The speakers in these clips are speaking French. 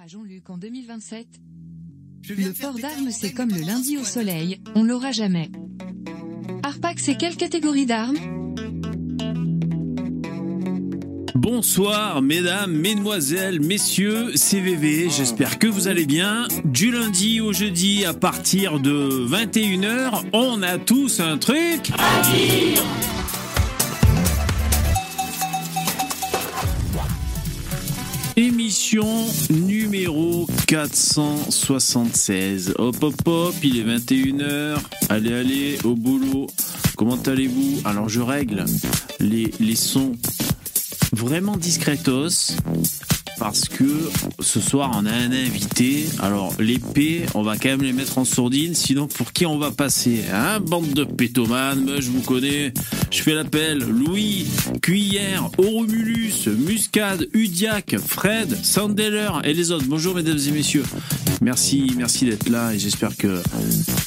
à Jean-Luc en 2027. Le port d'armes c'est comme le lundi au soleil, on l'aura jamais. Arpac c'est quelle catégorie d'armes? Bonsoir mesdames, mesdemoiselles, messieurs, CVV, j'espère que vous allez bien. Du lundi au jeudi à partir de 21h, on a tous un truc à dire Émission numéro 476. Hop hop hop, il est 21h. Allez allez, au boulot. Comment allez-vous? Alors je règle les, sons vraiment discretos parce que ce soir on a un invité. Alors l'épée, on va quand même les mettre en sourdine, sinon pour qui on va passer Hein, bande de pétomanes, moi je vous connais. Je fais l'appel. Louis, Cuillère, Oromulus, Muscade, Udiac, Fred, Sandeller et les autres. Bonjour mesdames et messieurs. Merci, merci d'être là et j'espère que,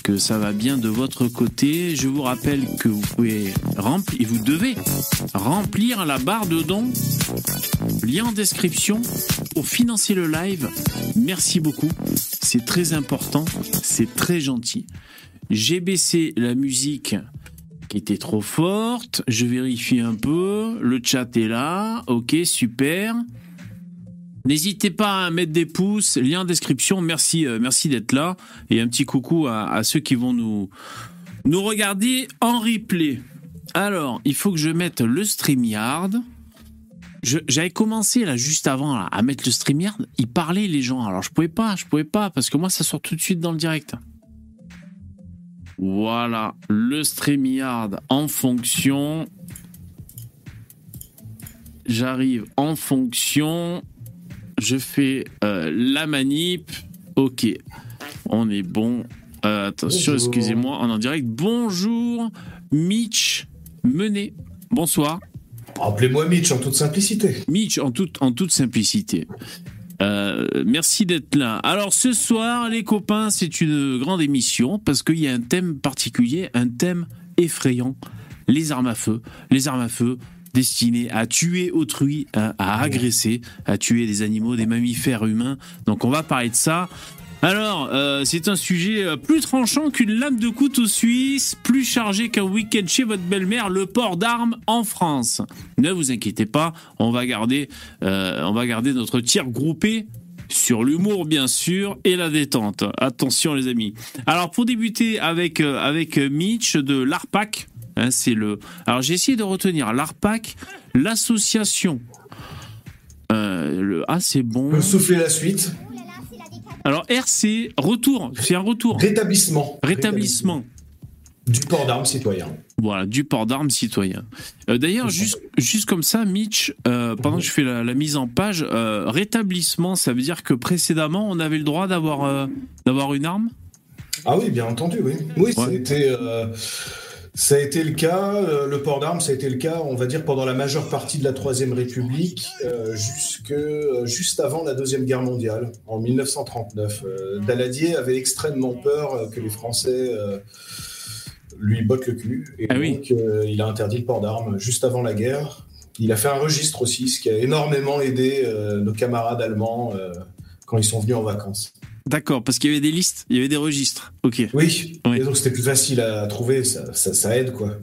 que ça va bien de votre côté. Je vous rappelle que vous pouvez remplir, vous devez remplir la barre de dons. Lien en description pour financer le live. Merci beaucoup. C'est très important. C'est très gentil. J'ai baissé la musique qui était trop forte. Je vérifie un peu. Le chat est là. Ok, super. N'hésitez pas à mettre des pouces, lien en description. Merci, euh, merci d'être là. Et un petit coucou à, ceux qui vont nous, nous regarder en replay. Alors, il faut que je mette le StreamYard. J'avais commencé là juste avant là, à mettre le StreamYard. Ils parlaient les gens. Alors je pouvais pas, je pouvais pas parce que moi ça sort tout de suite dans le direct. Voilà, le StreamYard en fonction. J'arrive en fonction. Je fais euh, la manip. Ok, on est bon. Euh, attention, excusez-moi, on est en direct. Bonjour, Mitch Menet. Bonsoir. Appelez-moi Mitch en toute simplicité. Mitch, en toute, en toute simplicité. Euh, merci d'être là. Alors ce soir, les copains, c'est une grande émission parce qu'il y a un thème particulier, un thème effrayant. Les armes à feu. Les armes à feu destinées à tuer autrui, à, à agresser, à tuer des animaux, des mammifères humains. Donc on va parler de ça. Alors, euh, c'est un sujet euh, plus tranchant qu'une lame de couteau suisse, plus chargé qu'un week-end chez votre belle-mère, le port d'armes en France. Ne vous inquiétez pas, on va garder, euh, on notre tir groupé sur l'humour bien sûr et la détente. Attention les amis. Alors pour débuter avec Mitch de l'ARPAC, hein, c'est le. Alors j'ai essayé de retenir l'ARPAC, l'association. Ah c'est bon. Souffler la suite. Alors RC retour, c'est un retour. Rétablissement. Rétablissement. Du port d'armes citoyen. Voilà, du port d'armes citoyen. Euh, D'ailleurs, juste, juste comme ça, Mitch, euh, pendant que je fais la, la mise en page, euh, rétablissement, ça veut dire que précédemment, on avait le droit d'avoir d'avoir une arme? Ah oui, bien entendu, oui. Oui, Ouais. euh, ça a été le cas. euh, le port d'armes, ça a été le cas, on va dire, pendant la majeure partie de la Troisième République, euh, jusque, euh, juste avant la Deuxième Guerre mondiale, en 1939. Euh, Daladier avait extrêmement peur que les Français euh, lui bottent le cul. Et Ah oui. donc, il a interdit le port d'armes juste avant la guerre. Il a fait un registre aussi, ce qui a énormément aidé nos camarades allemands quand ils sont venus en vacances. D'accord, parce qu'il y avait des listes, il y avait des registres. Ok. Oui, Oui. et donc c'était plus facile à trouver, ça, ça, ça aide quoi.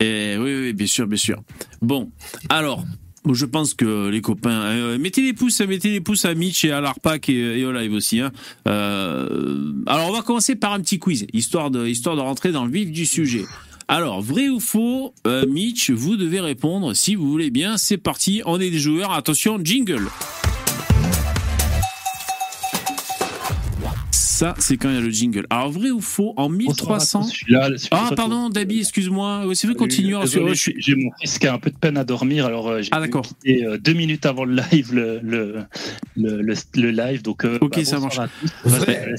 Et oui, oui, bien sûr, bien sûr. Bon, alors, je pense que les copains, euh, mettez les pouces, mettez les pouces à Mitch et à l'ARPAC et, et au live aussi. hein. Euh, alors, on va commencer par un petit quiz, histoire de, histoire de rentrer dans le vif du sujet. Alors, vrai ou faux, euh, Mitch, vous devez répondre si vous voulez bien. C'est parti, on est des joueurs. Attention, jingle. Ça, c'est quand il y a le jingle. Alors, vrai ou faux, en 1300... Celui-là, Ah, pardon, Dabi, excuse-moi. Ouais, C'est vrai, continue. Suis- J'ai mon fils qui a un peu de peine à dormir, alors euh, j'ai Ah, quitter, euh, deux minutes avant le live le, le, le, le- le live. Donc, euh, Ok, bah, ça marche. Vrai.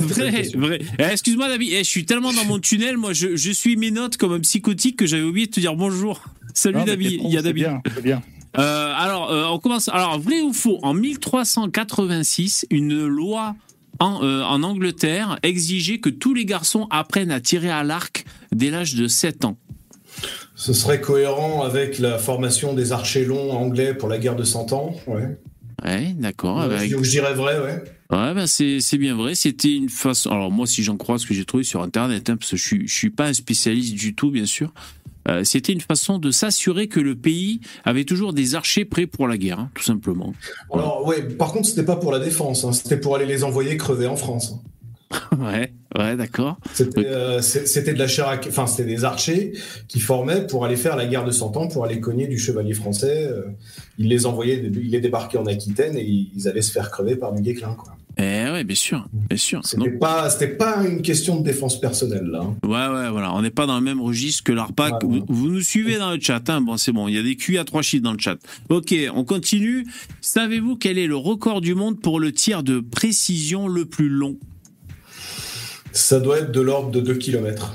Vrai, vrai. Eh, Excuse-moi, David, eh, je suis tellement dans mon tunnel, moi, je, je suis mes notes comme un psychotique que j'avais oublié de te dire bonjour. Salut, Non, pro, Il y a bien, bien. Euh, alors, euh, on commence. Alors, vrai ou faux En 1386, une loi en, euh, en Angleterre exigeait que tous les garçons apprennent à tirer à l'arc dès l'âge de 7 ans. Ce serait cohérent avec la formation des archers longs anglais pour la guerre de Cent Ans. Ouais. Ouais, d'accord. Ouais, avec- donc je dirais vrai, ouais. Ouais, ben c'est bien vrai. C'était une façon. Alors moi, si j'en crois ce que j'ai trouvé sur Internet, hein, parce que je je suis pas un spécialiste du tout, bien sûr. Euh, C'était une façon de s'assurer que le pays avait toujours des archers prêts pour la guerre, hein, tout simplement. Alors, ouais, par contre, c'était pas pour la défense, hein, c'était pour aller les envoyer crever en France. ouais, ouais, d'accord. C'était euh, de la chair. Enfin, c'était des archers qui formaient pour aller faire la guerre de Cent Ans, pour aller cogner du chevalier français. euh, ils les envoyaient, ils les débarquaient en Aquitaine et ils allaient se faire crever par du guéclin, quoi. Eh ouais, bien sûr, bien sûr. C'était Donc, pas, c'était pas une question de défense personnelle, là. hein. ouais, ouais, voilà. On n'est pas dans le même registre que l'ARPAC. Ouais. Vous, vous nous suivez dans le chat, hein Bon, c'est bon. Il y a des QI à trois chiffres dans le chat. Ok, on continue. Savez-vous quel est le record du monde pour le tir de précision le plus long? Ça doit être de l'ordre de 2 km.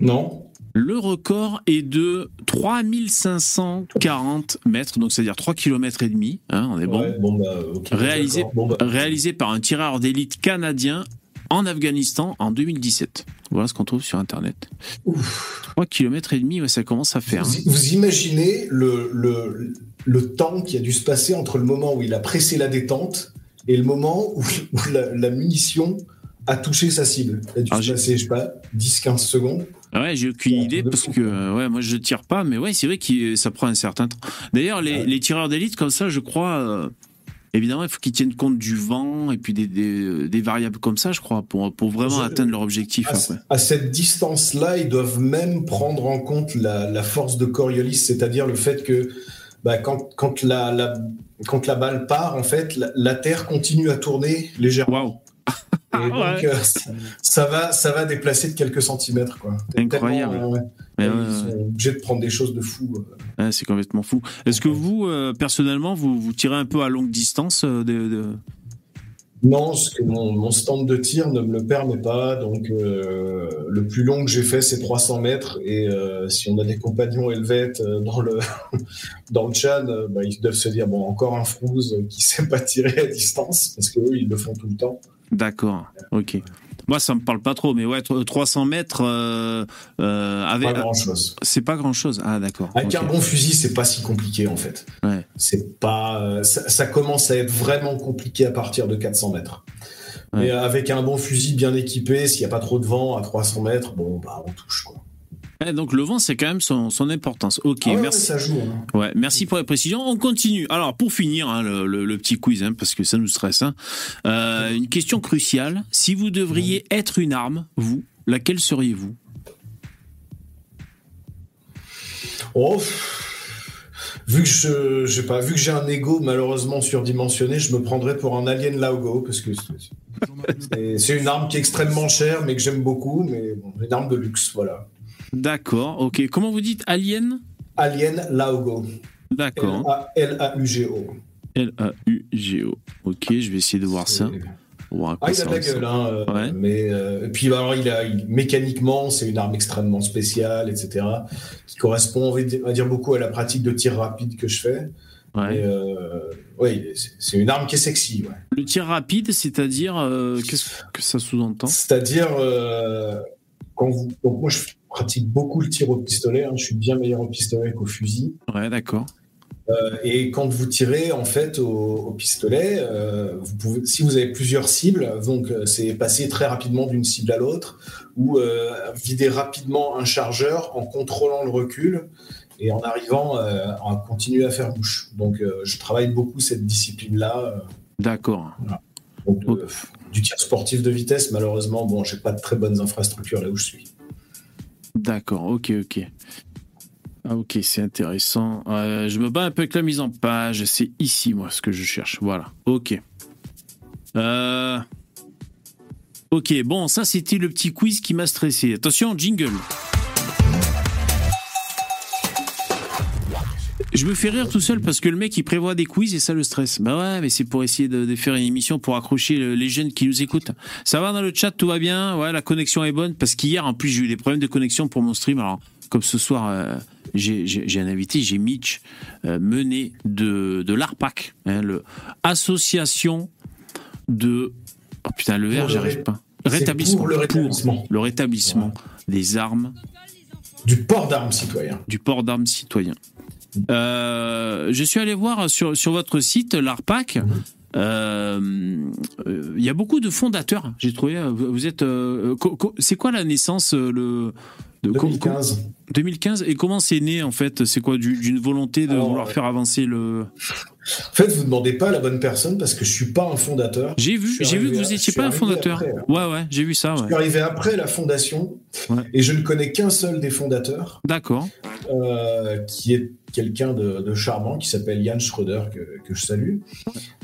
Non? Le record est de 3540 mètres, donc c'est-à-dire 3 km et demi. Hein, on est bon. Ouais, bon, bah, Réalisé-. Bon, bah, Réalisé par un tireur d'élite canadien en Afghanistan en 2017. Voilà ce qu'on trouve sur Internet. ouf. 3 km et demi, ouais, ça commence à faire. hein. Vous, vous imaginez le, le, le temps qui a dû se passer entre le moment où il a pressé la détente et le moment où, où la, la munition a touché sa cible. Il a dû se j'ai- passer, je sais pas, 10-15 secondes. Ouais, j'ai aucune idée parce que euh, ouais, moi je tire pas, mais ouais, c'est vrai que ça prend un certain temps. D'ailleurs, les, Ouais. les tireurs d'élite comme ça, je crois, euh, évidemment, il faut qu'ils tiennent compte du vent et puis des, des, des variables comme ça, je crois, pour, pour vraiment Je- atteindre leur objectif. À, après. à cette distance-là, ils doivent même prendre en compte la, la force de Coriolis, c'est-à-dire le fait que bah, quand, quand, la, la, quand la balle part, en fait, la, la Terre continue à tourner légèrement. Waouh, Et donc, Ouais. euh, ça, ça va, ça va déplacer de quelques centimètres. Quoi. Incroyable. Ouais, Ouais, ils sont obligés de prendre des choses de fou. euh. Ouais, c'est complètement fou. Est-ce que vous, euh, personnellement, vous, vous tirez un peu à longue distance euh, de, de- Non, parce que mon, stand de tir ne me le permet pas. Donc, euh, le plus long que j'ai fait, c'est 300 mètres. Et euh, si on a des compagnons helvètes euh, dans le, dans le bah, ils doivent se dire bon, encore un frouze qui sait pas tirer à distance, parce qu'eux, ils le font tout le temps. D'accord, ok. Moi, ça me parle pas trop, mais ouais, tro- 300 mètres, euh, euh, avec, Pas grand chose. c'est pas grand chose. Ah, d'accord. Avec un bon fusil, c'est pas si compliqué en fait. Ouais. C'est pas, euh, ça, ça commence à être vraiment compliqué à partir de 400 mètres. Ouais. Mais avec un bon fusil bien équipé, s'il n'y a pas trop de vent à 300 mètres, bon, bah, on touche quoi. Donc le vent, c'est quand même son, son importance. Ok, Ah ouais, merci. ouais, ça joue. hein. Ouais, merci pour les précisions. On continue. Alors, pour finir, hein, le, le- le petit quiz, hein, parce que ça nous stresse. Euh, une question cruciale. Si vous devriez être une arme, vous, laquelle seriez-vous? Oh, vu que je, j'ai pas, vu que j'ai un ego malheureusement surdimensionné, je me prendrais pour un alien Laogo parce que c'est- une arme qui est extrêmement chère, mais que j'aime beaucoup, mais bon, une arme de luxe, voilà. D'accord, ok. Comment vous dites Alien? Alien Laogo. D'accord. L-A-L-A-U-G-O. L-A-U-G-O. Ok, je vais essayer de voir ça. Voir Ah, il a de la gueule, hein, euh, Ouais. mais euh, et puis alors il a il- mécaniquement c'est une arme extrêmement spéciale, etc., qui correspond on va dire, beaucoup à la pratique de tir rapide que je fais. Ouais. Euh, ouais, c'est- une arme qui est sexy, ouais. Le tir rapide, c'est-à-dire, euh, qu'est-ce que ça sous-entend? C'est-à-dire, quand vous. Donc, moi, je pratique beaucoup le tir au pistolet. hein. Je suis bien meilleur au pistolet qu'au fusil. Ouais, d'accord. Euh, et quand vous tirez, en fait, au, au pistolet, euh, vous pouvez, si vous avez plusieurs cibles, donc euh, c'est passer très rapidement d'une cible à l'autre, ou vider rapidement un chargeur en contrôlant le recul et en arrivant à continuer à faire bouche. Donc, je travaille beaucoup cette discipline-là. D'accord. donc, du tir sportif de vitesse, malheureusement, bon, j'ai pas de très bonnes infrastructures là où je suis. D'accord, ok, ok. Ah, ok, c'est intéressant. Euh, je me bats un peu avec la mise en page. C'est ici, moi, ce que je cherche. Voilà, ok. Euh... Ok, bon, ça, c'était le petit quiz qui m'a stressé. Attention, jingle. Je me fais rire tout seul parce que le mec il prévoit des quiz et ça le stresse. Bah ouais, mais c'est pour essayer de, de faire une émission pour accrocher le- les jeunes qui nous écoutent. Ça va dans le chat, tout va bien. Ouais, la connexion est bonne parce qu'hier en plus j'ai eu des problèmes de connexion pour mon stream. Alors comme ce soir euh, j'ai un invité, j'ai Mitch euh, mené de de l'ARPAC, hein, le association de oh putain le le j'arrive pas. C'est Rétablissement pour le rétablissement le rétablissement des armes du port d'armes citoyen. du port d'armes citoyen. Euh, je suis allé voir sur, sur votre site, l'ARPAC. Mhm. Euh, Il y a beaucoup de fondateurs, j'ai trouvé. Vous êtes. euh, co- co- c'est quoi la naissance le, de, co- 2015. 2015 Et comment c'est né en fait? C'est quoi du- d'une volonté de Alors, vouloir faire avancer le. En fait, vous demandez pas à la bonne personne parce que je suis pas un fondateur. J'ai vu, j'ai vu que vous à- étiez je suis pas un fondateur. après, ouais, ouais, j'ai vu ça. Je suis arrivé après la fondation Ouais. et je ne connais qu'un seul des fondateurs D'accord. euh, qui est quelqu'un de, de charmant qui s'appelle Yann Schröder que, que je salue.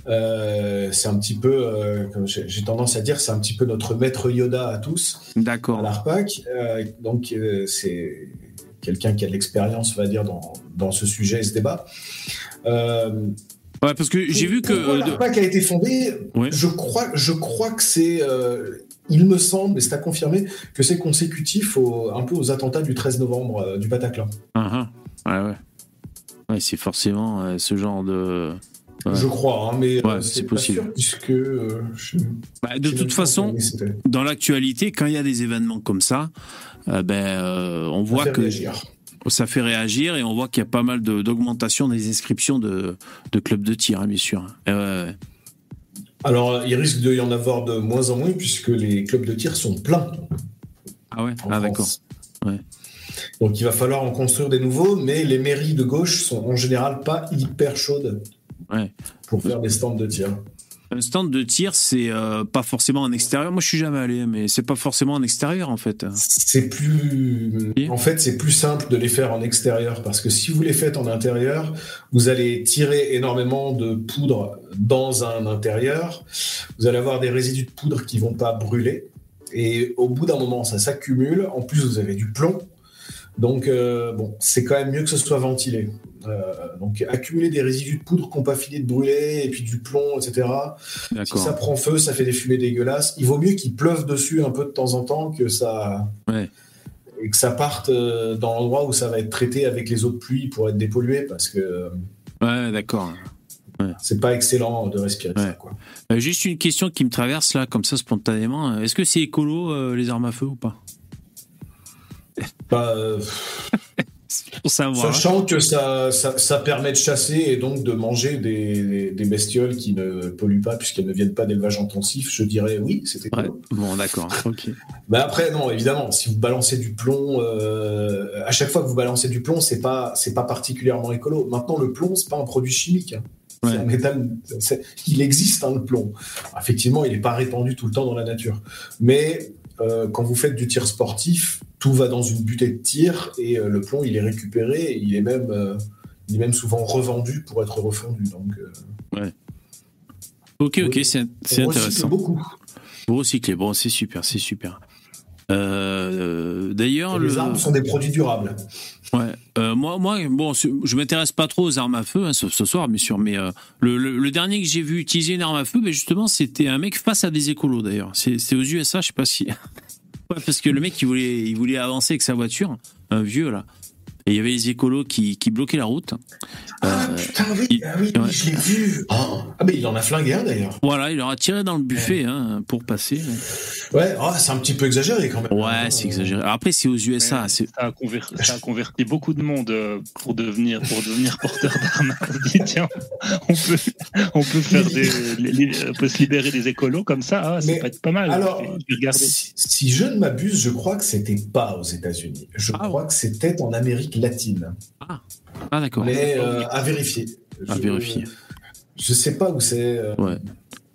Euh, c'est un petit peu, euh, comme j'ai tendance à dire, c'est un petit peu notre maître Yoda à tous à D'accord. l'ARPAC. Euh, donc c'est quelqu'un qui a de l'expérience, on va dire, dans, dans ce sujet et ce débat. Euh, Ouais, parce que j'ai vu que. euh, de- l'ARPAC a été fondé. Ouais. Je crois, je crois que c'est, euh, il me semble, et c'est à confirmer, que c'est consécutif au- un peu aux attentats du 13 novembre euh, du Bataclan. Ah, ah. Ouais, ouais. Ouais, c'est forcément euh, ce genre de. Ouais. Je crois, hein, mais Ouais, c'est pas possible. sûr puisque euh, je- Bah, de toute façon, dans l'actualité, quand il y a des événements comme ça, euh, ben, euh, on Ça voit que réagir. Ça fait réagir et on voit qu'il y a pas mal de- d'augmentation des inscriptions de, de clubs de tir, hein, bien sûr. Eh. Alors, il risque de y en avoir de moins en moins puisque les clubs de tir sont pleins. Ah ouais, ah, d'accord. Ouais. Donc, il va falloir en construire des nouveaux, mais les mairies de gauche sont en général pas hyper chaudes Ouais. pour faire des stands de tir. Un stand de tir, c'est euh, pas forcément en extérieur. Moi, je suis jamais allé, mais c'est pas forcément en extérieur en fait. C'est plus, en fait, c'est plus simple de les faire en extérieur parce que si vous les faites en intérieur, vous allez tirer énormément de poudre dans un intérieur. Vous allez avoir des résidus de poudre qui vont pas brûler et au bout d'un moment, ça s'accumule. En plus, vous avez du plomb. Donc, euh, bon, c'est quand même mieux que ce soit ventilé. Euh, donc, accumuler des résidus de poudre qui n'ont pas fini de brûler et puis du plomb, etc. Si ça prend feu, ça fait des fumées dégueulasses. Il vaut mieux qu'il pleuve dessus un peu de temps en temps que ça, Ouais. et que ça parte euh, dans l'endroit où ça va être traité avec les eaux de pluie pour être dépollué parce que euh, Ouais, d'accord. c'est pas excellent de respirer Ouais. ça. Quoi. Euh, juste une question qui me traverse là, comme ça spontanément. Est-ce que c'est écolo euh, les armes à feu ou pas? Bah, Pour savoir. sachant que ça, ça, ça permet de chasser et donc de manger des, des- des bestioles qui ne polluent pas puisqu'elles ne viennent pas d'élevage intensif, je dirais oui, c'était Ouais. cool. Bon, d'accord. Ok. Bah après, non, évidemment, si vous balancez du plomb, euh, à chaque fois que vous balancez du plomb, c'est pas, c'est pas particulièrement écolo. Maintenant, le plomb, c'est pas un produit chimique. hein. Ouais. un métal. Il existe, hein, le plomb. Effectivement, il n'est pas répandu tout le temps dans la nature. Mais euh, quand vous faites du tir sportif, tout va dans une butée de tir et euh, le plomb, il est récupéré. Et il est même, euh, il est même souvent revendu pour être refondu. Donc, euh, Ok, ok, Oui. c'est intéressant. beaucoup. Vous recyclez. Bon, c'est super, c'est super. Euh, D'ailleurs, Les le. armes sont des produits durables. Ouais. Euh, moi, moi, bon, je m'intéresse pas trop aux armes à feu, hein, sauf ce soir, bien sûr. Mais euh, le, le- le dernier que j'ai vu utiliser une arme à feu, ben justement, c'était un mec face à des écolos. D'ailleurs, c'est aux USA, je sais pas si. Ouais, parce que le mec, il voulait, il voulait avancer avec sa voiture, un vieux là. Et il y avait les écolos qui, qui bloquaient la route. Ah Euh, putain, oui, il- ah oui, ouais. je l'ai vu. Ah, mais il en a flingué un d'ailleurs. Voilà, il leur a tiré dans le buffet hein, pour passer. Ouais, ah, c'est un petit peu exagéré quand même. Ouais, c'est exagéré. Alors Après, c'est aux USA. Ça, a conver- ça a converti beaucoup de monde euh, pour devenir, pour devenir porteur d'armes. On dit, tiens, on peut, on peut, faire des, les- les- on peut se libérer des écolos comme ça, ah, ça Mais peut être pas mal. alors, si je ne m'abuse, je crois que c'était pas aux États-Unis. Je Ah crois que c'était en Amérique latine. Ah, d'accord. Mais euh, à vérifier. À Je- vérifier. Je sais pas où c'est. euh, Ouais.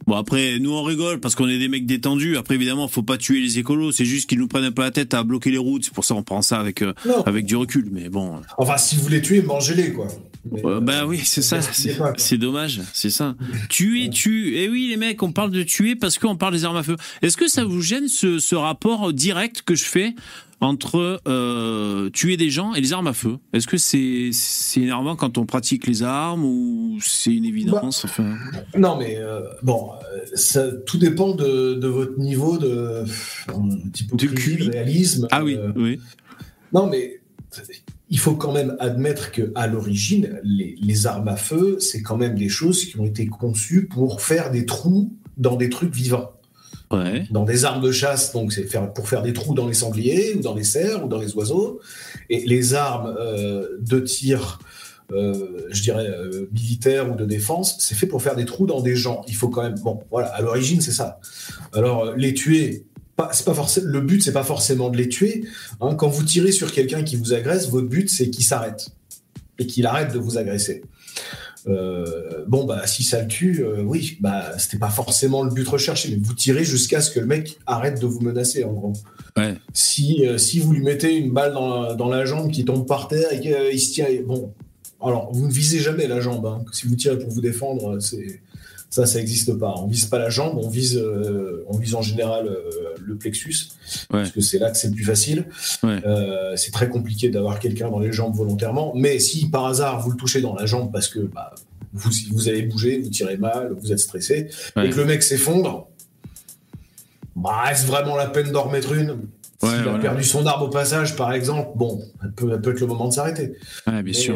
Bon après, nous on rigole parce qu'on est des mecs détendus. Après évidemment, faut pas tuer les écolos. C'est juste qu'ils nous prennent un peu la tête à bloquer les routes. C'est pour ça qu'on prend ça avec euh, avec du recul. Mais bon, Enfin, si vous les tuez, mangez-les, quoi. Mais, Euh, bah oui, c'est ça. C'est pas, quoi. c'est dommage. C'est ça. Tuer, tue. Et oui, les mecs, on parle de tuer parce qu'on parle des armes à feu. Est-ce que ça vous gêne ce, ce rapport direct que je fais entre euh, tuer des gens et les armes à feu Est-ce que c'est c'est énervant quand on pratique les armes ou c'est une évidence enfin... Non, mais euh, bon, euh, ça, tout dépend de, de votre niveau de, d'hypocrisie, De QI. réalisme. Ah oui, Euh, oui. Non, mais il faut quand même admettre que à l'origine, les, les armes à feu, c'est quand même des choses qui ont été conçues pour faire des trous dans des trucs vivants. Dans des armes de chasse, donc c'est faire, pour faire des trous dans les sangliers, ou dans les cerfs, ou dans les oiseaux. Et les armes euh, de tir euh, je dirais, euh, militaire ou de défense, c'est fait pour faire des trous dans des gens. Il faut quand même, bon, voilà, à l'origine, c'est ça. Alors, les tuer, pas, c'est pas forcément, le but, c'est pas forcément de les tuer. Hein. Quand vous tirez sur quelqu'un qui vous agresse, votre but, c'est qu'il s'arrête et qu'il arrête de vous agresser. Euh, bon, bah, si ça le tue, euh, oui, bah, c'était pas forcément le but recherché, mais vous tirez jusqu'à ce que le mec arrête de vous menacer, en gros. Ouais. Si, euh, si vous lui mettez une balle dans la, dans la jambe qui tombe par terre et qu'il se tient, bon, alors vous ne visez jamais la jambe. Hein. Si vous tirez pour vous défendre, c'est ça, ça n'existe pas. On vise pas la jambe, on vise, euh, on vise en général euh, le plexus, Ouais. parce que c'est là que c'est le plus facile. Ouais. Euh, c'est très compliqué d'avoir quelqu'un dans les jambes volontairement. Mais si par hasard vous le touchez dans la jambe parce que bah, vous, vous avez bougé, vous tirez mal, vous êtes stressé, Ouais. et que le mec s'effondre, bah, est-ce vraiment la peine d'en remettre une? S'il a voilà. perdu son arme au passage, par exemple, bon, ça peut, ça peut être le moment de s'arrêter. Bien Mais, sûr.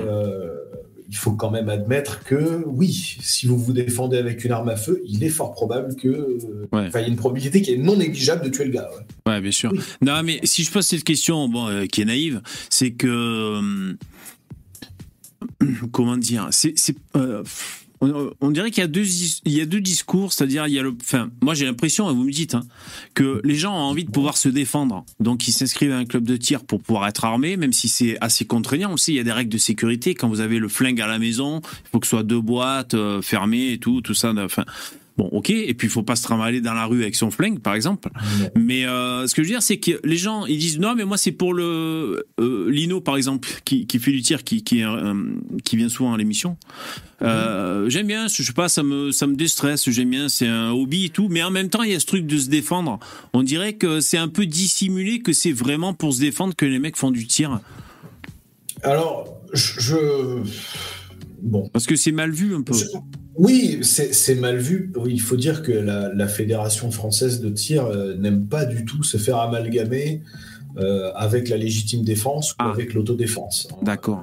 Euh, il faut quand même admettre que oui, si vous vous défendez avec une arme à feu, il est fort probable que, euh, Ouais. enfin, il y a une probabilité qui est non négligeable de tuer le gars. ouais. Ouais, bien sûr. Oui. Non, mais si je pose cette question, bon, euh, qui est naïve, c'est que hum, comment dire, c'est, c'est, euh, on, on dirait qu'il y a deux, il y a deux discours, c'est-à-dire il y a le, enfin, moi j'ai l'impression, et vous me dites, hein, que les gens ont envie de pouvoir se défendre, donc ils s'inscrivent à un club de tir pour pouvoir être armés, même si c'est assez contraignant. aussi. il y a des règles de sécurité. Quand vous avez le flingue à la maison, il faut que ce soit deux boîtes euh, fermées et tout, tout ça. Enfin, bon, ok. Et puis il faut pas se trimballer dans la rue avec son flingue, par exemple. Mais euh, ce que je veux dire, c'est que les gens, ils disent non, mais moi c'est pour le euh, Lino, par exemple, qui, qui fait du tir, qui euh, qui vient souvent à l'émission. J'aime bien, je sais pas, ça me ça me déstresse. J'aime bien, c'est un hobby et tout. Mais en même temps, il y a ce truc de se défendre. On dirait que c'est un peu dissimulé, que c'est vraiment pour se défendre que les mecs font du tir, Alors, je, je- bon, parce que c'est mal vu un peu. Je- Oui, c'est mal vu. Oui, il faut dire que la, la Fédération française de tir euh, n'aime pas du tout se faire amalgamer euh, avec la légitime défense ou Ah. avec l'autodéfense. D'accord.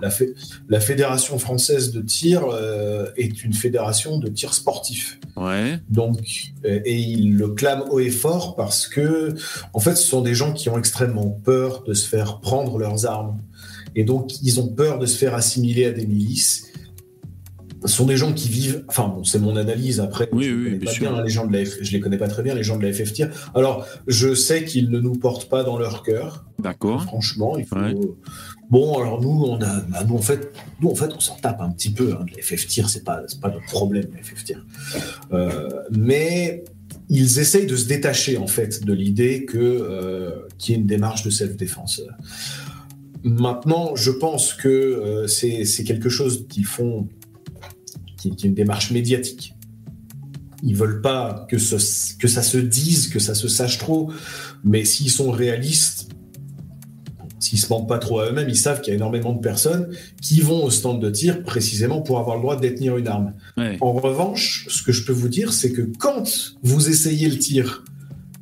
La Fédération française de tir euh, est une fédération de tir sportif. Ouais. Donc, euh, et ils le clament haut et fort parce que, en fait, ce sont des gens qui ont extrêmement peur de se faire prendre leurs armes. Et donc, ils ont peur de se faire assimiler à des milices. Ce sont des gens qui vivent. Enfin, bon, c'est mon analyse. Après, Oui, je oui, connais bien pas sûr. bien les gens de la F- je les connais pas très bien les gens de la FF tir. Alors, je sais qu'ils ne nous portent pas dans leur cœur. D'accord. Franchement, il faut. Ouais. Bon, alors nous, on a, bah, nous en fait, nous en fait, on s'en tape un petit peu. Hein, de la FF tir, c'est pas, pas notre problème, la FF tir. Euh, mais ils essayent de se détacher en fait de l'idée que euh, qu'il y ait une démarche de self-défense. Maintenant, je pense que euh, c'est quelque chose qu'ils font, qui, qui est une démarche médiatique. Ils veulent pas que, ce, que ça se dise, que ça se sache trop, mais s'ils sont réalistes, s'ils se mentent pas trop à eux-mêmes, ils savent qu'il y a énormément de personnes qui vont au stand de tir précisément pour avoir le droit de détenir une arme. Ouais. En revanche, ce que je peux vous dire, c'est que quand vous essayez le tir,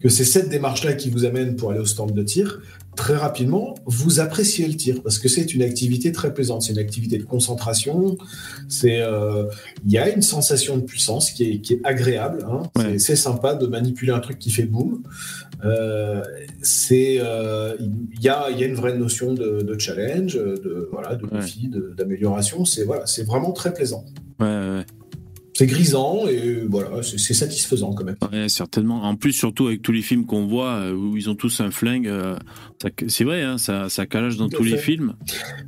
que c'est cette démarche-là qui vous amène pour aller au stand de tir, très rapidement, vous appréciez le tir parce que c'est une activité très plaisante. C'est une activité de concentration. C'est, euh, il y a une sensation de puissance qui est, qui est agréable. hein. Ouais. C'est, sympa de manipuler un truc qui fait boum. Euh, c'est, euh, il y a, y a une vraie notion de, de challenge, de voilà, de Ouais. défi, d'amélioration. C'est voilà, c'est vraiment très plaisant. Ouais. C'est grisant et voilà, c'est satisfaisant quand même. Ouais, certainement. En plus, surtout avec tous les films qu'on voit euh, où ils ont tous un flingue, euh, c'est vrai, hein, ça, ça calage dans Tout tous les films.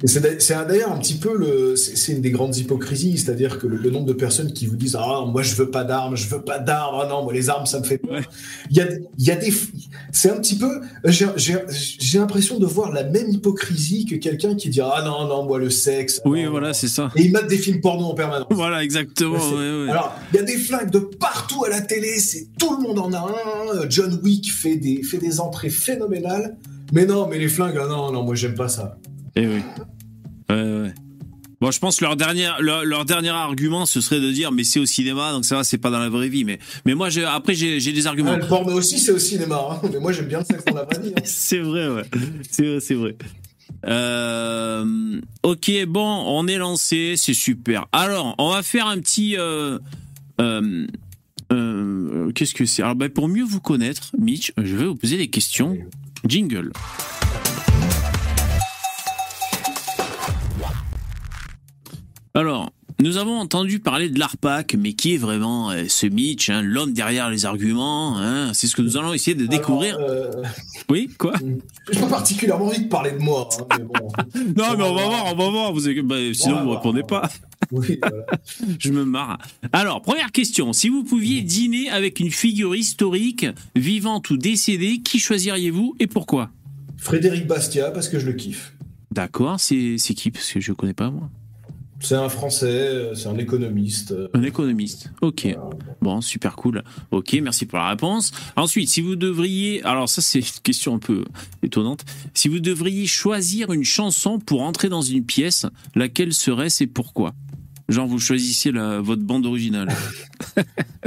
C'est d'ailleurs un petit peu le, c'est une des grandes hypocrisies, c'est-à-dire que le, le nombre de personnes qui vous disent ah moi je veux pas d'armes, je veux pas d'armes, ah non moi les armes ça me fait peur. Ouais. Il y a, il y a des, c'est un petit peu, j'ai- l'impression de voir la même hypocrisie que quelqu'un qui dit ah non non moi le sexe. Oui, non, voilà, c'est ça. Et ils mettent des films porno en permanence. Voilà, exactement. Ouais, ouais, ouais. Alors, il y a des flingues de partout à la télé, c'est tout le monde en a un. John Wick fait des, fait des entrées phénoménales. Mais non, mais les flingues, ah non, non, moi j'aime pas ça. Eh oui. Ouais, ouais. Bon, je pense que leur dernier, leur, leur dernier argument, ce serait de dire, mais c'est au cinéma, donc ça va, c'est pas dans la vraie vie. Mais, mais moi, après, j'ai des arguments. Ah, le porno aussi, c'est au cinéma. hein. Mais moi j'aime bien le sexe dans la vraie vie. hein. C'est vrai, ouais. C'est vrai, c'est vrai. Euh, ok, bon, on est lancé, c'est super. Alors, on va faire un petit. euh, euh, Qu'est-ce que c'est? Alors, ben, pour mieux vous connaître, Mitch, je vais vous poser des questions. Jingle. Alors, nous avons entendu parler de l'ARPAC, mais qui est vraiment euh, ce Mitch, hein, l'homme derrière les arguments hein C'est ce que nous allons essayer de découvrir. Alors, euh, Oui, quoi? J'ai pas particulièrement envie de parler de moi. hein, mais bon. Non, mais on va voir, on va voir. Vous bah, sinon, vous voir, répondez pas. Oui, voilà. Je me marre. Alors, première question. Si vous pouviez dîner avec une figure historique, vivante ou décédée, qui choisiriez-vous et pourquoi? Frédéric Bastia, parce que je le kiffe. D'accord, c'est qui? Parce que je connais pas, moi. C'est un Français, c'est un économiste. Un économiste. Ok. Bon, super cool. Ok, merci pour la réponse. Ensuite, si vous devriez, alors ça c'est une question un peu étonnante, si vous devriez choisir une chanson pour entrer dans une pièce, laquelle serait-ce et pourquoi? Genre vous choisissiez la, votre bande originale.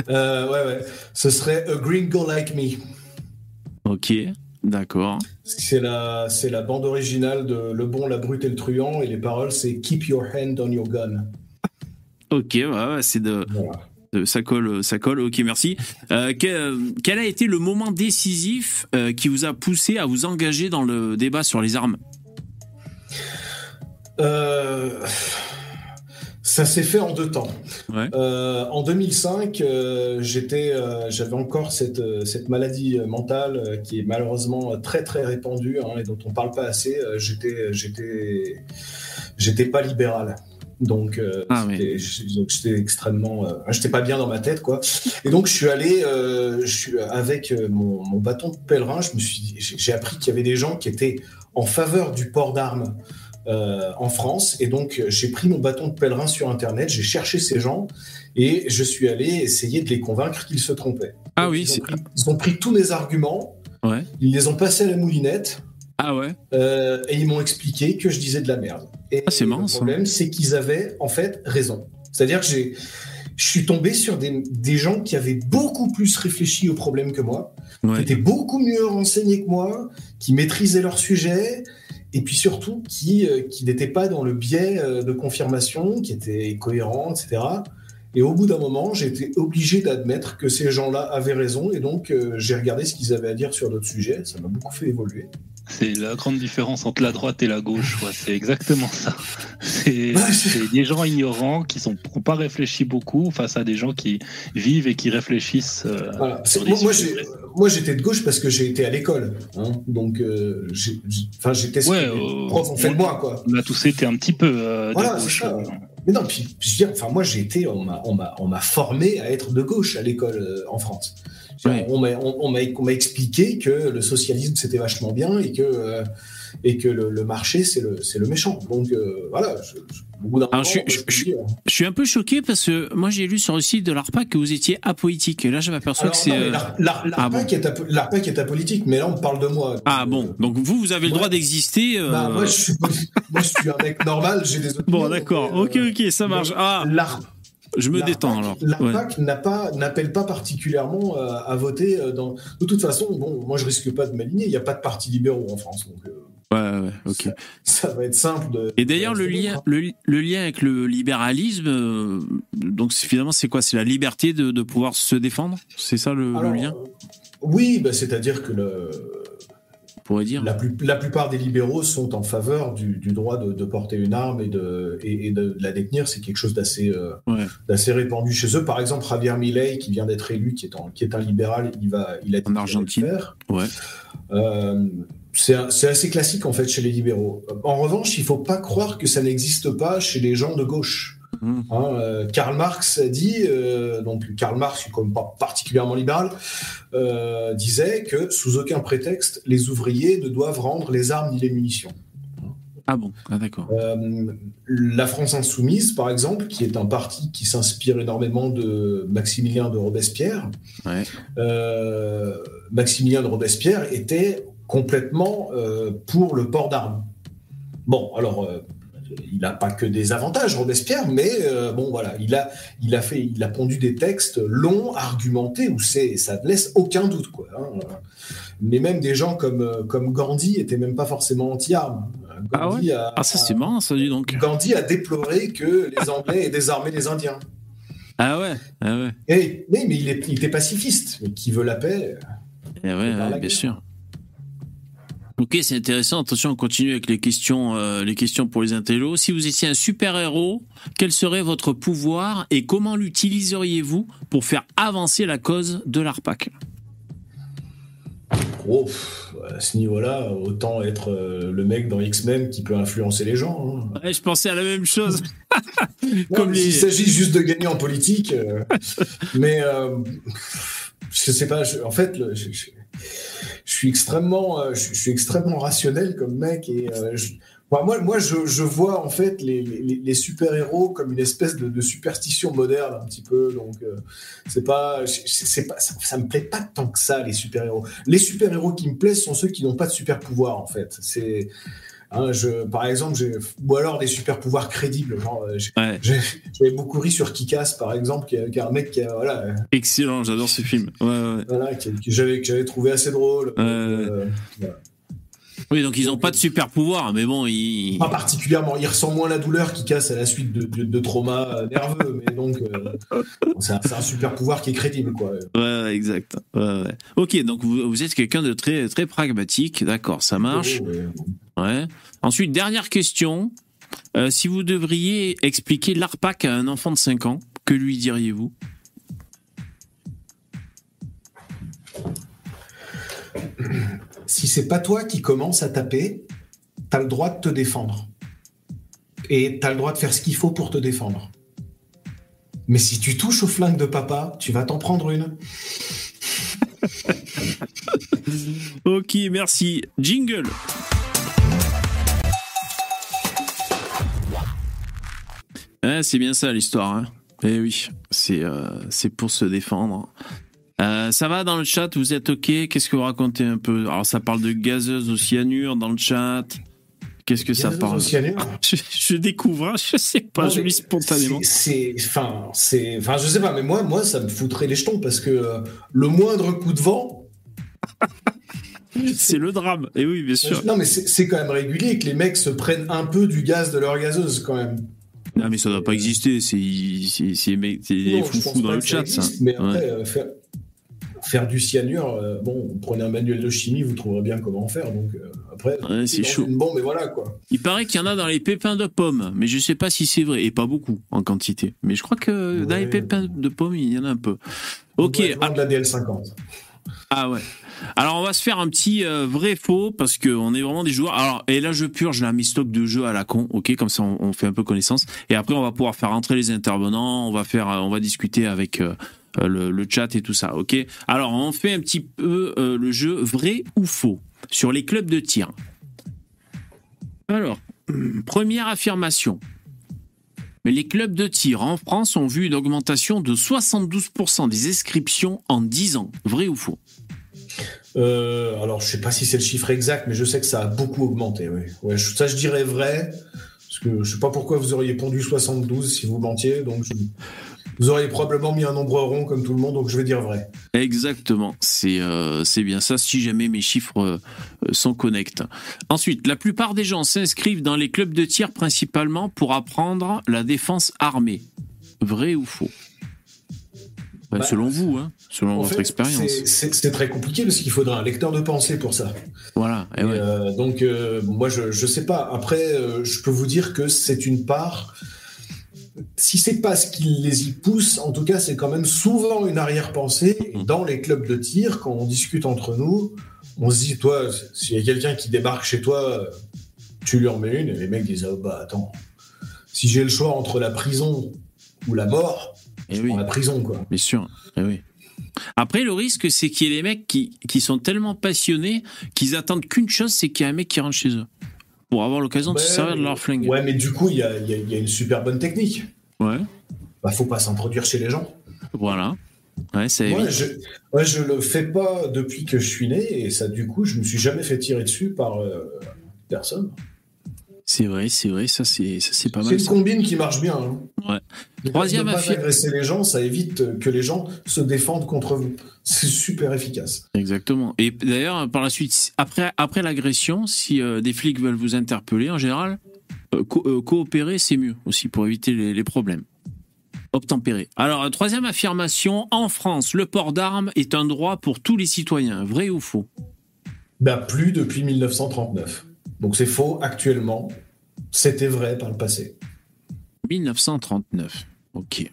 Euh, ouais, ouais. Ce serait A Gringo Like Me. ok, d'accord. C'est la, c'est la bande originale de Le Bon, la Brute et le Truand, et les paroles, c'est Keep your hand on your gun. Ok, ouais, c'est de, Voilà. de- ça colle, ça colle. Ok, merci. Euh, quel, quel a été le moment décisif euh, qui vous a poussé à vous engager dans le débat sur les armes? Euh, ça s'est fait en deux temps. Ouais. Euh, en 2005, euh, j'étais, euh, j'avais encore cette, cette maladie mentale qui est malheureusement très très répandue hein, et dont on parle pas assez. J'étais, j'étais, j'étais pas libéral. Donc, Ah j'étais extrêmement, j'étais pas bien dans ma tête, quoi. Et donc, je suis allé, je suis avec mon, mon bâton de pèlerin. Je me suis, dit- j'ai j'ai appris qu'il y avait des gens qui étaient en faveur du port d'armes euh, en France. Et donc, j'ai pris mon bâton de pèlerin sur Internet, j'ai cherché ces gens et je suis allé essayer de les convaincre qu'ils se trompaient. Ah Donc, oui, ils c'est ont, pris, ils ont pris tous mes arguments, ouais. ils les ont passés à la moulinette Ah ouais. euh, et ils m'ont expliqué que je disais de la merde. Et Ah, c'est le ça. problème, c'est qu'ils avaient en fait raison. C'est-à-dire que j'ai, je suis tombé sur des, des gens qui avaient beaucoup plus réfléchi au problème que moi, qui étaient beaucoup mieux renseignés que moi, qui maîtrisaient leur sujet, et puis surtout qui, euh, qui n'étaient pas dans le biais euh, de confirmation, qui étaient cohérents, etc. Et au bout d'un moment, été obligé d'admettre que ces gens-là avaient raison, et donc euh, j'ai regardé ce qu'ils avaient à dire sur d'autres sujets. Ça m'a beaucoup fait évoluer. C'est la grande différence entre la droite et la gauche. ouais, c'est exactement ça. C'est Ouais, des gens ignorants qui sont n'ont pas réfléchi beaucoup face à des gens qui vivent et qui réfléchissent. euh, Voilà. Moi, j'étais de gauche parce que j'ai été à l'école. hein. Donc, euh, j'étais Ouais, euh, profs ont fait de on- moi, quoi. On a tous été un petit peu Voilà, gauche. Mais non, puis, je veux dire, enfin, moi, j'ai été, on m'a, on on formé à être de gauche à l'école en France. Ouais. On m'a, on, on expliqué que le socialisme c'était vachement bien et que euh, et que le, le marché c'est le, c'est le méchant. Donc euh, voilà. Je, je- au bout d'un Alors, moment, je suis- je- je- un peu choqué parce que moi j'ai lu sur le site de l'ARPAC que vous étiez apolitique. Et là je m'aperçois que c'est. euh, ah l'ARPAC est apolitique, mais là on parle de moi. Ah bon, donc vous, vous avez le droit d'exister. euh, Bah, moi, je suis, moi, je suis un mec normal, j'ai des opinions. Bon, d'accord. Ok, ok, ça marche. Ah, je me détends alors. Ouais. N'a pas, n'appelle pas particulièrement euh, à voter euh, dans. De toute façon, bon, moi je risque pas de m'aligner. Il n'y a pas de partis libéraux en France, donc euh, Ouais, ouais, ok. ça, ça va être simple de. Et d'ailleurs, le lien, neutre. le, le lien avec le libéralisme, euh, donc finalement, c'est quoi? C'est la liberté de, de pouvoir se défendre? C'est ça le, lien? euh, Oui, bah, c'est-à-dire que le, pourrait dire la, plus- la plupart des libéraux sont en faveur du, du droit de, de porter une arme et de, et, et de la détenir. C'est quelque chose d'assez euh, Ouais. d'assez répandu chez eux. Par exemple, Javier Milei, qui vient d'être élu, qui est, en- qui est un libéral, il, va, il a En Argentine. Ouais. Euh, c'est assez classique en fait chez les libéraux. En revanche, il faut pas croire que ça n'existe pas chez les gens de gauche. Hein, euh, Karl Marx a dit, euh, donc Karl Marx, comme pas particulièrement libéral, euh, disait que sous aucun prétexte, les ouvriers ne doivent rendre les armes ni les munitions. Ah bon, ah d'accord. La France insoumise, par exemple, qui est un parti qui s'inspire énormément de Maximilien de Robespierre, Ouais. Maximilien de Robespierre était complètement pour le port d'armes. Bon, alors, il n'a pas que des avantages, Robespierre, mais euh, bon, voilà, il a, il, a fait, il a pondu des textes longs, argumentés, où c'est, ça ne laisse aucun doute. Quoi, hein. Mais même des gens comme, euh, comme Gandhi étaient même pas forcément anti-armes. Ah Gandhi a- Ah, ça c'est marrant, ça, dis donc. Gandhi a déploré que les Anglais aient désarmé les Indiens. Ah ouais, ah ouais. Et, mais, mais il, est- il était pacifiste, mais qui veut la paix? Eh ouais, ouais, bien guerre. sûr. Ok, c'est intéressant. Attention, on continue avec les questions, euh, les questions pour les intellos. Si vous étiez un super-héros, quel serait votre pouvoir et comment l'utiliseriez-vous pour faire avancer la cause de l'ARPAC? Oh, à ce niveau-là, autant être euh, le mec dans X-Men qui peut influencer les gens. hein. Ouais, Je pensais à la même chose. Comme les- S'il s'agit juste de gagner en politique, euh, mais euh, je sais pas. je- en fait, le- je, je- je suis extrêmement, euh, je, suis extrêmement rationnel comme mec et euh, je- moi, moi, je, je vois en fait les, les- les super-héros comme une espèce de, de superstition moderne un petit peu. Donc, euh, c'est pas, c'est pas, ça, ça me plaît pas tant que ça les super-héros. Les super-héros qui me plaisent sont ceux qui n'ont pas de super-pouvoir en fait. C'est Hein, je, par exemple, ou alors des super pouvoirs crédibles. Genre, euh, Ouais, J'avais beaucoup ri sur Kikas, par exemple, qui est, qui est un mec qui a, voilà, euh, excellent, j'adore ce film. Ouais, ouais. voilà, qui- que j'avais que j'avais trouvé assez drôle. Euh, Oui, donc ils n'ont pas de super pouvoir, mais bon, ils. pas particulièrement. Il ressent moins la douleur qui casse à la suite de, de, de traumas nerveux, mais donc euh, c'est un, super pouvoir qui est crédible, quoi. Ouais, ouais, exact. Ouais, ouais. Ok, donc vous, vous êtes quelqu'un de très, très pragmatique, d'accord, ça marche. Ouais. Ouais. Ensuite, dernière question. Euh, si vous devriez expliquer l'ARPAC à un enfant de 5 ans, que lui diriez-vous? Si c'est pas toi qui commence à taper, t'as le droit de te défendre. Et t'as le droit de faire ce qu'il faut pour te défendre. Mais si tu touches au flingue de papa, tu vas t'en prendre une. Ok, merci. Jingle. Ah, c'est bien ça l'histoire. Hein. Eh oui, c'est euh, c'est pour se défendre. Euh, ça va dans le chat, vous êtes ok? Qu'est-ce que vous racontez un peu? Alors ça parle de gazeuse au cyanure dans le chat. Qu'est-ce que ça parle? je, je découvre, hein, je sais pas, Non, je lis spontanément. C'est, enfin, c'est, enfin, je sais pas, mais moi, moi, ça me foutrait les jetons parce que euh, le moindre coup de vent, C'est le drame. Et oui, bien sûr. non, mais c'est, quand même régulier que les mecs se prennent un peu du gaz de leur gazeuse quand même. Non, mais ça doit pas exister. C'est c'est c'est foufous dans le chat, ça. Mais Ouais. après, euh, faire, faire du cyanure, euh, bon, prenez un manuel de chimie, vous trouverez bien comment en faire. Donc euh, après, Ouais, c'est dans chaud. Une bombe, et voilà quoi. Il paraît qu'il y en a dans les pépins de pommes, mais je sais pas si c'est vrai, et pas beaucoup en quantité. Mais je crois que dans les pépins de pommes, il y en a un peu. Ok, ah, de la DL50. ah ouais. Alors on va se faire un petit euh, vrai faux parce que on est vraiment des joueurs. Alors et là je purge la stock de jeux à la con, ok, comme ça on, on fait un peu connaissance. Et après on va pouvoir faire entrer les intervenants, on va faire, euh, on va discuter avec euh, le, le chat et tout ça, ok? Alors on fait un petit peu euh, le jeu vrai ou faux sur les clubs de tir. Alors première affirmation. Mais les clubs de tir en France ont vu une augmentation de 72% des inscriptions en 10 ans. Vrai ou faux? Euh, alors, je sais pas si c'est le chiffre exact, mais je sais que ça a beaucoup augmenté. Oui. Ça, je dirais vrai, parce que je sais pas pourquoi vous auriez pondu 72 si vous mentiez, donc je- vous auriez probablement mis un nombre rond comme tout le monde, donc je vais dire vrai. Exactement, c'est euh, bien ça, si jamais mes chiffres euh, sont connectés. Ensuite, la plupart des gens s'inscrivent dans les clubs de tir principalement pour apprendre la défense armée. Vrai ou faux? Ben, Bah, Selon vous, hein, selon votre fait, expérience. c'est- très compliqué parce qu'il faudrait un lecteur de pensée pour ça. Voilà, eh Et, ouais. euh, donc, moi, je, je sais pas. Après, je peux vous dire que c'est une part. Si c'est pas ce qui les y pousse, en tout cas, c'est quand même souvent une arrière-pensée. Et Dans les clubs de tir, quand on discute entre nous, on se dit, toi, s'il y a quelqu'un qui débarque chez toi, tu lui en mets une. Et les mecs disent, ah, bah attends, si j'ai le choix entre la prison ou la mort, Eh je oui. prends la prison, quoi. Bien sûr, eh oui. Après, le risque, c'est qu'il y ait des mecs qui, qui sont tellement passionnés qu'ils attendent qu'une chose, c'est qu'il y ait un mec qui rentre chez eux. Pour avoir l'occasion de se servir de leur flingue. Ouais, mais du coup, il y a, il y a- il y a une super bonne technique. Ouais, Bah, faut pas s'introduire chez les gens. voilà. Ouais, évite. Moi, je, moi, je le fais pas depuis que je suis né et ça, du coup, je me suis jamais fait tirer dessus par euh, personne. C'est vrai, c'est vrai, ça c'est ça c'est pas C'est mal. une ça. combine qui marche bien. hein. Ouais. Ne Troisième pas affaire- agresser les gens, ça évite que les gens se défendent contre vous. C'est super efficace. Exactement. Et d'ailleurs, par la suite, après après l'agression, si euh, des flics veulent vous interpeller, en général, euh, co- euh, coopérer c'est mieux aussi pour éviter les, les problèmes. Obtempérer. Alors, troisième affirmation, en France, le port d'armes est un droit pour tous les citoyens. Vrai ou faux? Ben, plus depuis 1939. Donc c'est faux actuellement. C'était vrai par le passé. 1939. Ok.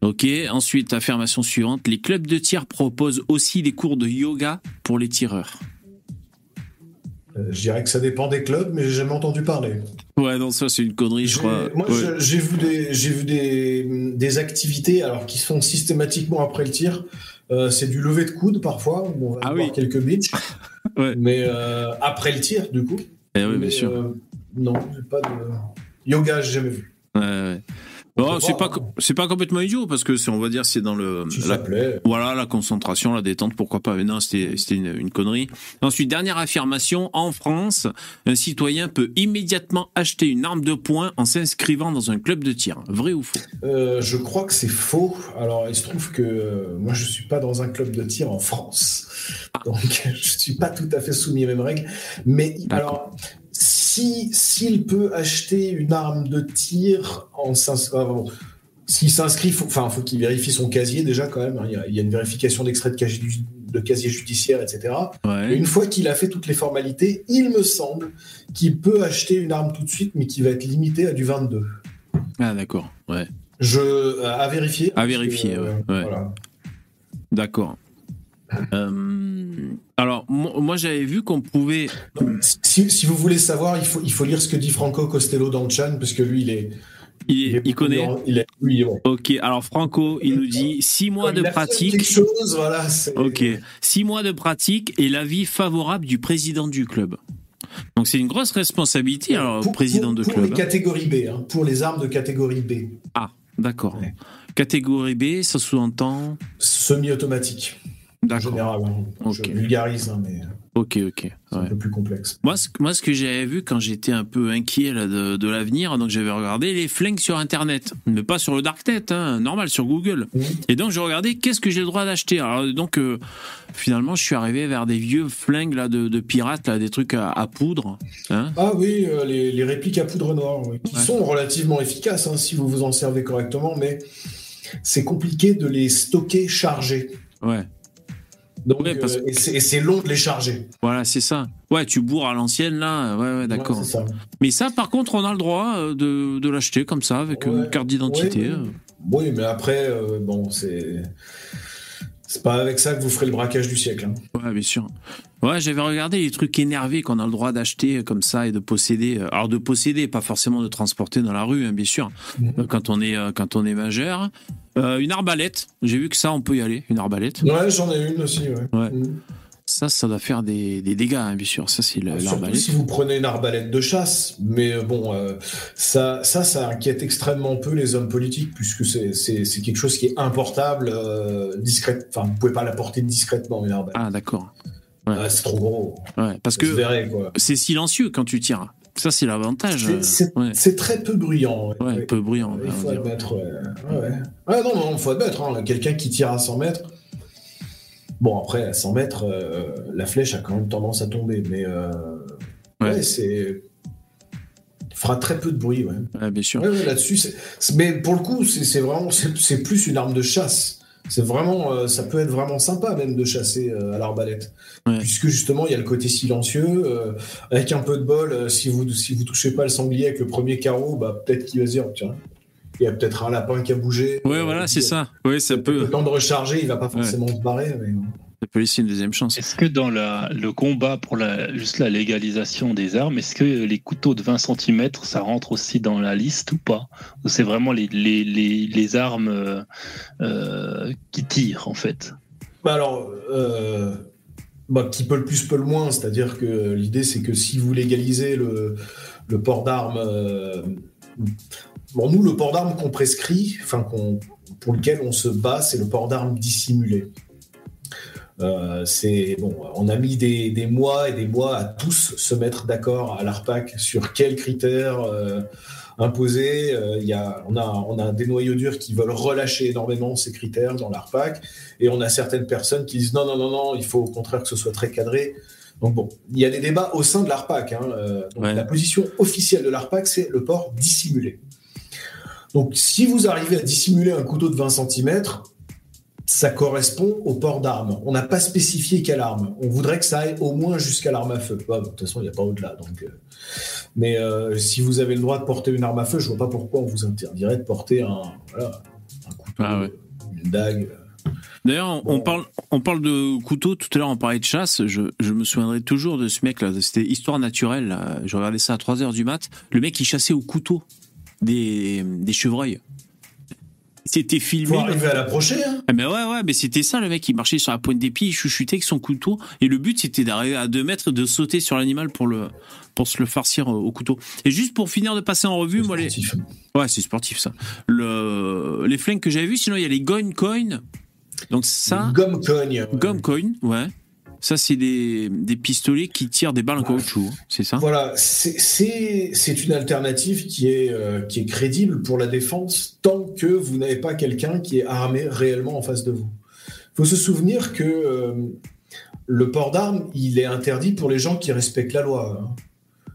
Ok, ensuite, affirmation suivante. Les clubs de tir proposent aussi des cours de yoga pour les tireurs. Euh, je dirais que ça dépend des clubs, mais j'ai jamais entendu parler. Ouais, non, ça c'est une connerie, je crois. Moi, Ouais. j'ai vu des, j'ai vu des, des activités alors qui se font systématiquement après le tir. Euh, c'est du lever de coude parfois, où on va Ah oui. quelques bitches. Ouais. Mais euh, après le tir, du coup. Eh oui, Mais, bien sûr. euh, non, j'ai pas de yoga, j'ai jamais vu. Ouais, ouais. Peut c'est pas, hein. c'est pas complètement idiot parce que c'est, on va dire, c'est dans le, Si la- voilà, la concentration, la détente, pourquoi pas. Mais non, c'était, c'était une, une connerie. Ensuite, dernière affirmation. En France, un citoyen peut immédiatement acheter une arme de poing en s'inscrivant dans un club de tir. Vrai ou faux? Euh, je crois que c'est faux. Alors, il se trouve que euh, moi, je suis pas dans un club de tir en France. Donc, je suis pas tout à fait soumis aux mêmes règles. Mais alors, si s'il peut acheter une arme de tir en ah, s'il s'inscrit, faut, enfin, faut qu'il vérifie son casier déjà quand même. hein. Il y a, il y a une vérification d'extrait de casier, de casier judiciaire, etc. Et une fois qu'il a fait toutes les formalités, il me semble qu'il peut acheter une arme tout de suite, mais qui va être limitée à du 22. Ah, d'accord. Ouais. Je euh, à vérifier. À vérifier, Euh, ouais, ouais. voilà. D'accord. Euh, alors, mo- moi, j'avais vu qu'on pouvait. Si, si vous voulez savoir, il faut, il faut lire ce que dit Franco Costello dans le chat, parce que lui, il est. Il, est il connaît. Il est. Ok, alors Franco, il nous dit six mois Il de pratique. Chose, voilà. Ok, six mois de pratique et l'avis favorable du président du club. Donc c'est une grosse responsabilité, alors, Pour- président pour- de pour club. les catégories B, hein, pour les armes de catégorie B, Ah, d'accord. Ouais. Catégorie B, ça sous-entend. semi-automatique, en D'accord. général. hein. Ok. Je vulgarise, hein, mais Ok, ok. c'est ouais. un peu plus complexe. Moi, ce, moi, ce que j'avais vu quand j'étais un peu inquiet là, de, de l'avenir, donc j'avais regardé les flingues sur Internet, mais pas sur le darknet, hein, normal sur Google. Et donc je regardais qu'est-ce que j'ai le droit d'acheter? Alors donc euh, finalement, je suis arrivé vers des vieux flingues là de, de pirates, là, des trucs à, à poudre. Hein Ah oui, euh, les, les répliques à poudre noire, oui, qui Ouais. sont relativement efficaces hein, si vous vous en servez correctement, mais c'est compliqué de les stocker chargés. ouais. Donc, Ouais, parce- euh, et c'est long de les charger. Voilà, c'est ça. Ouais, tu bourres à l'ancienne là. Ouais, ouais, d'accord. Ouais, ça. mais ça, par contre, on a le droit euh, de, de l'acheter comme ça avec une carte d'identité. Oui, mais après, euh, bon, c'est. C'est pas avec ça que vous ferez le braquage du siècle. hein. Ouais, bien sûr. Ouais, j'avais regardé les trucs énervés qu'on a le droit d'acheter comme ça et de posséder. Alors de posséder, pas forcément de transporter dans la rue, hein, bien sûr. Mhm. Euh, Quand on est euh, quand on est majeur, Euh, une arbalète. J'ai vu que ça, on peut y aller. Une arbalète. Ouais, j'en ai une aussi, ouais. Ouais. Mhm. Ça, ça doit faire des, des dégâts, hein, bien sûr. Ça, c'est l'arbalète. si vous prenez une arbalète de chasse. Mais euh, bon, euh, ça, ça, ça inquiète extrêmement peu les hommes politiques, puisque c'est quelque chose qui est importable, euh, discrète. Enfin, vous pouvez pas la porter discrètement, une arbalète. Ah, d'accord. Ah, c'est trop gros. Ouais, parce que c'est silencieux quand tu tires. Ça, c'est l'avantage. C'est- Ouais. très peu bruyant. ouais. Peu bruyant. Il faut admettre, non, non, il faut admettre. hein, Quelqu'un qui tire à 100 mètres. Bon, après, à 100 mètres, euh, la flèche a quand même tendance à tomber. Mais euh, Ouais. ouais, c'est. fera très peu de bruit, ouais. Bien sûr. Ouais, ouais, là-dessus. Mais pour le coup, c'est vraiment. C'est c'est plus une arme de chasse. C'est vraiment. euh, ça peut être vraiment sympa, même, de chasser euh, à l'arbalète. Ouais. Puisque justement, il y a le côté silencieux. euh, avec un peu de bol, si vous si vous touchez pas le sanglier avec le premier carreau, bah, peut-être qu'il va se dire tiens, il y a peut-être un lapin qui a bougé. Euh, voilà, il- c'est ça. Ouais, ça Le peut, temps de recharger, il va pas forcément se barrer. Mais... ça peut laisser une deuxième chance. Est-ce que dans la, le combat pour la, juste la légalisation des armes, est-ce que les couteaux de 20 cm, ça rentre aussi dans la liste ou pas? Ou c'est vraiment les, les, les, les armes euh, euh, qui tirent, en fait? Bah alors, euh, bah, qui peut le plus, peut le moins. C'est-à-dire que l'idée, c'est que si vous légalisez le, le port d'armes. Bon, nous, le port d'armes qu'on prescrit, enfin, qu'on- pour lequel on se bat, c'est le port d'armes dissimulé. Euh, c'est bon, on a mis des, des mois et des mois à tous se mettre d'accord à l'ARPAC sur quels critères euh, imposer. Euh, il y a, on, a, on a des noyaux durs qui veulent relâcher énormément ces critères dans l'ARPAC. Et on a certaines personnes qui disent non, non, non, non, il faut au contraire que ce soit très cadré. Donc bon, il y a des débats au sein de l'ARPAC. Hein, donc Ouais. La position officielle de l'ARPAC, c'est le port dissimulé. Donc si vous arrivez à dissimuler un couteau de 20 cm, ça correspond au port d'armes. On n'a pas spécifié quelle arme. On voudrait que ça aille au moins jusqu'à l'arme à feu. de toute façon, il n'y a pas au-delà. Donc, mais si vous avez le droit de porter une arme à feu, je vois pas pourquoi on vous interdirait de porter un, un couteau, ah une dague. D'ailleurs, on, parle, on parle de couteau. Tout à l'heure, on parlait de chasse. Je, je me souviendrai toujours de ce mec-là. C'était Histoire naturelle. Je regardais ça à 3 h du mat. Le mec, il chassait au couteau des, des chevreuils. C'était filmé. Faut arriver à l'approcher. Hein. Ah, mais ouais, ouais, mais c'était ça, le mec, il marchait sur la pointe des pieds, il chuchotait avec son couteau. Et le but, c'était d'arriver à 2 mètres, de sauter sur l'animal pour le, pour se le farcir au couteau. Et juste pour finir de passer en revue, moi, les. Ouais, c'est sportif, ça. Le... Les flingues que j'avais vues, sinon, il y a les Goin Coin. Donc ça. Gomme Coin. Gomme Coin, ouais. Ça, c'est des, des, pistolets qui tirent des balles en caoutchouc, hein, c'est ça? Voilà, c'est une alternative qui est, euh, qui est crédible pour la défense tant que vous n'avez pas quelqu'un qui est armé réellement en face de vous. Il faut se souvenir que euh, le port d'armes, il est interdit pour les gens qui respectent la loi. Hein.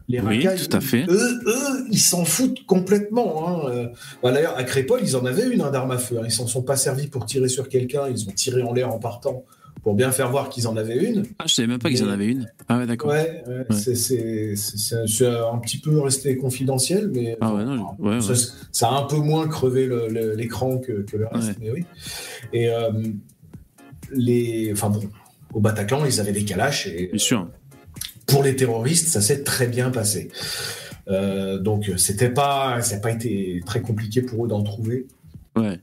Les oui, tout à fait. Eux, eux ils s'en foutent complètement. Hein. Euh, bah, d'ailleurs, à Crépole, ils en avaient une d'arme à feu. Ils s'en sont pas servis pour tirer sur quelqu'un. Ils ont tiré en l'air en partant pour bien faire voir qu'ils en avaient une. Ah, je savais même pas qu'ils en avaient une. Ah ouais, d'accord. Ouais, c'est un petit peu resté confidentiel, mais ah ouais, non, ouais, ça, ça, a un peu moins crevé l'écran que, que, le reste. Mais oui. Et euh, les, enfin bon, au Bataclan, ils avaient des calaches et. Bien sûr. Pour les terroristes, ça s'est très bien passé. Euh, donc c'était pas, ça n'a pas été très compliqué pour eux d'en trouver. Ouais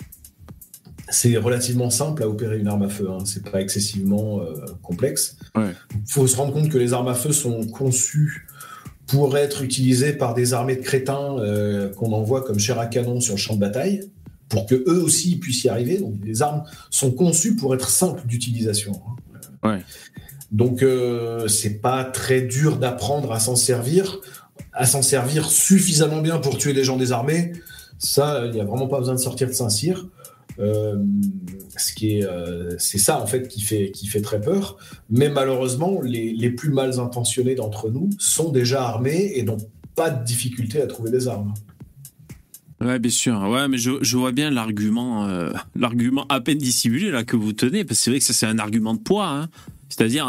c'est relativement simple à opérer une arme à feu. Hein. C'est pas excessivement euh, complexe. Il faut se rendre compte que les armes à feu sont conçues pour être utilisées par des armées de crétins euh, qu'on envoie comme chair à canon sur le champ de bataille, pour que eux aussi puissent y arriver. Donc les armes sont conçues pour être simples d'utilisation. Hein. Donc euh, c'est pas très dur d'apprendre à s'en servir, à s'en servir suffisamment bien pour tuer des gens désarmés. Ça, il n'y a vraiment pas besoin de sortir de Saint-Cyr. Euh, ce qui est, euh, c'est ça en fait qui fait qui fait très peur. Mais malheureusement, les, les plus mal intentionnés d'entre nous sont déjà armés et n'ont pas de difficulté à trouver des armes. Ouais, bien sûr. Ouais, mais je, je vois bien l'argument, euh, l'argument à peine dissimulé là que vous tenez, parce que c'est vrai que ça c'est un argument de poids. Hein. C'est-à-dire,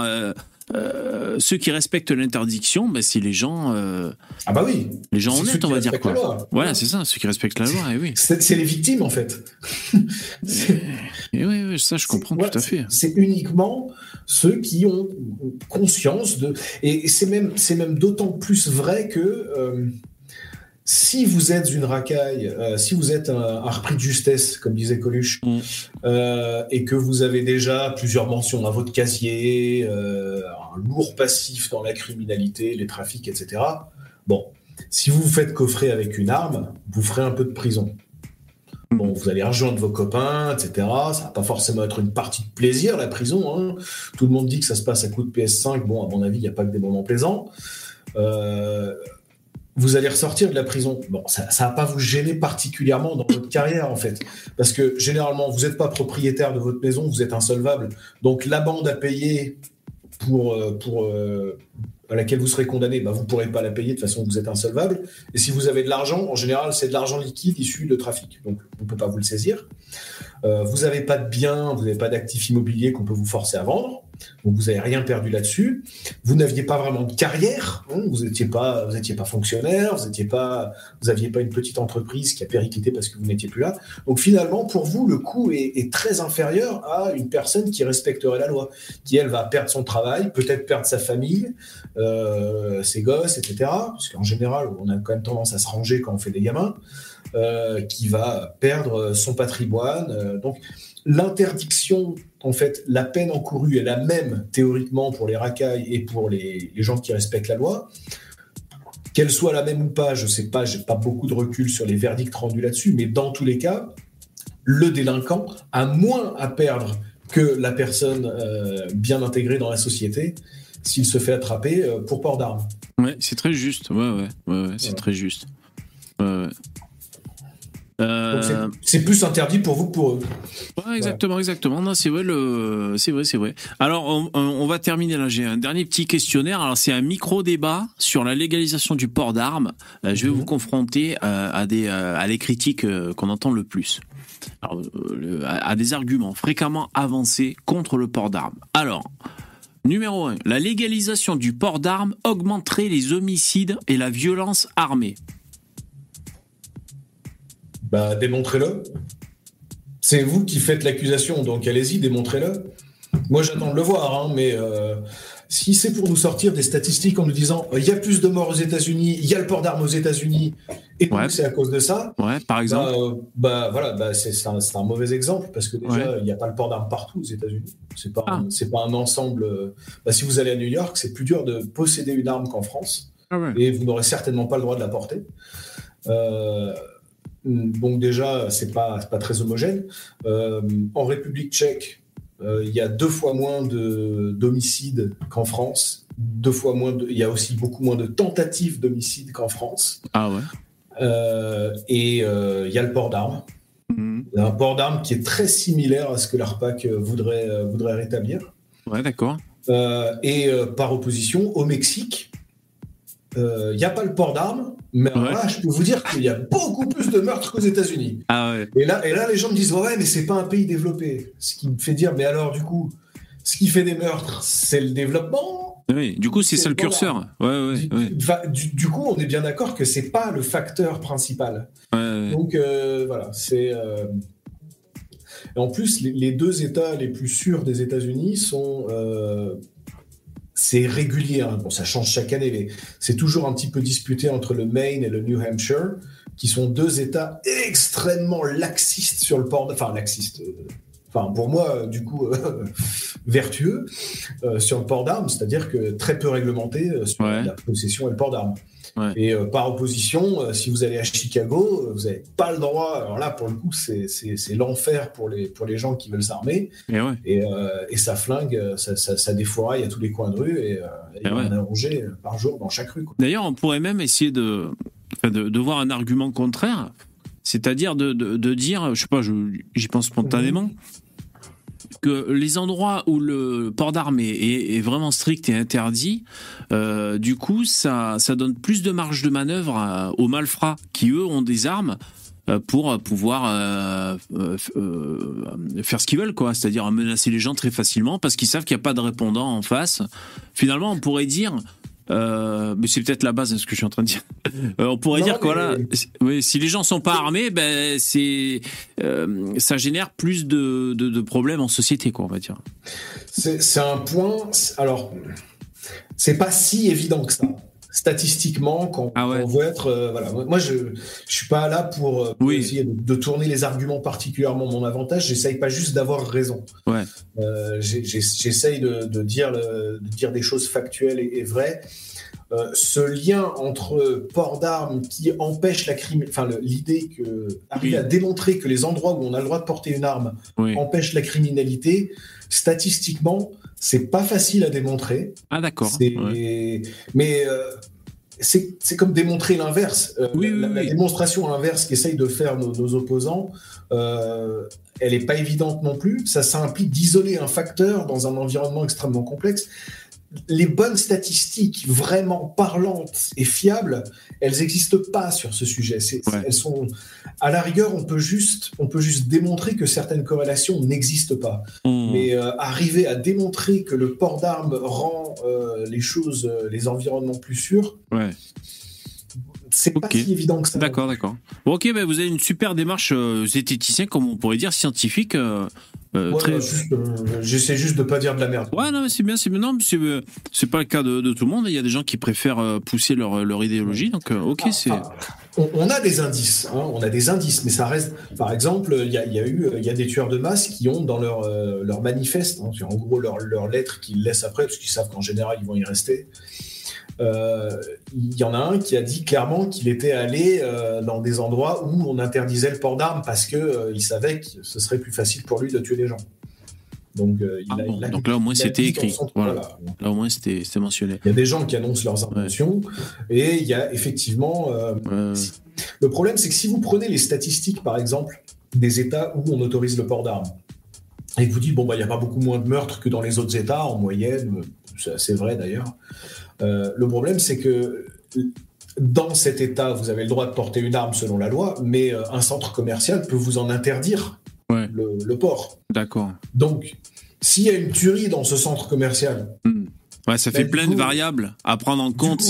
euh, ceux qui respectent l'interdiction, ben, c'est les gens. Euh, ah bah oui. Les gens honnêtes, on va dire quoi. Voilà, c'est ça, ceux qui respectent la loi. Et oui. C'est les victimes en fait. et, oui, ça je comprends tout à fait. C'est uniquement ceux qui ont conscience de. Et c'est même, c'est même d'autant plus vrai que. Euh, si vous êtes une racaille, euh, si vous êtes un, repris de justesse, comme disait Coluche, mm. euh, et que vous avez déjà plusieurs mentions dans votre casier, euh, un lourd passif dans la criminalité, les trafics, etc., bon, si vous vous faites coffrer avec une arme, vous ferez un peu de prison. Bon, vous allez rejoindre vos copains, etc. Ça va pas forcément être une partie de plaisir, la prison. Hein. Tout le monde dit que ça se passe à coup de PS5. Bon, à mon avis, il n'y a pas que des moments plaisants. Euh, vous allez ressortir de la prison. Bon, ça ne va pas vous gêner particulièrement dans votre carrière, en fait. Parce que généralement, vous n'êtes pas propriétaire de votre maison, vous êtes insolvable. Donc, la bande à payer pour, euh, pour, euh, à laquelle vous serez condamné, bah, vous ne pourrez pas la payer de toute façon, vous êtes insolvable. Et si vous avez de l'argent, en général, c'est de l'argent liquide issu de trafic. Donc, on ne peut pas vous le saisir. Euh, vous n'avez pas de biens, vous n'avez pas d'actifs immobiliers qu'on peut vous forcer à vendre. Donc vous n'avez rien perdu là-dessus. Vous n'aviez pas vraiment de carrière. Hein. vous n'étiez pas, vous étiez pas fonctionnaire. Vous étiez pas, vous aviez pas une petite entreprise qui a périclité parce que vous n'étiez plus là. Donc finalement, pour vous, le coût est, très inférieur à une personne qui respecterait la loi, qui elle va perdre son travail, peut-être perdre sa famille, euh, ses gosses, etc. Parce qu'en général, on a quand même tendance à se ranger quand on fait des gamins. Euh, qui va perdre son patrimoine. Euh, donc l'interdiction, en fait, la peine encourue est la même théoriquement pour les racailles et pour les, gens qui respectent la loi. Qu'elle soit la même ou pas, je ne sais pas, j'ai pas beaucoup de recul sur les verdicts rendus là-dessus, mais dans tous les cas, le délinquant a moins à perdre que la personne euh, bien intégrée dans la société s'il se fait attraper pour port d'armes. Ouais, c'est très juste. Ouais, ouais, ouais, c'est très juste. Ouais, ouais. Euh, C'est plus interdit pour vous que pour eux. Ouais, exactement, exactement. Non, c'est vrai, le, c'est vrai, c'est vrai. Alors, on, on va terminer là. J'ai un dernier petit questionnaire. Alors, c'est un micro débat sur la légalisation du port d'armes. Euh, je vais Mhm. vous confronter euh, à des, à les critiques qu'on entend le plus. Alors, le- à, à des arguments fréquemment avancés contre le port d'armes. Alors. Numéro 1. La légalisation du port d'armes augmenterait les homicides et la violence armée. Bah, démontrez-le. C'est vous qui faites l'accusation, donc allez-y, démontrez-le. Moi, j'attends de le voir, hein, mais euh, si c'est pour nous sortir des statistiques en nous disant euh, il y a plus de morts aux États-Unis, il y a le port d'armes aux États-Unis, et Ouais. c'est à cause de ça, Ouais, par exemple. bah, euh, bah, voilà, bah, c'est un, un mauvais exemple parce que déjà, Ouais. il n'y a pas le port d'armes partout aux États-Unis. C'est pas, Ah. c'est pas un ensemble. euh, bah, si vous allez à New York, c'est plus dur de posséder une arme qu'en France Ah ouais. et vous n'aurez certainement pas le droit de la porter. Euh, donc déjà, c'est pas pas très homogène. Euh, en République Tchèque, euh, il y a deux fois moins de d'homicides qu'en France. Deux fois moins. de- il y a aussi beaucoup moins de tentatives d'homicide qu'en France. Ah ouais. Euh, et il y a le port d'armes. A un port d'armes qui est très similaire à ce que l'ARPAC voudrait voudrait rétablir. Ouais, d'accord. Et par opposition, au Mexique, il n'y a pas le port d'armes, mais Ouais. là, je peux vous dire qu'il y a beaucoup plus de meurtres qu'aux États-Unis. Ah ouais. Et là, et là, les gens me disent Ouais, mais c'est pas un pays développé. Ce qui me fait dire Mais alors, du coup, ce qui fait des meurtres, c'est le développement? Oui, du coup, c'est ça le curseur. Ouais, ouais, du, ouais. va- du- du coup, on est bien d'accord que c'est pas le facteur principal. Donc euh, voilà, c'est. euh, En plus, les, les deux États les plus sûrs des États-Unis sont. euh, C'est régulier, hein. bon, ça change chaque année, mais c'est toujours un petit peu disputé entre le Maine et le New Hampshire, qui sont deux États extrêmement laxistes sur le port, de- enfin laxistes, euh, enfin pour moi, euh, du coup, euh, vertueux euh, sur le port d'armes, c'est-à-dire que très peu réglementé euh, sur Ouais. la possession et le port d'armes. Ouais. Et euh, par opposition, euh, si vous allez à Chicago, euh, vous n'avez pas le droit. Alors là, pour le coup, c'est l'enfer pour les, pour les gens qui veulent s'armer. Et ouais. Et, et ça flingue, ça, ça, ça défouraille à tous les coins de rue. Et, il y en a rongé par jour dans chaque rue. D'ailleurs, on pourrait même essayer de, de, de voir un argument contraire, c'est-à-dire de, de, de dire, je sais pas, j'y pense spontanément, les endroits où le port d'armes est, vraiment strict et interdit, euh, du coup, ça, ça donne plus de marge de manœuvre à- aux malfrats qui, eux, ont des armes euh, pour pouvoir euh, euh, euh, faire ce qu'ils veulent, quoi. C'est-à-dire menacer les gens très facilement parce qu'ils savent qu'il n'y a pas de répondant en face. Finalement, on pourrait dire, euh, mais c'est peut-être la base de ce que je suis en train de dire. Euh, on pourrait Non, dire que mais- voilà, si- oui, si les gens sont pas armés, ben c'est euh, ça génère plus de, de, de problèmes en société, quoi, on va dire. C'est un point. Alors, c'est pas si évident que ça. Statistiquement, quand, Ah ouais. quand on veut être. euh, voilà. Moi, je ne suis pas là pour, euh, pour Oui. essayer de, de tourner les arguments particulièrement mon avantage. J'essaye pas juste d'avoir raison. Ouais. Euh, J'essaye de, de dire le- de dire des choses factuelles et, et vraies. Euh, ce lien entre port d'armes qui empêche la crime, enfin l'idée que arriver Oui. à démontrer que les endroits où on a le droit de porter une arme Oui. empêchent la criminalité, statistiquement, c'est pas facile à démontrer. Ah d'accord. Ouais. Mais euh, c'est c'est comme démontrer l'inverse. Euh, Oui, la, oui, la oui. démonstration inverse qu'essayent de faire nos, nos opposants, euh, elle n'est pas évidente non plus. Ça, ça implique d'isoler un facteur dans un environnement extrêmement complexe. Les bonnes statistiques vraiment parlantes et fiables, elles n'existent pas sur ce sujet. Ouais. Elles sont, à la rigueur, on peut juste, on peut juste démontrer que certaines corrélations n'existent pas. On- Mais euh, arriver à démontrer que le port d'armes rend euh, les choses, euh, les environnements plus sûrs, Ouais. c'est pas si évident que ça. D'accord, d'accord. Bon, ok, ben vous avez une super démarche euh, zététicien, comme on pourrait dire, scientifique. euh, euh, Ouais, très... bah, euh, J'essaie juste de pas dire de la merde. Ouais, non, mais c'est bien, c'est bien. Non, c'est euh, c'est pas le cas de, de tout le monde. Il y a des gens qui préfèrent pousser leur, leur idéologie. Donc, ok, Ah, c'est. on, on a des indices, hein, on a des indices, mais ça reste. Par exemple, il y a, y a eu, il y a des tueurs de masse qui ont dans leur leur manifeste, hein, en gros leur leur lettre qu'ils laissent après, parce qu'ils savent qu'en général ils vont y rester. Euh, Il y en a un qui a dit clairement qu'il était allé euh, dans des endroits où on interdisait le port d'armes parce que euh, il savait que ce serait plus facile pour lui de tuer les gens. Donc, euh, il Ah a- bon, il a- donc là, au moins, c'était écrit. son- Voilà. voilà. Là, au moins, c'était mentionné. Il y a des gens qui annoncent leurs intentions et il y a effectivement euh, Euh, Le problème, c'est que si vous prenez les statistiques, par exemple, des États où on autorise le port d'armes, et que vous dites, bon, bah, il n'y a pas beaucoup moins de meurtres que dans les autres États, en moyenne, c'est assez vrai d'ailleurs. Euh, le problème, c'est que dans cet État, vous avez le droit de porter une arme selon la loi, mais euh, un centre commercial peut vous en interdire le, port. D'accord. Donc, s'il y a une tuerie dans ce centre commercial, hmm. Ouais, ça fait bah, plein de variables à prendre en compte.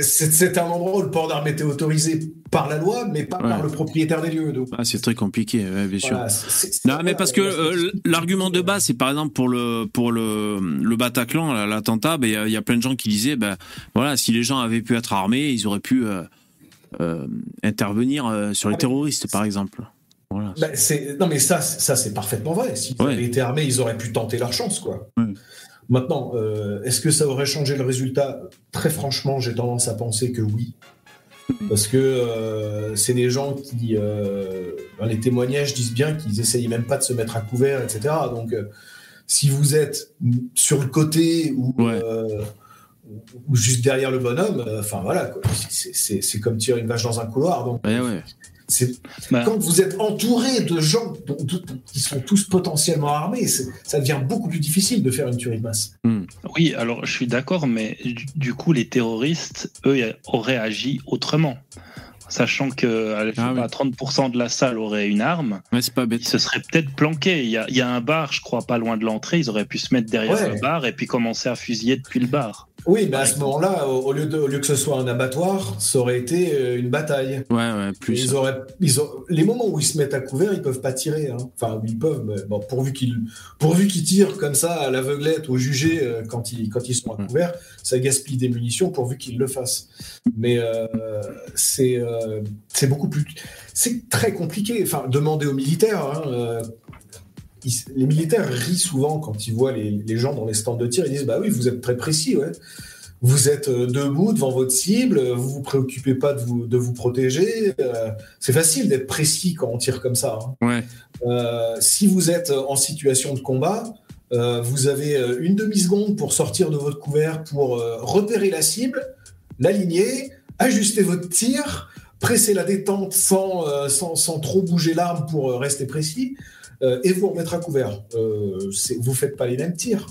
C'est un endroit où le port d'armes était autorisé par la loi, mais pas par le propriétaire des lieux. Ah, c'est très compliqué, bien sûr. non, mais parce que euh, l'argument de base, c'est par exemple pour le pour le, le Bataclan, l'attentat, ben, il y, a plein de gens qui disaient, ben voilà, si les gens avaient pu être armés, ils auraient pu euh, euh, intervenir sur les ah, terroristes, par exemple. Voilà. Ben, non, mais ça, ça c'est parfaitement vrai. S'ils avaient été armés, ils auraient pu tenter leur chance, quoi. Maintenant, euh, est-ce que ça aurait changé le résultat? Très franchement, j'ai tendance à penser que oui. Parce que euh, c'est des gens qui, euh, dans les témoignages, disent bien qu'ils essayent même pas de se mettre à couvert, etc. Donc, si vous êtes sur le côté ou, ou juste derrière le bonhomme, enfin voilà, c'est comme tirer une vache dans un couloir. Donc, bah. Quand vous êtes entouré de gens qui sont tous potentiellement armés, ça devient beaucoup plus difficile de faire une tuerie de masse. Hmm. Oui, alors je suis d'accord, mais du coup, les terroristes, eux, auraient agi autrement. Sachant que 30% ah de la salle aurait une arme, mais c'est pas bête. ils se seraient peut-être planqués. Il y, a, un bar, je crois, pas loin de l'entrée. Ils auraient pu se mettre derrière le bar et puis commencer à fusiller depuis le bar. Oui, mais à ce moment-là, au lieu, de, au lieu que ce soit un abattoir, ça aurait été euh, une bataille. Ouais, ouais, plus. Ils auraient, ils ont, les moments où ils se mettent à couvert, ils peuvent pas tirer. Hein. Enfin, ils peuvent, mais bon, pourvu qu'ils, pourvu qu'ils tirent comme ça à l'aveuglette au jugé euh, quand ils, quand ils sont à couvert, ça gaspille des munitions pourvu qu'ils le fassent. Mais euh, c'est, euh, c'est beaucoup plus, c'est très compliqué. Enfin, demander aux militaires. Hein, euh, les militaires rient souvent quand ils voient les, gens dans les stands de tir. Ils disent Bah oui, vous êtes très précis, ouais. Vous êtes euh, debout devant votre cible, vous vous préoccupez pas de vous, de vous protéger. Euh, c'est facile d'être précis quand on tire comme ça. Hein. Euh, si vous êtes en situation de combat, vous avez une demi-seconde pour sortir de votre couvert, pour repérer la cible, l'aligner, ajuster votre tir, presser la détente sans, sans, sans trop bouger l'arme pour rester précis. Euh, et vous remettre à couvert. Euh, vous faites pas les mêmes tirs.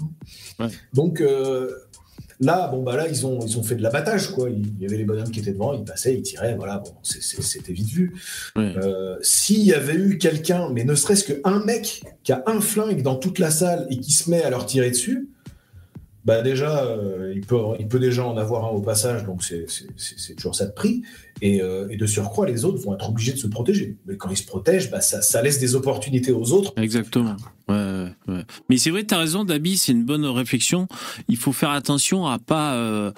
Donc euh, là, bon bah là ils ont ils ont fait de l'abattage quoi. Il y avait les bonhommes qui étaient devant, ils passaient, ils tiraient, voilà. Bon, c'était vite vu. S'il y avait eu quelqu'un, mais ne serait-ce qu'un mec qui a un flingue dans toute la salle et qui se met à leur tirer dessus, bah déjà, il, peut, il peut déjà en avoir un au passage, donc c'est toujours ça de prix. Euh, et, de surcroît, les autres vont être obligés de se protéger. Mais quand ils se protègent, bah, ça, laisse des opportunités aux autres. Exactement. Mais c'est vrai, tu as raison, Dabi, c'est une bonne réflexion. Il faut faire attention à pas... Euh,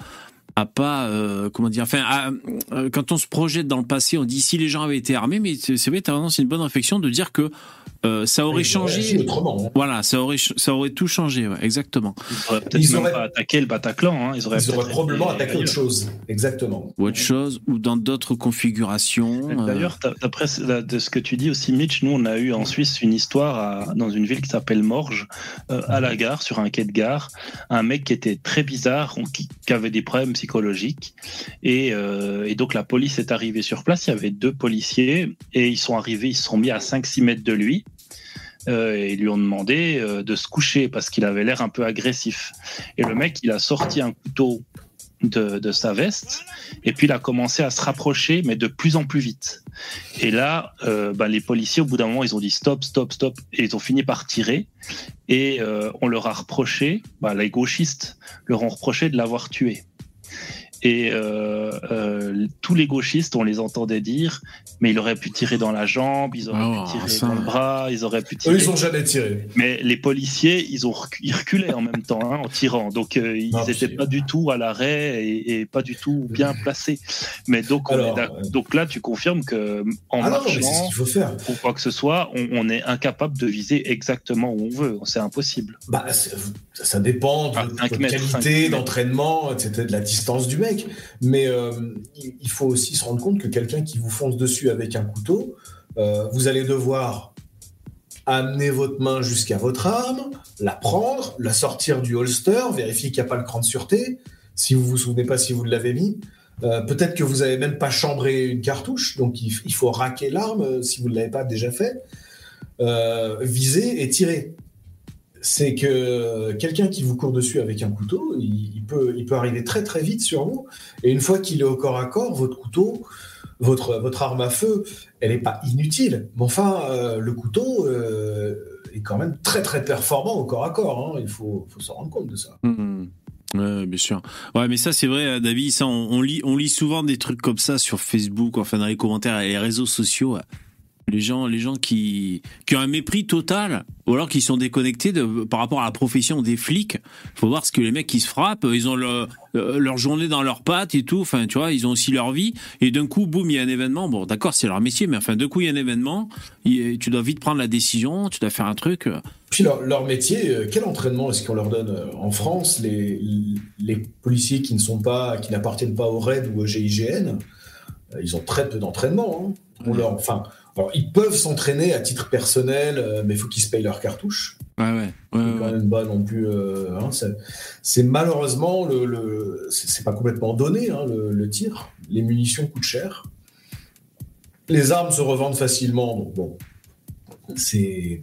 à pas euh, comment dire enfin quand on se projette dans le passé on dit si les gens avaient été armés mais c'est vrai tu c'est une bonne réflexion de dire que euh, ça aurait changé. Autrement. Voilà, ça aurait, ça aurait tout changé, exactement. Ils auraient peut-être même pas attaqué le Bataclan. Hein. Ils auraient, probablement attaqué autre chose. Exactement. Ou autre chose, ou dans d'autres configurations. Euh. D'ailleurs, d'après de ce que tu dis aussi, Mitch, nous, on a eu en Suisse une histoire dans une ville qui s'appelle Morges, euh, à la gare, sur un quai de gare, un mec qui était très bizarre, qui, avait des problèmes psychologiques. Et, et donc, la police est arrivée sur place. Il y avait deux policiers et ils sont arrivés, ils se sont mis à 5-6 mètres de lui euh, et lui ont demandé euh, de se coucher parce qu'il avait l'air un peu agressif. Et le mec, il a sorti un couteau de, sa veste et puis il a commencé à se rapprocher, mais de plus en plus vite. Et là, euh, bah, les policiers, au bout d'un moment, ils ont dit stop, stop, stop, et ils ont fini par tirer. Et on leur a reproché, bah, les gauchistes leur ont reproché de l'avoir tué. Et euh, euh, tous les gauchistes, on les entendait dire, mais il aurait pu tirer dans la jambe, ils auraient pu oh, tirer dans le bras, ils auraient pu tirer. Eux, ils ont jamais tiré. Mais les policiers, ils ont reculaient en même temps hein, en tirant, donc euh, ils n'étaient pas du tout à l'arrêt et, pas du tout bien placés. Mais donc, donc là, tu confirmes que en ah marchant faut faire. ou quoi que ce soit, on, est incapable de viser exactement où on veut. C'est impossible. Bah, ça dépend de, la qualité d'entraînement, etc., de la distance du mec. Mais euh, il faut aussi se rendre compte que quelqu'un qui vous fonce dessus avec un couteau, euh, vous allez devoir amener votre main jusqu'à votre arme, la prendre, la sortir du holster, vérifier qu'il n'y a pas le cran de sûreté, si vous vous souvenez pas si vous l'avez mis. Euh, peut-être que vous n'avez même pas chambré une cartouche, donc il, faut raquer l'arme si vous ne l'avez pas déjà fait, viser et tirer. C'est que quelqu'un qui vous court dessus avec un couteau, il, peut, il peut arriver très très vite sur vous, et une fois qu'il est au corps à corps, votre couteau, votre, votre arme à feu, elle n'est pas inutile. Mais enfin, le couteau est quand même très très performant au corps à corps. Hein. Il faut, s'en rendre compte de ça. Mmh. Bien sûr. Ouais, mais ça c'est vrai, David. Ça, on, lit, on lit souvent des trucs comme ça sur Facebook, enfin dans les commentaires et les réseaux sociaux les gens, les gens qui, qui ont un mépris total, ou alors qui sont déconnectés de, par rapport à la profession des flics. Faut voir ce que les mecs qui se frappent, ils ont euh, leur journée dans leurs pattes et tout. Enfin, tu vois, ils ont aussi leur vie. Et d'un coup, boum, il y a un événement. Bon, d'accord, c'est leur métier, mais enfin, d'un coup, il y a un événement. tu dois vite prendre la décision. Tu dois faire un truc. Puis leur, métier, euh, quel entraînement est-ce qu'on leur donne euh, en France les, les policiers qui ne sont pas, qui n'appartiennent pas au RAID ou au GIGN, ils ont très peu d'entraînement. Hein. On leur, enfin, ils peuvent s'entraîner à titre personnel, euh, mais il faut qu'ils se payent leur cartouche. Ouais, ouais. c'est quand même pas non plus. Euh, hein, c'est malheureusement le, le c'est pas complètement donné hein, le, tir. Les munitions coûtent cher. Les armes se revendent facilement, donc bon, c'est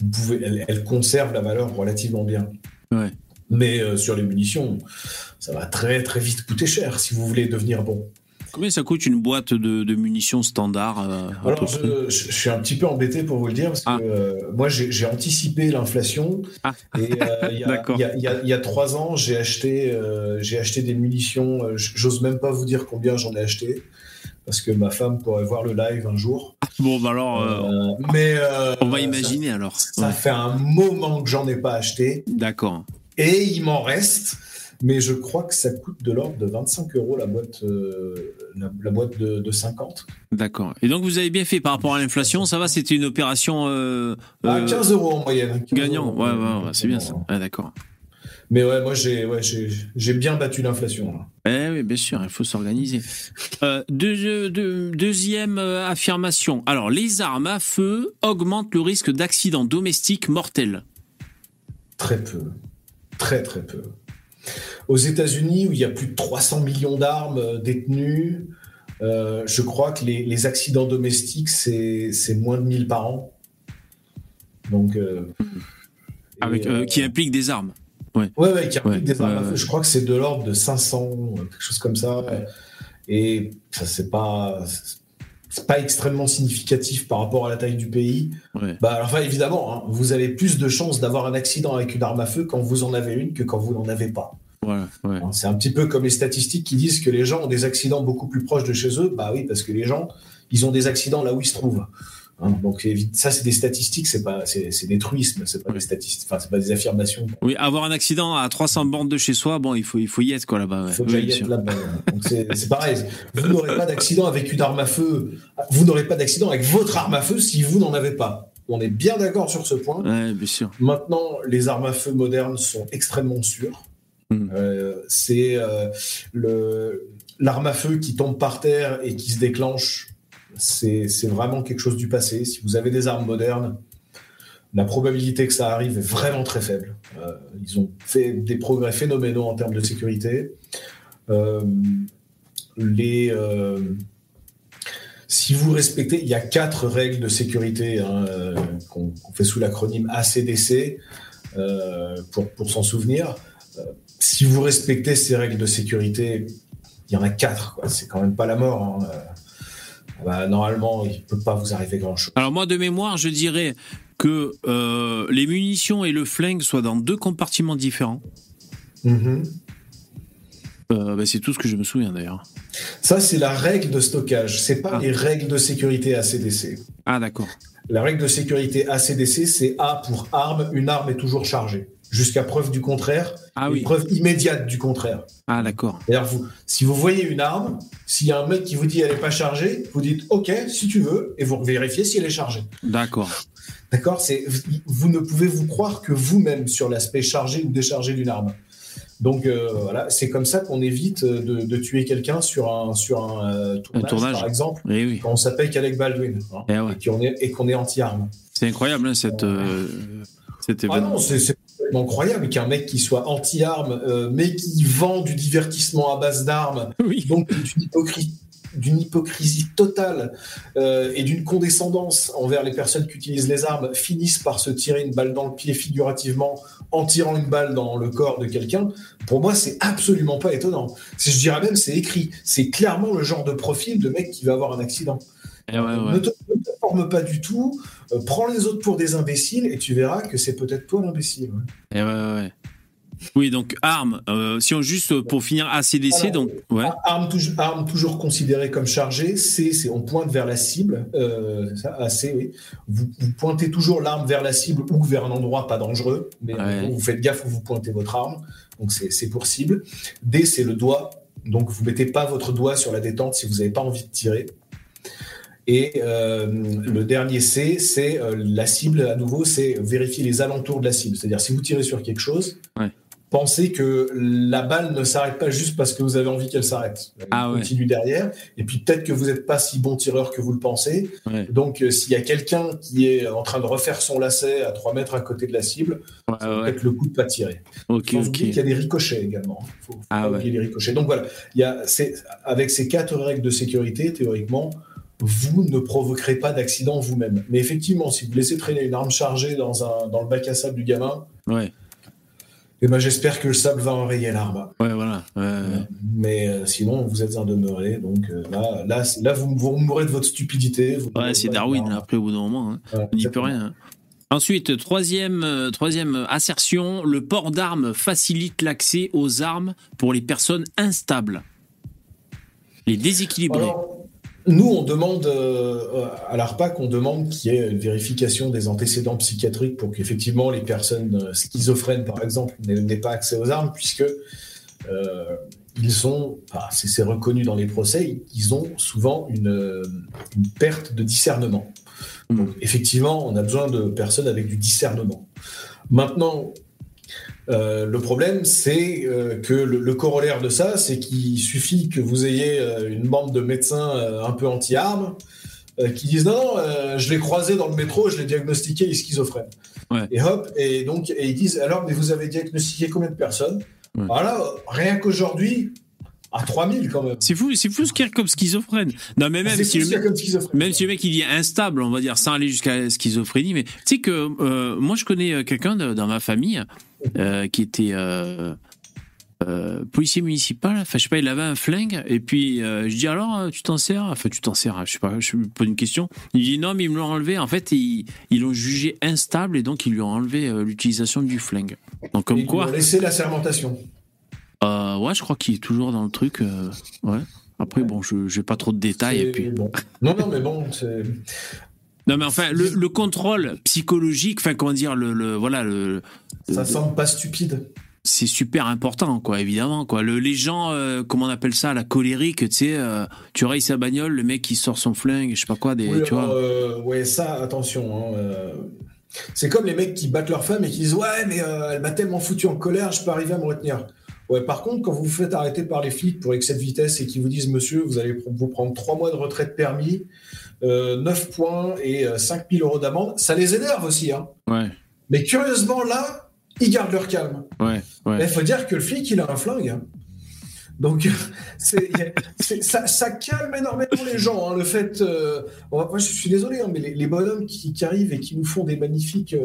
vous pouvez, elles, conservent la valeur relativement bien. Ouais. Mais euh, sur les munitions, ça va très très vite coûter cher si vous voulez devenir bon. Combien ça coûte une boîte de, munitions standard euh, Alors, je, suis un petit peu embêté pour vous le dire, parce que ah. euh, moi, j'ai anticipé l'inflation. Ah. Et euh, il y, a trois ans, j'ai acheté, j'ai acheté des munitions. J'ose même pas vous dire combien j'en ai acheté, parce que ma femme pourrait voir le live un jour. Bon, bah alors. mais. on va imaginer alors. Ça fait un moment que j'en ai pas acheté. D'accord. Et il m'en reste mais je crois que ça coûte de l'ordre de 25 euros la boîte, euh, la, boîte de, 50. D'accord. Et donc vous avez bien fait par rapport à l'inflation, ça va C'était une opération. Euh, à 15 euh, euros en moyenne. Gagnant, ouais, ouais, c'est bien ça. d'accord. Mais ouais, moi j'ai ouais, j'ai bien battu l'inflation. Eh oui, bien sûr, il faut s'organiser. deuxième affirmation. Alors, les armes à feu augmentent le risque d'accidents domestiques mortels. Très peu. Très très peu. Aux États-Unis, où il y a plus de 300 millions d'armes euh, détenues, euh, je crois que les, accidents domestiques, c'est moins de 1000 par an. Donc, euh, Avec, qui impliquent des armes. Ouais, ouais, qui impliquent des armes. Je crois que c'est de l'ordre de 500, quelque chose comme ça. Et ça, c'est pas c'est pas extrêmement significatif par rapport à la taille du pays. Bah, enfin, évidemment, hein, vous avez plus de chances d'avoir un accident avec une arme à feu quand vous en avez une que quand vous n'en avez pas. Hein, c'est un petit peu comme les statistiques qui disent que les gens ont des accidents beaucoup plus proches de chez eux. Bah oui, parce que les gens, ils ont des accidents là où ils se trouvent. Hein, donc ça, c'est des statistiques, c'est pas, c'est des truismes, c'est pas des statistiques, enfin c'est pas des affirmations. Oui, avoir un accident à 300 bornes de chez soi, bon, il faut, il faut y être quoi là-bas. Il faut y être là-bas. c'est pareil. Vous n'aurez pas d'accident avec une arme à feu. Vous n'aurez pas d'accident avec votre arme à feu si vous n'en avez pas. On est bien d'accord sur ce point. bien sûr. Maintenant, les armes à feu modernes sont extrêmement sûres. Hmm. Euh, c'est euh, le l'arme à feu qui tombe par terre et qui se déclenche c'est vraiment quelque chose du passé. Si vous avez des armes modernes, la probabilité que ça arrive est vraiment très faible. Euh, ils ont fait des progrès phénoménaux en termes de sécurité. Euh, les, euh, si vous respectez, il y a quatre règles de sécurité hein, qu'on fait sous l'acronyme ACDC pour, s'en souvenir. si vous respectez ces règles de sécurité, il y en a quatre. C'est quand même pas la mort. Hein. Bah, normalement, il ne peut pas vous arriver grand-chose. Alors moi, de mémoire, je dirais que euh, les munitions et le flingue soient dans deux compartiments différents. Mm-hmm. Euh, bah, c'est tout ce que je me souviens d'ailleurs. Ça, c'est la règle de stockage. C'est pas ah. les règles de sécurité ACDC. Ah d'accord. La règle de sécurité ACDC, c'est A pour arme. Une arme est toujours chargée jusqu'à preuve du contraire, ah une preuve immédiate du contraire. Ah d'accord. D'ailleurs, vous, si vous voyez une arme, s'il y a un mec qui vous dit elle n'est pas chargée, vous dites OK si tu veux et vous vérifiez si elle est chargée. D'accord. D'accord? C'est vous ne pouvez vous croire que vous-même sur l'aspect chargé ou déchargé d'une arme. Donc euh, voilà, c'est comme ça qu'on évite de, tuer quelqu'un sur un sur un, euh, tournage, par exemple, oui, quand on s'appelle Alec Baldwin hein, eh et qu'on est et anti-arme. C'est incroyable hein, cette, euh, cet événement. Ah non, c'est complètement croyable qu'un mec qui soit anti-armes, euh, mais qui vend du divertissement à base d'armes, donc d'une hypocrisie totale euh, et d'une condescendance envers les personnes qui utilisent les armes finissent par se tirer une balle dans le pied figurativement en tirant une balle dans le corps de quelqu'un, pour moi, c'est absolument pas étonnant. Je dirais même, c'est écrit. C'est clairement le genre de profil de mec qui va avoir un accident. Eh ne, te, forme pas du tout. Euh, prends les autres pour des imbéciles et tu verras que c'est peut-être toi l'imbécile. Eh ouais, oui, donc arme. Euh, si on juste pour finir ACDC, donc ouais. Arme, toujours, arme toujours considérée comme chargée. C, c'est on pointe vers la cible. Euh, AC, oui. Vous, pointez toujours l'arme vers la cible ou vers un endroit pas dangereux, mais vous faites gaffe où vous pointez votre arme. Donc c'est pour cible. D, c'est le doigt. Donc vous mettez pas votre doigt sur la détente si vous n'avez pas envie de tirer. Et euh, le dernier C, c'est euh, la cible, à nouveau, c'est vérifier les alentours de la cible. C'est-à-dire, si vous tirez sur quelque chose, pensez que la balle ne s'arrête pas juste parce que vous avez envie qu'elle s'arrête. Elle ah continue derrière. Et puis peut-être que vous n'êtes pas si bon tireur que vous le pensez. Donc euh, s'il y a quelqu'un qui est en train de refaire son lacet à 3 mètres à côté de la cible, peut-être le coup de pas tirer. Okay, faut qu'il y a des ricochets également. Il faut, ah faut les ricochets. Donc voilà, il y a, avec ces quatre règles de sécurité, théoriquement, vous ne provoquerez pas d'accident vous-même. Mais effectivement, si vous laissez traîner une arme chargée dans, un, dans le bac à sable du gamin, ouais. Eh ben, j'espère que le sable va enrayer l'arme. Ouais, voilà. Mais euh, sinon, vous êtes un demeuré. Donc euh, là, là, là vous, vous, mourrez de votre stupidité. ouais, c'est Darwin, après, au bout d'un moment. Hein. On n'y peut rien. Hein. Ensuite, troisième, euh, troisième assertion, le port d'armes facilite l'accès aux armes pour les personnes instables. Les déséquilibrés. Nous, on demande euh, à l'ARPAC, on demande qu'il y ait une vérification des antécédents psychiatriques pour qu'effectivement les personnes euh, schizophrènes, par exemple, n'aient pas accès aux armes, puisque euh, ils ont, c'est reconnu dans les procès, ils ont souvent une, perte de discernement. Mmh. Donc, effectivement, on a besoin de personnes avec du discernement. Maintenant, euh, le problème, c'est euh, que le, corollaire de ça, c'est qu'il suffit que vous ayez euh, une bande de médecins un peu anti-armes qui disent non, je l'ai croisé dans le métro, je l'ai diagnostiqué, il est schizophrène. Et hop, et donc et ils disent alors, mais vous avez diagnostiqué combien de personnes? Voilà, rien qu'aujourd'hui, à 3000 quand même. C'est fou, c'est fou ce qu'il y a comme schizophrène. Non, mais même, ah, si le, mec, même si le mec il est instable, on va dire, sans aller jusqu'à la schizophrénie, mais tu sais que moi je connais quelqu'un dans ma famille euh, qui était euh, euh, policier municipal. Enfin, je sais pas, il avait un flingue. Et puis, je dis alors, tu t'en sers? Enfin, tu t'en sers, je sais pas, je pose une question. Il dit non, mais ils me l'ont enlevé. En fait, ils l'ont jugé instable et donc ils lui ont enlevé l'utilisation du flingue. Donc, comme quoi. Ils laissé la sermentation. Ouais, je crois qu'il est toujours dans le truc. ouais. Après, bon, je n'ai pas trop de détails. Et puis... Non, non, mais bon, c'est. Non, mais enfin, le, contrôle psychologique, enfin, comment dire, le, voilà, le. Ça semble pas stupide. C'est super important, quoi, évidemment, quoi. Le, les gens, euh, comment on appelle ça, la colérique, tu sais, euh, tu rayes sa bagnole, le mec qui sort son flingue, je sais pas quoi, des, oui, tu vois. Euh, ouais, ça, attention. Hein, c'est comme les mecs qui battent leur femme et qui disent ouais, mais elle m'a tellement foutu en colère, je peux arriver à me retenir. Ouais, par contre, quand vous vous faites arrêter par les flics pour excès de vitesse et qu'ils vous disent monsieur, vous allez vous prendre trois mois de retraite permis, 9 euh, points et 5000 euh, euros d'amende, ça les énerve aussi. Hein. Ouais. Mais curieusement, là, ils gardent leur calme. Ouais, Il faut dire que le flic, il a un flingue. Hein. Donc, ça, calme énormément les gens. Hein, le fait. Euh, moi, je suis désolé, mais les, bonhommes qui, arrivent et qui nous font des magnifiques.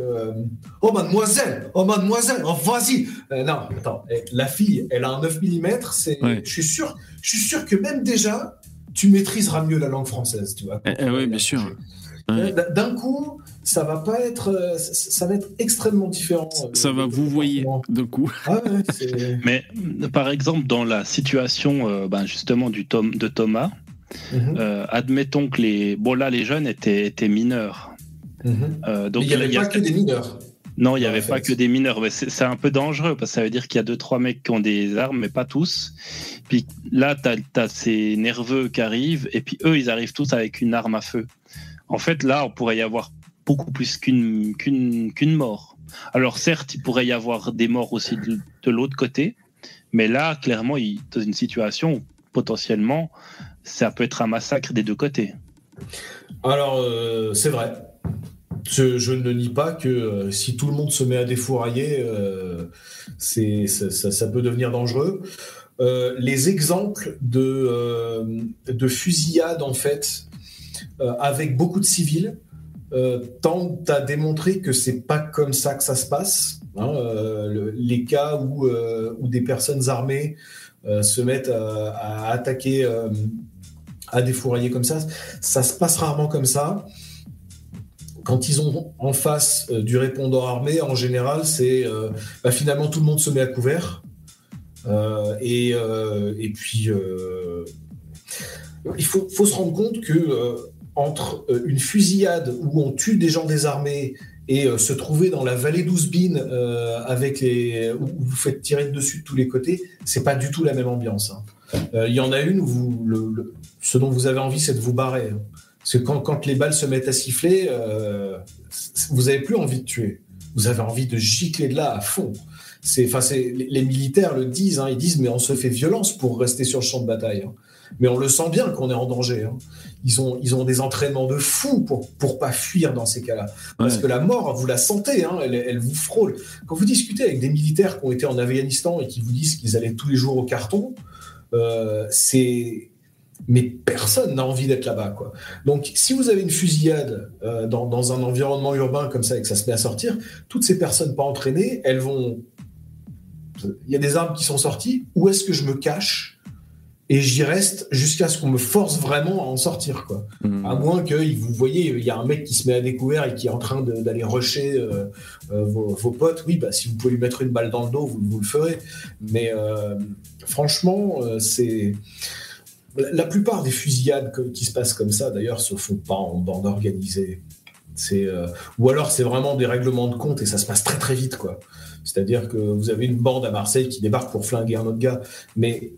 oh, mademoiselle Oh, mademoiselle Oh, vas-y Non, attends. Eh, la fille, elle a un 9 mm. Je, suis sûr, je suis sûr que même déjà, tu maîtriseras mieux la langue française, tu vois. Eh, eh oui, bien sûr. D'un coup, ça va pas être, euh, ça va être extrêmement différent. Euh, ça va vous voyez d'un coup. Ah Mais par exemple, dans la situation euh, ben, justement du Tom, de Thomas, mhm. admettons que les, bon là, les jeunes étaient, étaient mineurs. Mhm. donc il n'y avait pas que des mineurs. Non, il n'y avait pas que des mineurs. C'est un peu dangereux parce que ça veut dire qu'il y a deux, trois mecs qui ont des armes, mais pas tous. Puis là, tu as, ces nerveux qui arrivent, et puis eux, ils arrivent tous avec une arme à feu. En fait, là, on pourrait y avoir beaucoup plus qu'une qu'une mort. Alors certes, il pourrait y avoir des morts aussi de, l'autre côté, mais là, clairement, il, dans une situation où potentiellement, ça peut être un massacre des deux côtés. Alors, euh, c'est vrai. je, ne nie pas que si tout le monde se met à défourailler, c'est, ça, peut devenir dangereux. les exemples de, de fusillades, en fait, avec beaucoup de civils, tentent à démontrer que c'est pas comme ça que ça se passe. Hein, les cas où, où des personnes armées euh, se mettent à, attaquer, euh, à défourailler comme ça. Ça se passe rarement comme ça. Quand ils ont en face euh, du répondant armé, en général, c'est bah, finalement tout le monde se met à couvert. et, puis, il faut, se rendre compte que entre une fusillade où on tue des gens désarmés et euh, se trouver dans la vallée d'Ouzbine euh, avec les où vous faites tirer dessus de tous les côtés, c'est pas du tout la même ambiance. Hein. Euh, il y en a une où vous, ce dont vous avez envie, c'est de vous barrer. Hein. Parce que quand, les balles se mettent à siffler, vous n'avez plus envie de tuer. Vous avez envie de gicler de là à fond. C'est, les militaires le disent. Hein, ils disent, mais on se fait violence pour rester sur le champ de bataille. Mais on le sent bien qu'on est en danger. Hein ils ont, ils ont des entraînements de fou pour pour pas fuir dans ces cas-là. Parce que la mort, vous la sentez, hein, elle, elle, vous frôle. Quand vous discutez avec des militaires qui ont été en Afghanistan et qui vous disent qu'ils allaient tous les jours au carton, euh, c'est mais personne n'a envie d'être là-bas. Quoi. Donc, si vous avez une fusillade euh, dans, dans, un environnement urbain comme ça et que ça se met à sortir, toutes ces personnes pas entraînées, elles vont. Il y a des armes qui sont sorties. Où est-ce que je me cache? Et j'y reste jusqu'à ce qu'on me force vraiment à en sortir quoi. Mmh. À moins que vous voyez il y a un mec qui se met à découvert et qui est en train d'aller rusher euh, euh, vos, potes, oui bah si vous pouvez lui mettre une balle dans le dos vous, le ferez. Mais euh, franchement c'est la plupart des fusillades qui se passent comme ça d'ailleurs se font pas en bande organisée. C'est ou alors c'est vraiment des règlements de compte et ça se passe très très vite quoi. C'est-à-dire que vous avez une bande à Marseille qui débarque pour flinguer un autre gars, mais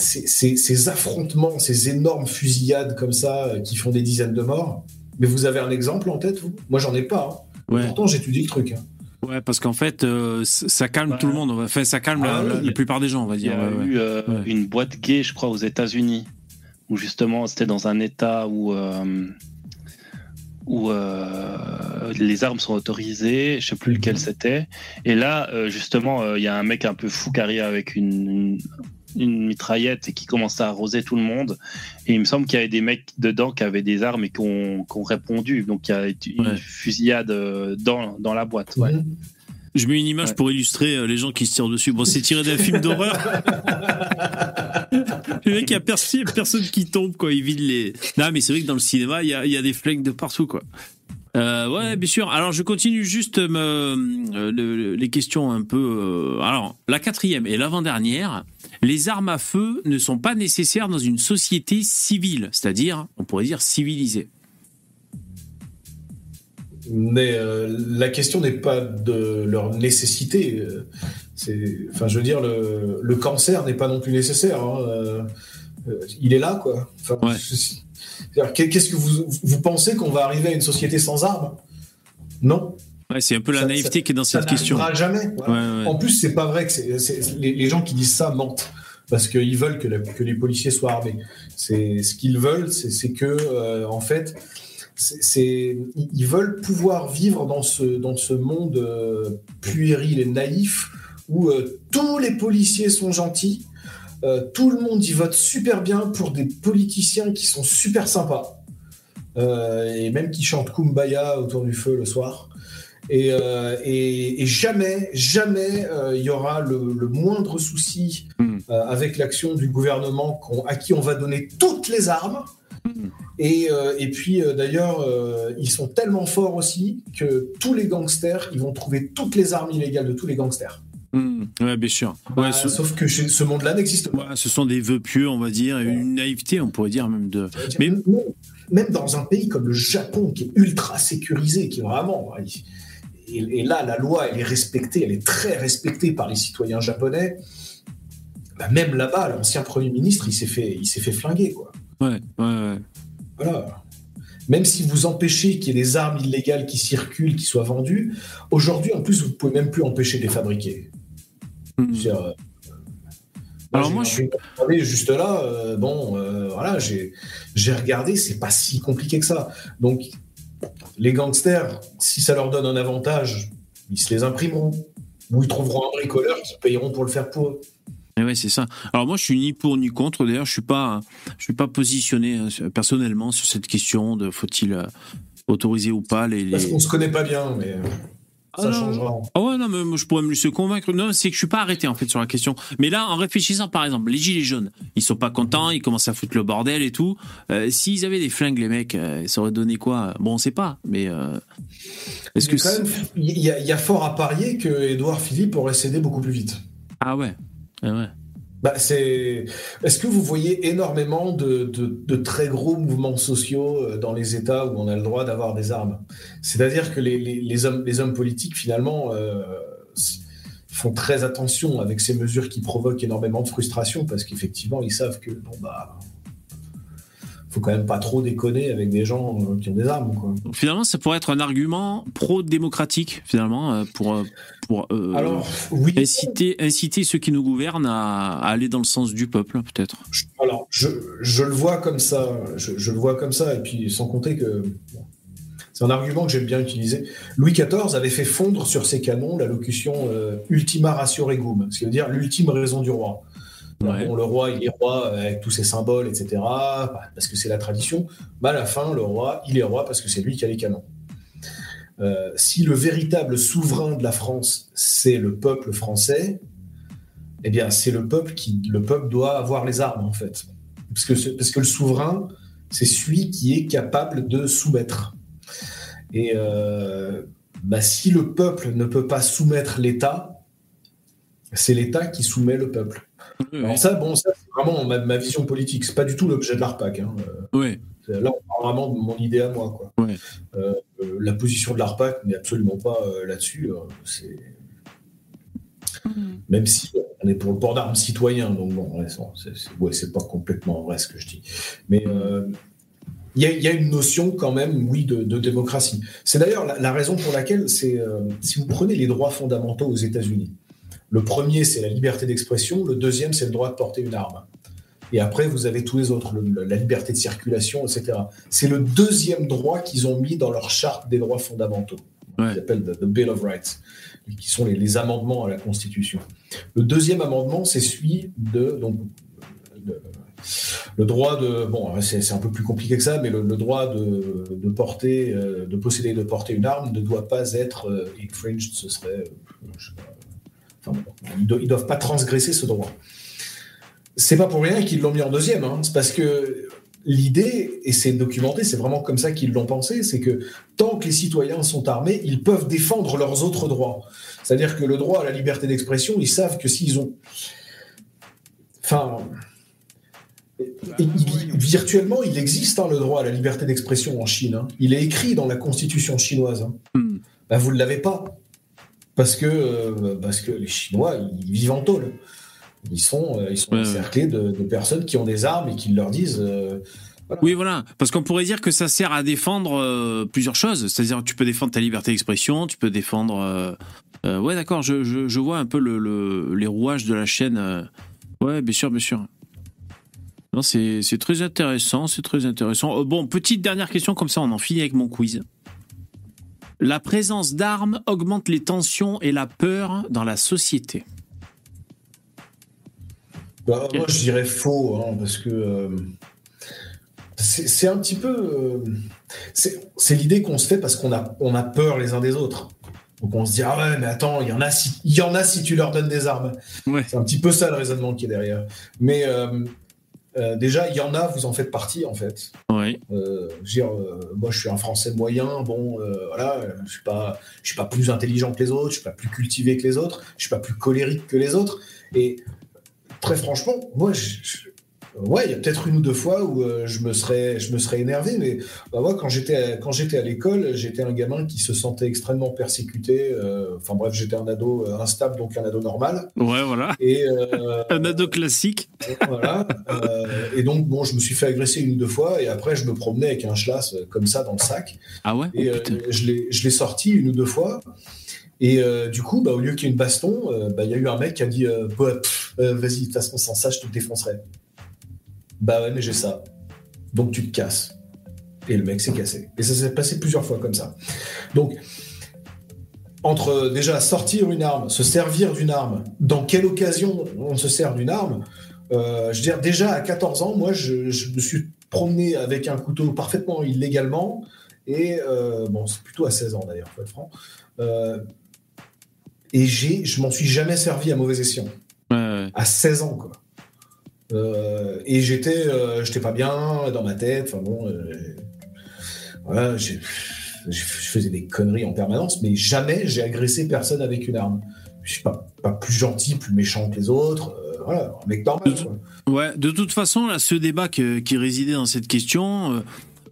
ces, affrontements, ces énormes fusillades comme ça euh, qui font des dizaines de morts. Mais vous avez un exemple en tête, vous? Moi, j'en ai pas. Hein. Pourtant, j'étudie le truc. Hein. Ouais, parce qu'en fait, euh, ça calme tout le monde. Enfin, ça calme la, ah plupart des gens, on va dire. Il y a eu euh, une boîte gay, je crois, aux États-Unis, où justement, c'était dans un État où où les armes sont autorisées, je sais plus lequel mhm. c'était. Et là, justement, il y a un mec un peu fou qui arrive avec une, une mitraillette et qui commençait à arroser tout le monde. Et il me semble qu'il y avait des mecs dedans qui avaient des armes et qui ont, répondu. Donc il y a une fusillade euh, dans, dans la boîte. Mhm. Je mets une image pour illustrer euh, les gens qui se tirent dessus. Bon, c'est tiré d'un film d'horreur. le mec, il y a personne, personne qui tombe, quoi. Il vide les. Non, mais c'est vrai que dans le cinéma, il y a, il y a des flingues de partout, quoi. Euh, ouais, bien sûr. Alors, je continue juste euh, les questions un peu. alors, la quatrième et l'avant-dernière les armes à feu ne sont pas nécessaires dans une société civile, c'est-à-dire, on pourrait dire civilisée. Mais euh, la question n'est pas de leur nécessité. enfin, je veux dire, le, cancer n'est pas non plus nécessaire. Hein. Euh, il est là, quoi. Qu'est-ce que vous, vous pensez qu'on va arriver à une société sans armes? Non. Ouais, c'est un peu la naïveté qui est dans cette question. Ça jamais. En plus, c'est pas vrai que les, gens qui disent ça mentent parce qu'ils veulent que, que, les policiers soient armés. C'est ce qu'ils veulent, c'est que euh, en fait, c'est ils veulent pouvoir vivre dans ce dans ce monde euh, puéril et naïf où euh, tous les policiers sont gentils, tout le monde y vote super bien pour des politiciens qui sont super sympas et même qui chantent Kumbaya autour du feu le soir. Euh, et, jamais, jamais euh, il y aura le, moindre souci hmm. euh, avec l'action du gouvernement à qui on va donner toutes les armes. Hmm. Et, et, puis d'ailleurs, ils sont tellement forts aussi que tous les gangsters, ils vont trouver toutes les armes illégales de tous les gangsters. Ouais, bien sûr. Bah, sauf que ce monde-là n'existe pas. ce sont des vœux pieux, on va dire, une naïveté, on pourrait dire même de. Mais même dans un pays comme le Japon, qui est ultra sécurisé, qui est vraiment, et, là, la loi, elle est respectée, elle est très respectée par les citoyens japonais. Bah, même là-bas, l'ancien Premier ministre, il s'est fait, il s'est fait flinguer. Quoi. Ouais, ouais, ouais. Voilà. Même si vous empêchez qu'il y ait des armes illégales qui circulent, qui soient vendues, aujourd'hui, en plus, vous ne pouvez même plus empêcher de les fabriquer. Hmm. Euh, Alors moi, je suis juste là. Euh, bon, euh, voilà, j'ai regardé, c'est pas si compliqué que ça. Donc, les gangsters, si ça leur donne un avantage, ils se les imprimeront. Ou ils trouveront un bricoleur qui payeront pour le faire pour eux. Et ouais, c'est ça. Alors moi, je suis ni pour ni contre. D'ailleurs, je suis pas, je suis pas positionné euh, personnellement sur cette question de faut-il euh, autoriser ou pas les. les... Parce qu'on se connaît pas bien, mais. Ah Ça non. changera. Ah ouais, non, mais moi, je pourrais me laisser convaincre. Non, c'est que je suis pas arrêté, en fait, sur la question. Mais là, en réfléchissant, par exemple, les gilets jaunes, ils sont pas contents, ils commencent à foutre le bordel et tout. Euh, S'ils avaient des flingues, les mecs, euh, ça aurait donné quoi? Bon, on sait pas, mais euh, est-ce que il y, a- il y a fort à parier que Édouard Philippe aurait cédé beaucoup plus vite. Ah ouais. Ah ouais. Bah, c'est... Est-ce que vous voyez énormément de, de- très gros mouvements sociaux euh, dans les États où on a le droit d'avoir des armes? C'est-à-dire que les, les- hommes, les hommes politiques, finalement, euh, font très attention avec ces mesures qui provoquent énormément de frustration parce qu'effectivement, ils savent que, bon, bah, faut quand même pas trop déconner avec des gens euh, qui ont des armes, quoi. Finalement, ça pourrait être un argument pro-démocratique, finalement, euh, pour, euh, pour euh, Alors, oui. inciter, inciter ceux qui nous gouvernent à, à aller dans le sens du peuple, peut-être. Je- Alors, je, je le vois comme ça. Je, je le vois comme ça. Et puis, sans compter que. c'est un argument que j'aime bien utiliser. Louis XIV avait fait fondre sur ses canons la locution euh, ultima ratio regum, ce qui veut dire l'ultime raison du roi. Alors, Ouais. bon, le roi, il est roi avec tous ses symboles, etc., parce que c'est la tradition. Mais à la fin, le roi, il est roi parce que c'est lui qui a les canons. Euh, si le véritable souverain de la France, c'est le peuple français, eh bien, c'est le peuple qui, le peuple doit avoir les armes, en fait. Parce que, ce- parce que le souverain, c'est celui qui est capable de soumettre. Et euh, bah, si le peuple ne peut pas soumettre l'État, c'est l'État qui soumet le peuple. Alors ça, bon, ça, c'est vraiment ma, ma vision politique. C'est pas du tout l'objet de l'ARPAC. Hein. Euh, Là, on parle vraiment de mon idée à moi. Quoi. Euh, euh, la position de l'ARPAC n'est absolument pas euh, là-dessus. euh, c'est... Même si on est pour le port d'armes citoyen, donc bon, c'est, c'est- ouais, c'est pas complètement vrai ce que je dis. Mais euh, il y, a- il y a une notion quand même, oui, de, de démocratie. C'est d'ailleurs la, la raison pour laquelle, c'est, euh, si vous prenez les droits fondamentaux aux États-Unis, le premier, c'est la liberté d'expression, le deuxième, c'est le droit de porter une arme. Et après, vous avez tous les autres, le- la liberté de circulation, etc. C'est le deuxième droit qu'ils ont mis dans leur charte des droits fondamentaux, Ouais. qu'ils appellent the, the Bill of Rights, qui sont les, les amendements à la Constitution. Le deuxième amendement, c'est celui de, donc, de- le droit de, bon, c'est un peu plus compliqué que ça, mais le, le droit de, de porter, euh, de posséder, et de porter une arme ne doit pas être euh, infringed, ce serait, euh, je sais pas, enfin, bon, ils, ils doivent pas transgresser ce droit. C'est pas pour rien qu'ils l'ont mis en deuxième, hein. c'est parce que l'idée, et c'est documenté, c'est vraiment comme ça qu'ils l'ont pensé, c'est que tant que les citoyens sont armés, ils peuvent défendre leurs autres droits. C'est-à-dire que le droit à la liberté d'expression, ils savent que s'ils ont. Enfin. il- il- virtuellement, il existe hein, le droit à la liberté d'expression en Chine. hein. Il est écrit dans la constitution chinoise. hein. Hmm. Bah, vous ne l'avez pas. Parce que, euh, parce que les Chinois, ils vivent en tôle. Ils sont, euh, ils sont Ouais, encerclés de, de personnes qui ont des armes et qui leur disent. euh, Oui, voilà. Parce qu'on pourrait dire que ça sert à défendre euh, plusieurs choses. C'est-à-dire que tu peux défendre ta liberté d'expression, tu peux défendre. euh, euh, ouais, d'accord, je, je, je vois un peu le, le- les rouages de la chaîne. Ouais, bien sûr, bien sûr. Non, c'est très intéressant, c'est très intéressant. Bon, petite dernière question, comme ça on en finit avec mon quiz. La présence d'armes augmente les tensions et la peur dans la société. Bah, moi, je dirais faux, hein, parce que euh, c'est un petit peu. euh, c'est c'est l'idée qu'on se fait parce qu'on a, on a peur les uns des autres. Donc on se dit, ah ouais, mais attends, il y, en a si, il y en a si tu leur donnes des armes. Ouais. C'est un petit peu ça le raisonnement qui est derrière. Mais euh, euh, déjà, il y en a, vous en faites partie, en fait. Ouais. Euh, je veux dire, euh, moi, je suis un Français moyen. Bon, voilà, je suis pas, je suis pas plus intelligent que les autres, je suis pas plus cultivé que les autres, je suis pas plus colérique que les autres. Et très franchement, moi, je, je- ouais, il y a peut-être une ou deux fois où euh, je me serais, je me serais énervé. Mais bah, moi, quand j'étais, à- quand j'étais à l'école, j'étais un gamin qui se sentait extrêmement persécuté. euh, Enfin bref, j'étais un ado euh, instable, donc un ado normal. Ouais, voilà. Et euh, Un ado classique. voilà. Et donc, bon, je me suis fait agresser une ou deux fois, et après, je me promenais avec un schlass comme ça dans le sac. Ah ouais? Et Oh, je l'ai je l'ai sorti une ou deux fois. Et euh, du coup, bah, au lieu qu'il y ait une baston, euh, bah, il y a eu un mec qui a dit euh, pff, euh, Vas-y, de toute façon, sans ça, je te défoncerai. Bah ouais, mais j'ai ça. Donc tu te casses. Et le mec s'est cassé. Et ça s'est passé plusieurs fois comme ça. Donc, entre déjà sortir une arme, se servir d'une arme, dans quelle occasion on se sert d'une arme, euh, je veux dire, déjà à 14 ans, moi, je, me suis promené avec un couteau parfaitement illégalement. Et euh, bon, c'est plutôt à 16 ans d'ailleurs, faut être franc. Euh, et j'ai, je m'en suis jamais servi à mauvais escient. À 16 ans, quoi. Et j'étais, j'étais pas bien dans ma tête. Enfin bon, voilà, je faisais des conneries en permanence, mais jamais j'ai agressé personne avec une arme. Je suis pas, pas plus gentil, plus méchant que les autres voilà, un mec normal. Ouais, de toute façon, là, ce débat qui résidait dans cette question,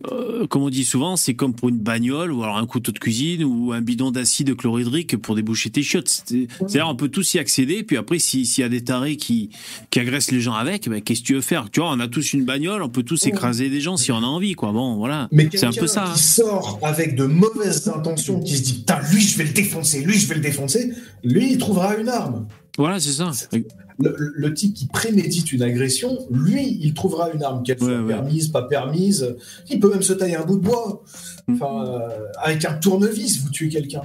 euh, comme on dit souvent, c'est comme pour une bagnole ou alors un couteau de cuisine ou un bidon d'acide chlorhydrique pour déboucher tes chiottes. C'est-à-dire, on peut tous y accéder. Puis après, s'il y a des tarés qui, qui agressent les gens avec, ben, qu'est-ce que tu veux faire? Tu vois, on a tous une bagnole, on peut tous écraser des gens si on a envie, quoi. Bon, voilà. Mais c'est un peu ça. Qui hein. sort avec de mauvaises intentions, qui se dit, putain, lui, je vais le défoncer, lui, je vais le défoncer. Lui, il trouvera une arme. Voilà, c'est ça le, type qui prémédite une agression, lui, il trouvera une arme, qu'elle soit permise, pas permise. Il peut même se tailler un bout de bois. Mm. Enfin, euh, avec un tournevis, vous tuez quelqu'un.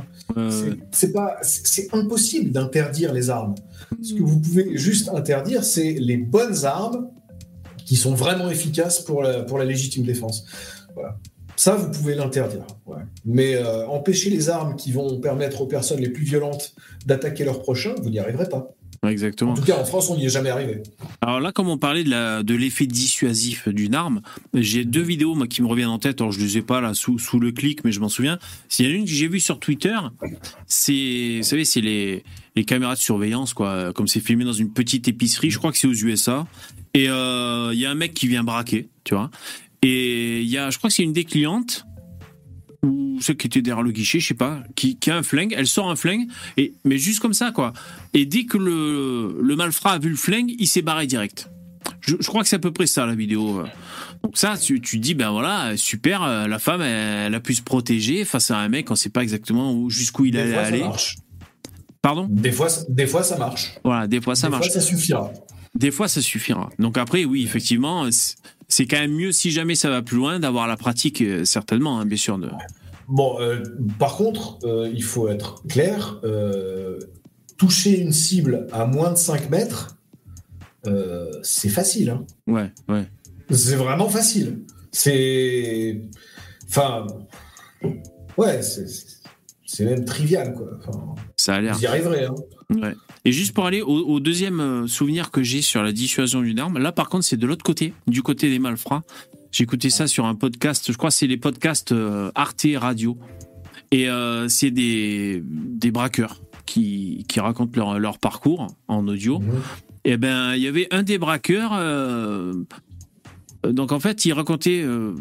c'est pas, c'est impossible d'interdire les armes. Ce que vous pouvez juste interdire, c'est les bonnes armes qui sont vraiment efficaces pour la, pour la légitime défense. Voilà. Ça, vous pouvez l'interdire. Mais euh, empêcher les armes qui vont permettre aux personnes les plus violentes d'attaquer leurs prochains, vous n'y arriverez pas. Exactement. En tout cas, en France, on n'y est jamais arrivé. Alors là, comme on parlait de l'effet dissuasif d'une arme, j'ai deux vidéos moi, qui me reviennent en tête. Alors, je ne les ai pas là sous, sous le clic, mais je m'en souviens. Il y en a une que j'ai vue sur Twitter. C'est, vous savez, c'est les, les caméras de surveillance, quoi. Comme c'est filmé dans une petite épicerie, je crois que c'est aux USA. Et euh, il y a un mec qui vient braquer, tu vois. Et il y a, je crois que c'est une des clientes ou ceux qui étaient derrière le guichet, je sais pas, qui, qui, a un flingue, elle sort un flingue, et, mais juste comme ça, quoi. Et dès que le, le malfrat a vu le flingue, il s'est barré direct. Je, je crois que c'est à peu près ça, la vidéo. Donc ça, tu, tu dis, ben voilà, super, euh, la femme, elle, a pu se protéger face à un mec, on sait pas exactement jusqu'où il allait aller. Pardon? Des fois, des fois, ça marche. Voilà, des fois, ça marche. Des fois, ça suffira. Des fois, ça suffira. Donc après, oui, effectivement, c'est quand même mieux si jamais ça va plus loin d'avoir la pratique, euh, certainement, hein, bien sûr. De... Bon, euh, par contre, euh, il faut être clair. toucher une cible à moins de 5 mètres, c'est facile. Hein. Ouais, ouais. C'est vraiment facile. C'est. Enfin. Ouais, c'est même trivial, quoi. ça a l'air. Vous y arriverez. Hein. Ouais. Et juste pour aller au, deuxième euh, souvenir que j'ai sur la dissuasion d'une arme, là par contre c'est de l'autre côté, du côté des malfrats. Écouté ça sur un podcast, je crois que c'est les podcasts euh, Arte Radio. Et euh, c'est des, des braqueurs qui, qui racontent leur, leur parcours en audio. Mmh. Et ben il y avait un des braqueurs, donc en fait, il racontait euh,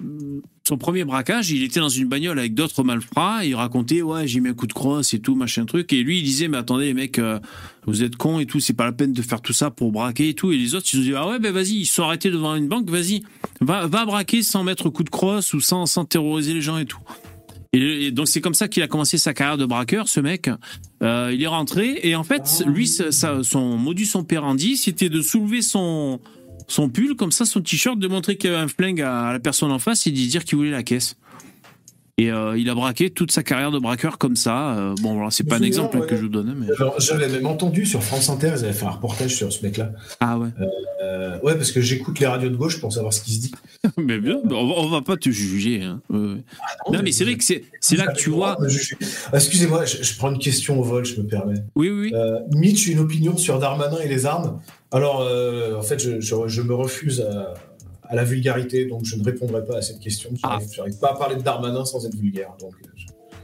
son premier braquage. Il était dans une bagnole avec d'autres malfrats. il racontait ouais, j'ai mis un coup de crosse et tout, machin truc. Et lui, il disait mais attendez les mecs, euh, vous êtes cons et tout. C'est pas la peine de faire tout ça pour braquer et tout. Et les autres, ils se disaient ah ouais ben vas-y, ils sont arrêtés devant une banque. Vas-y, va, va braquer sans mettre coup de crosse ou sans, sans terroriser les gens et tout. Et, donc c'est comme ça qu'il a commencé sa carrière de braqueur, ce mec. Euh, il est rentré et en fait, lui, son modus operandi, c'était de soulever son son pull, comme ça, son t-shirt, de montrer qu'il y avait un flingue à la personne en face et de dire qu'il voulait la caisse. Et euh, il a braqué toute sa carrière de braqueur comme ça. Euh, bon, voilà, c'est pas un exemple que je vous donne. Mais... J'avais même entendu sur France Inter, ils avaient fait un reportage sur ce mec-là. Ah ouais euh, Ouais, parce que j'écoute les radios de gauche pour savoir ce qui se dit. mais bien, on va, va pas te juger. Hein. Ah non, mais, c'est vrai que c'est là que tu vois. Excusez-moi, je, prends une question au vol, je me permets. Oui, oui. Mitch, une opinion sur Darmanin et les armes? Alors, en fait, je, je me refuse à à la vulgarité, donc je ne répondrai pas à cette question. Je n'arrive ah. pas à parler de Darmanin sans être vulgaire. Donc, euh,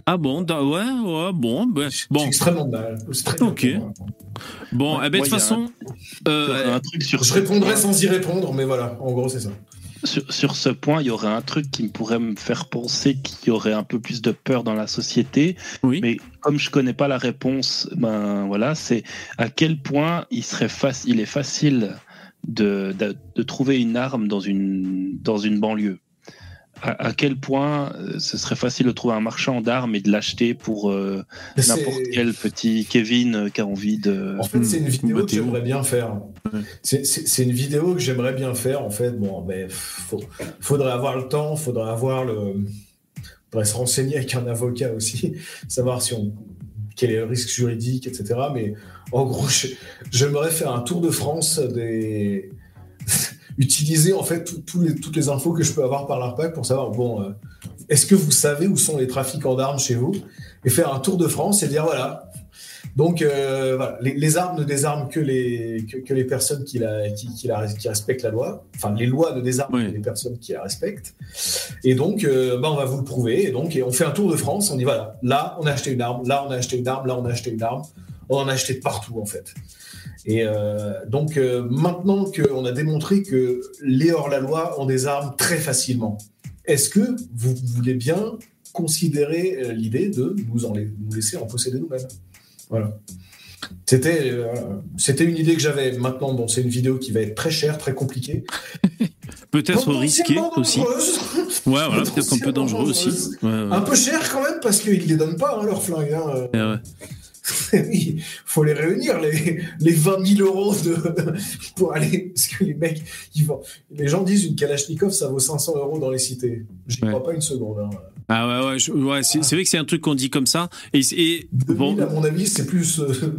Ah bon, ouais, ouais, bon, ben, bon. extrêmement mal. ok. Bon, eh ben, de toute façon, euh, un je répondrai sans y répondre, mais voilà, en gros, c'est ça. Sur, sur, ce point, il y aurait un truc qui me pourrait me faire penser qu'il y aurait un peu plus de peur dans la société. Oui. Mais comme je connais pas la réponse, ben voilà, c'est à quel point il serait facile, il est facile de, de, trouver une arme dans une, dans une banlieue. À, quel point euh, ce serait facile de trouver un marchand d'armes et de l'acheter pour euh, n'importe quel petit Kevin euh, qui a envie de. En fait, c'est une vidéo que j'aimerais bien faire. C'est une vidéo que j'aimerais bien faire. En fait, bon, ben, faudrait avoir le temps, faudrait avoir le. Faudrait se renseigner avec un avocat aussi, savoir si on quel est le risque juridique, etc. Mais en gros, j'aimerais faire un tour de France des utiliser en fait les, toutes les infos que je peux avoir par l'ARPAC pour savoir bon, euh, est-ce que vous savez où sont les trafiquants d'armes chez vous et faire un tour de France et dire voilà. Donc euh, voilà, les, armes ne désarment que les que, les personnes qui la, qui, qui, la, qui respectent la loi. Enfin, les lois ne désarment que les personnes qui la respectent. Et donc, euh, bah, on va vous le prouver. Et donc, et on fait un tour de France. On dit voilà, là on a acheté une arme, là on a acheté une arme, là on a acheté une arme. On en a acheté de partout en fait. Et euh, donc euh, maintenant qu'on a démontré que les hors-la-loi ont des armes très facilement, est-ce que vous voulez bien considérer euh, l'idée de nous, en, nous laisser en posséder nous-mêmes? Voilà. C'était, c'était une idée que j'avais. Maintenant, bon, c'est une vidéo qui va être très chère, très compliquée. peut-être risquée aussi. Ouais, voilà, peut-être un peu dangereux aussi. Un peu cher quand même parce qu'ils ne les donnent pas, hein, leurs flingues. Hein. ouais. oui, faut les réunir, les, les 20 000 euros de, pour aller. Parce que les mecs, ils vont, les gens disent une Kalachnikov, ça vaut 500 euros dans les cités. J'y crois pas une seconde. Hein. Ah ouais, ouais, ouais c'est, vrai que c'est un truc qu'on dit comme ça. Et, et bon, à mon avis, c'est plus. Euh,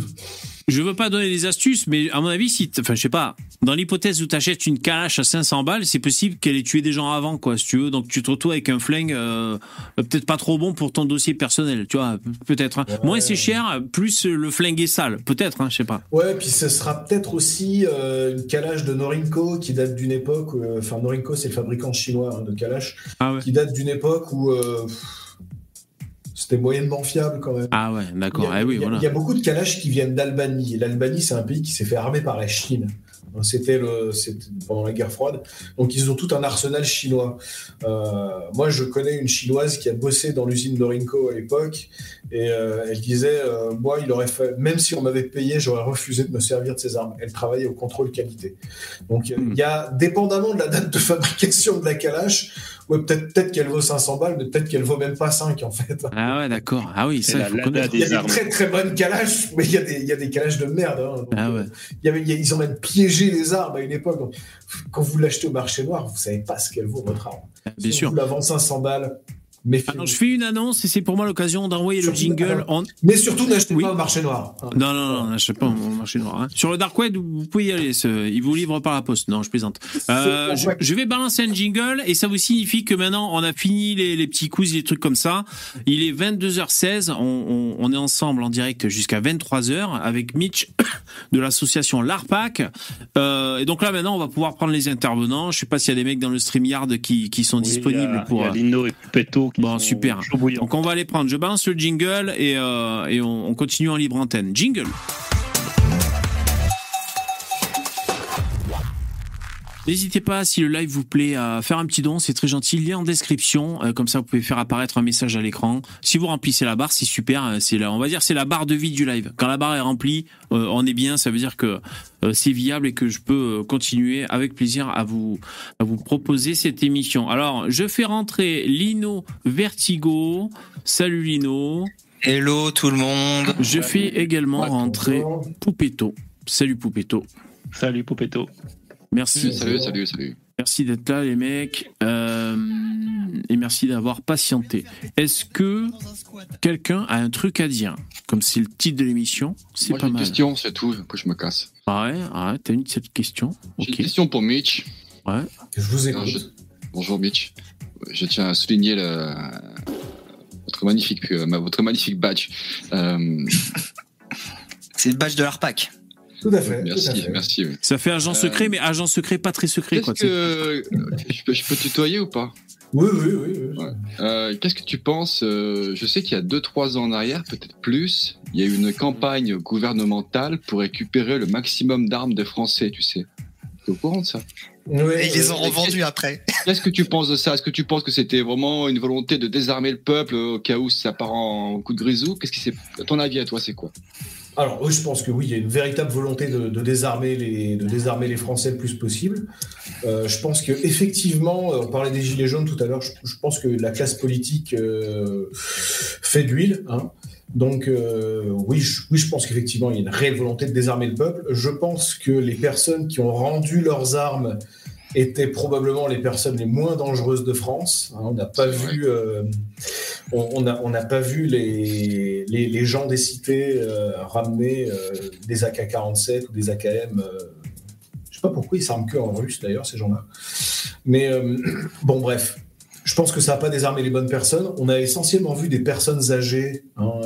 je veux pas donner des astuces, mais à mon avis, si, enfin, je sais pas, dans l'hypothèse où tu achètes une calache à 500 balles, c'est possible qu'elle ait tué des gens avant, quoi, si tu veux. Donc tu te retrouves avec un flingue euh, peut-être pas trop bon pour ton dossier personnel, tu vois, peut-être. Hein. Moins c'est cher, plus le flingue est sale, peut-être, hein, je sais pas. Ouais, puis ce sera peut-être aussi euh, une calache de Norinco qui date d'une époque, euh, enfin Norinco c'est le fabricant chinois hein, de calache, ah qui date d'une époque où c'était moyennement fiable quand même. Ah ouais, d'accord. Il, y a, ah il y a beaucoup de calaches qui viennent d'Albanie. L'Albanie, c'est un pays qui s'est fait armer par la Chine. C'était le, pendant la guerre froide. Donc ils ont tout un arsenal chinois. Euh, moi, je connais une chinoise qui a bossé dans l'usine d'Orinco à l'époque, et euh, elle disait, euh, moi, il aurait fait, même si on m'avait payé, j'aurais refusé de me servir de ces armes. Elle travaillait au contrôle qualité. Donc hmm. il y a, dépendamment de la date de fabrication de la calache, Ouais, peut-être peut qu'elle vaut 500 balles, mais peut-être qu'elle vaut même pas 5 en fait. Ah ouais, d'accord. Ah oui, ça, il, faut connaître. il y a des très très bonnes calaches, mais il y a des, il y a des calaches de merde. Hein, ah ouais. il y avait, ils ont même piégé les armes à une époque. quand vous l'achetez au marché noir, vous savez pas ce qu'elle vaut votre arme. Bien sûr. Vous la vendez 500 balles, alors, je fais une annonce et c'est pour moi l'occasion d'envoyer le jingle. En... Mais surtout, n'achetez pas au marché noir. Non, non, non, n'achetez pas au marché noir. Hein. Sur le dark web, vous pouvez y aller. Il vous livre par la poste. Non, je plaisante. Euh, je, vais balancer un jingle et ça vous signifie que maintenant, on a fini les, les petits coups, les trucs comme ça. Il est 22h16. On, on, est ensemble en direct jusqu'à 23h avec Mitch de l'association LARPAC. Euh, et donc là, maintenant, on va pouvoir prendre les intervenants. Je sais pas s'il y a des mecs dans le StreamYard qui, qui sont disponibles pour. Il y a Lino et Bon, super. Donc on va aller prendre. Je balance le jingle et, euh, et on, on continue en libre antenne. Jingle. N'hésitez pas, si le live vous plaît, à faire un petit don, c'est très gentil. Lien en description, euh, comme ça vous pouvez faire apparaître un message à l'écran. Si vous remplissez la barre, c'est super. Euh, c'est là, on va dire, c'est la barre de vie du live. Quand la barre est remplie, euh, on est bien. Ça veut dire que c'est viable et que je peux continuer avec plaisir à vous à vous proposer cette émission. Alors, je fais rentrer Lino Vertigo. Salut Lino. Hello tout le monde. Je fais également rentrer Poupetto. Salut Poupetto. Salut Poupetto. Merci. Salut, salut, salut. Merci d'être là, les mecs. Euh, et merci d'avoir patienté. Est-ce que quelqu'un a un truc à dire? Comme c'est le titre de l'émission, c'est pas mal. une question, c'est tout. Après, je me casse. Ah ouais, ah t'as une cette question? J'ai une question pour Mitch. Ouais. Je vous écoute. Bonjour, Mitch. Je tiens à souligner votre, magnifique, euh, votre magnifique badge. Euh, c'est le badge de l'ARPAC. Tout à fait. Merci, merci. Ça fait agent secret, euh, mais agent secret pas très secret. Quoi, que... je, peux, je peux tutoyer ou pas? Oui, oui, oui. Euh, qu'est-ce que tu penses euh, Je sais qu'il y a 2-3 ans en arrière, peut-être plus, il y a eu une campagne gouvernementale pour récupérer le maximum d'armes des Français, tu sais. Tu es au courant de ça? Oui, Et ils les ont revendus après. Qu'est-ce que tu penses de ça? Est-ce que tu penses que c'était vraiment une volonté de désarmer le peuple au cas où ça part en coup de grisou? Qu'est-ce qui c'est Ton avis à toi, c'est quoi? Alors, je pense que oui, il y a une véritable volonté de, désarmer, les, de désarmer les Français le plus possible. Euh, je pense que effectivement, on parlait des gilets jaunes tout à l'heure. Je, je pense que la classe politique euh, fait de l'huile. Hein. Donc euh, oui, je, oui, je pense qu'effectivement, il y a une réelle volonté de désarmer le peuple. Je pense que les personnes qui ont rendu leurs armes étaient probablement les personnes les moins dangereuses de France. Hein, on n'a pas vu, euh, on n'a on pas vu les, les, les gens des cités euh, ramener euh, des AK-47 ou des AKM. je sais pas pourquoi ils s'arment que en russe d'ailleurs ces gens-là. Mais bon, bref. Je pense que ça n'a pas désarmé les bonnes personnes. On a essentiellement vu des personnes âgées hein,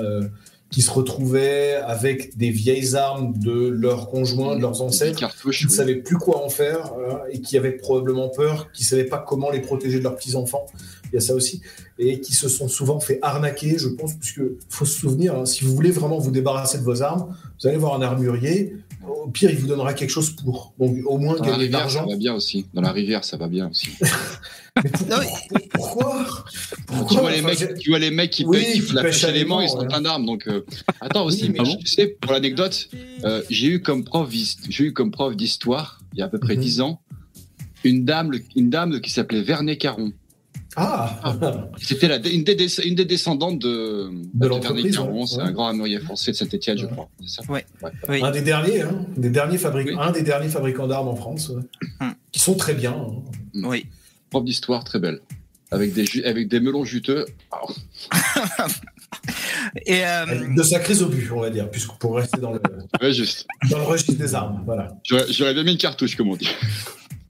qui se retrouvaient avec des vieilles armes de leurs conjoints, de leurs ancêtres qui ne savaient plus quoi en faire voilà, et qui avaient probablement peur, qui ne savaient pas comment les protéger de leurs petits-enfants. Il y a ça aussi. Et qui se sont souvent fait arnaquer, je pense, puisque faut se souvenir, hein, si vous voulez vraiment vous débarrasser de vos armes, vous allez voir un armurier. Au pire, il vous donnera quelque chose pour. Donc, au moins Dans gagner de rivière, ça l'argent. va bien aussi. Dans la rivière, ça va bien aussi. Mais pourquoi Pourquoi tu, vois les Enfin, mecs, j'ai- tu vois les mecs qui Oui, payent, qui qui pêchent ils sont ouais. plein d'armes. Donc, euh, attends aussi, Oui, mais je- bon. tu sais, pour l'anecdote, euh, j'ai eu comme prof, d'his- j'ai eu comme prof d'histoire, il y a à peu près Mhm. 10 ans, une dame, une dame qui s'appelait Vernet Caron. Ah, C'était une, des, une des descendantes de, De Vernet l'entreprise, Caron. C'est Ouais. un grand armurier français de Saint-Etienne, je crois. C'est ça? Ouais. Ouais. Oui. un des derniers, hein, des derniers fabric- Oui. un des derniers fabricants d'armes en France, ouais, Hum. qui sont très bien. hein. Oui. Prof d'histoire très belle. Avec des, ju- avec des melons juteux. Et euh, De sacrés obus, on va dire, puisque pour rester dans le, ouais, juste. dans le registre des armes. Voilà. J'aurais bien mis une cartouche, comme on dit.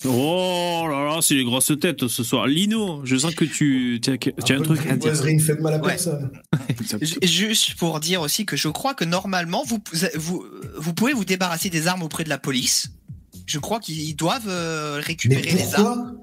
Oh là là, c'est les grosses têtes ce soir. Lino, je sens que tu, tu as, tu as un, truc à dire. grivoiserie ne fait de mal à Ouais. personne. ju- juste pour dire aussi que je crois que normalement, vous, vous, vous pouvez vous débarrasser des armes auprès de la police. Je crois qu'ils doivent euh, récupérer les armes.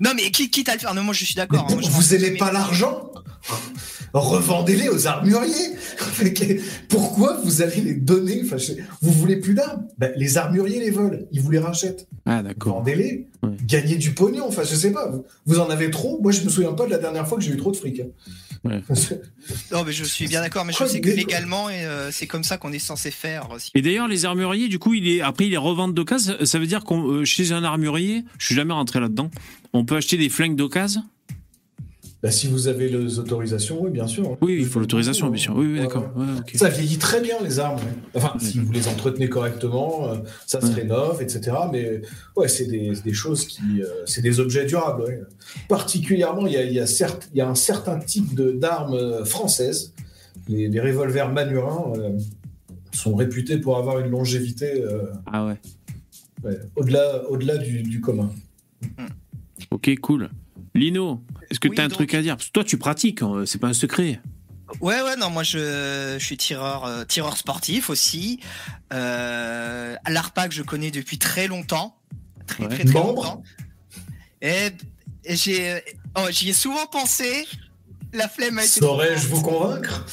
Non, mais qui- quitte à le faire. Non, moi je suis d'accord. hein, Vous aimez pas l'argent Revendez-les aux armuriers. Pourquoi vous allez les donner enfin, je- Vous voulez plus d'armes? Ben, Les armuriers les volent, ils vous les rachètent. Ah d'accord. Vendez-les, Ouais. gagnez du pognon. Enfin, je sais pas. Vous, vous en avez trop? Moi, je me souviens pas de la dernière fois que j'ai eu trop de fric. hein. Ouais. Non, mais je suis bien d'accord. Mais je sais que légalement, euh, c'est comme ça qu'on est censé faire. aussi. Et d'ailleurs, les armuriers, du coup, il est après, il est revente d'occasion. Ça veut dire qu'on euh, chez un armurier, je suis jamais rentré là-dedans. On peut acheter des flingues d'occasion? Bah, si vous avez les autorisations, oui, bien sûr. Oui, il faut l'autorisation, bien sûr. Oui, d'accord. ouais. Ça vieillit très bien les armes. Enfin, si vous les entretenez correctement, euh, ça se Ouais. rénove, etc. Mais ouais, c'est des, des choses qui, euh, c'est des objets durables. ouais. Particulièrement, il y a, y a certes, il y a un certain type de d'armes euh, françaises. Les, les revolvers manurins euh, sont réputés pour avoir une longévité euh, Ah ouais. ouais, au-delà, au-delà du, du commun. Ok, cool. Lino, est-ce que Oui, tu as un donc- truc à dire? Parce que toi, tu pratiques, hein, c'est pas un secret. Ouais, ouais, non, moi je, je suis tireur, euh, tireur sportif aussi. Euh, l'ARPAC, je connais depuis très longtemps. Très, Ouais. très, très longtemps. Et, et j'ai, oh, j'y ai souvent pensé. La flemme a été. Saurais-je vous convaincre?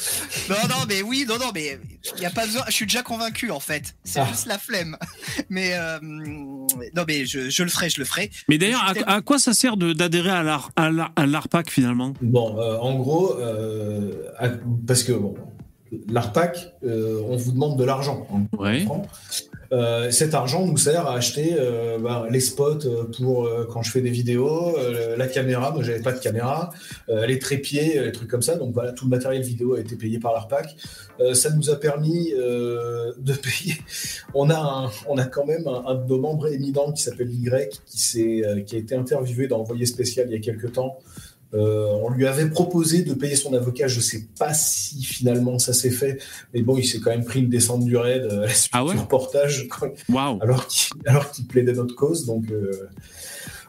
Non, non, mais oui, non, non, mais il y a pas besoin. Je suis déjà convaincu en fait. C'est Ah. juste la flemme. Mais euh, non, mais je, je le ferai, je le ferai. Mais d'ailleurs, à, à quoi ça sert d'adhérer à l'AR- à l'Ar- à l'ARPAC finalement? Bon, euh, en gros, euh, à- parce que bon, l'ARPAC, euh, on vous demande de l'argent. hein, Ouais. Euh, cet argent nous sert à acheter euh, ben, les spots euh, pour euh, quand je fais des vidéos, euh, la caméra, moi j'avais pas de caméra, les trépieds, les trucs comme ça. Donc voilà, tout le matériel vidéo a été payé par l'ARPAC. Ça nous a permis de payer. On a, un- on a quand même un, un de nos membres éminents qui s'appelle Y, qui, qui a été interviewé dans Envoyé spécial il y a quelques temps. Euh, on lui avait proposé de payer son avocat. Je sais pas si finalement ça s'est fait, mais bon, il s'est quand même pris une descente du raid euh, à la suite Ah ouais du reportage Waouh. alors qu'il qu'il plaidait notre cause. Donc, euh,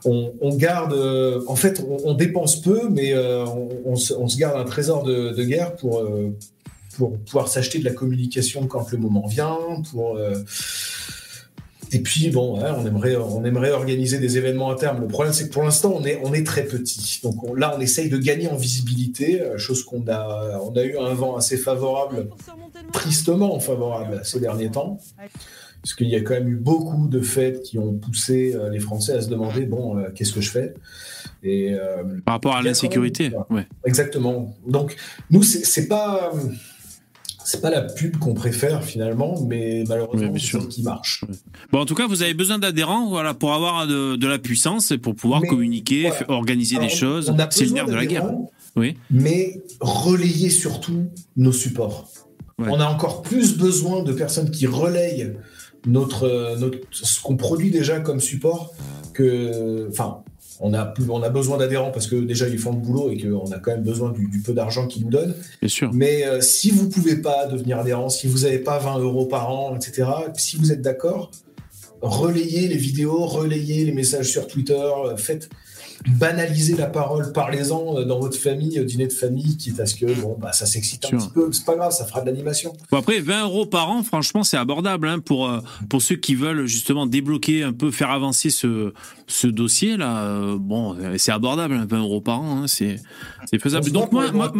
on, on garde. euh, en fait, on, on dépense peu, mais euh, on, on se, on se garde un trésor de, de guerre pour, euh, pour pouvoir s'acheter de la communication quand le moment vient. Pour, euh, et puis, bon, on, aimerait, on aimerait organiser des événements à terme. Le problème, c'est que pour l'instant, on est, on est très petit. Donc on- là, on essaye de gagner en visibilité, euh, chose qu'on a, on a eu un vent assez favorable tristement favorable ces derniers temps. Parce qu'il y a quand même eu beaucoup de fêtes qui ont poussé euh, les Français à se demander bon, euh, qu'est-ce que je fais? Et euh, Par rapport à l'insécurité. Ouais. exactement. Donc, nous, c'est pas. C'est pas la pub qu'on préfère finalement, mais malheureusement, c'est celle qui marche. Bon, en tout cas, vous avez besoin d'adhérents voilà, pour avoir de, la puissance et pour pouvoir communiquer, organiser des choses. C'est le nerf de la guerre. Oui. Mais relayer surtout nos supports. On a encore plus besoin de personnes qui relayent notre, notre ce qu'on produit déjà comme support que. Enfin, on a, on a besoin d'adhérents parce que déjà ils font le boulot et qu'on a quand même besoin du, peu d'argent qu'ils nous donnent. Bien sûr. Mais euh, si vous pouvez pas devenir adhérent, si vous n'avez pas 20 euros par an, etc., si vous êtes d'accord, relayez les vidéos, relayez les messages sur Twitter, euh, faites, banaliser la parole, parlez-en euh, dans votre famille, au dîner de famille, quitte à ce que bon, bah, ça s'excite un petit peu, c'est pas grave, ça fera de l'animation. Bon, après, 20 euros par an, franchement, c'est abordable hein, pour, euh, pour ceux qui veulent justement débloquer un peu, faire avancer ce, ce dossier-là. Euh, bon, c'est abordable, 20 hein, euros par an, hein, c'est faisable. Donc, moi, moi,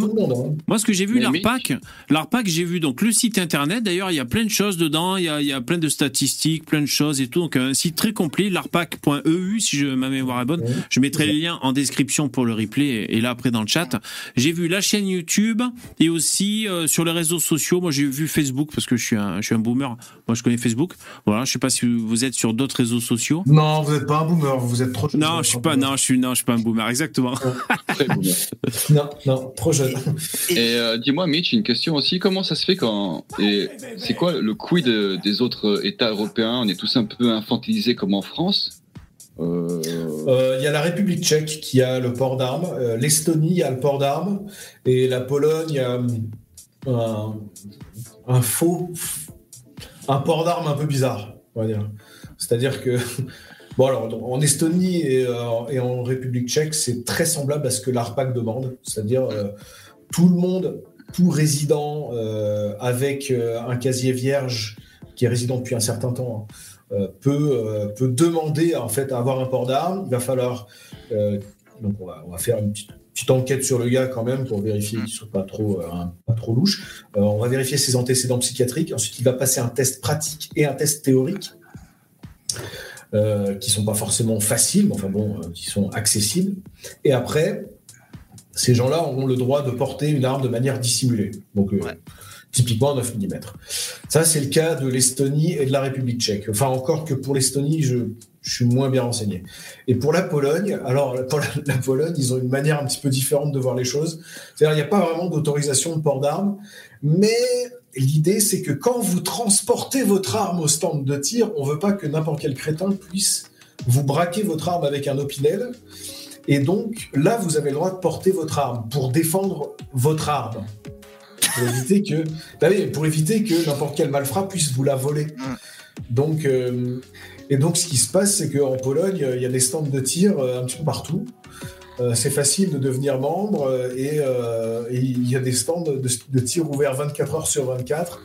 moi, ce que j'ai vu, l'ARPAC, l'ARPAC, j'ai vu donc le site internet, d'ailleurs, il y a plein de choses dedans, il y a, il y a plein de statistiques, plein de choses et tout. Donc, un site très complet, larpac.eu, si je, ma mémoire est bonne. Je mettrai lien en description pour le replay et là après dans le chat. J'ai vu la chaîne YouTube et aussi euh, sur les réseaux sociaux. Moi, j'ai vu Facebook parce que je suis un, je suis un boomer. Moi, je connais Facebook. Voilà, je sais pas si vous êtes sur d'autres réseaux sociaux. Non, vous n'êtes pas un boomer. Vous êtes trop jeune. Non, je suis pas. Non, je suis non, je suis pas un boomer. Exactement. non, non, trop jeune. Et euh, dis-moi, Mitch, une question aussi. Comment ça se fait quand et c'est quoi le quid des autres États européens? On est tous un peu infantilisés comme en France. Euh, il y a la République tchèque qui a le port d'armes, euh, l'Estonie a le port d'armes, et la Pologne a un, un faux, un port d'armes un peu bizarre, on va dire. C'est-à-dire que, bon alors, en Estonie et, euh, en République tchèque, c'est très semblable à ce que l'ARPAC demande, c'est-à-dire tout le monde, tout résident avec un casier vierge qui est résident depuis un certain temps. Hein, euh, peut, euh, peut demander en fait à avoir un port d'armes. Il va falloir euh, donc on va, faire une petite, enquête sur le gars quand même pour vérifier qu'il ne soit pas trop, pas trop louche. on va vérifier ses antécédents psychiatriques. Ensuite, il va passer un test pratique et un test théorique. Euh, qui sont pas forcément faciles, mais enfin bon, qui sont accessibles. Et après, ces gens-là auront le droit de porter une arme de manière dissimulée. Donc, typiquement 9 mm. Ça, c'est le cas de l'Estonie et de la République tchèque. Enfin, encore que pour l'Estonie, je, suis moins bien renseigné. Et pour la Pologne, alors pour la, Pologne, ils ont une manière un petit peu différente de voir les choses. C'est-à-dire, il n'y a pas vraiment d'autorisation de port d'armes, mais l'idée, c'est que quand vous transportez votre arme au stand de tir, on veut pas que n'importe quel crétin puisse vous braquer votre arme avec un opinel. Et donc, là, vous avez le droit de porter votre arme pour défendre votre arme pour éviter que, pour éviter que n'importe quel malfrat puisse vous la voler. Donc, euh, et donc, ce qui se passe, c'est qu'en Pologne, il y a des stands de tir euh, un petit peu partout. Euh, c'est facile de devenir membre et, il y a des stands de, tir ouverts 24 heures sur 24.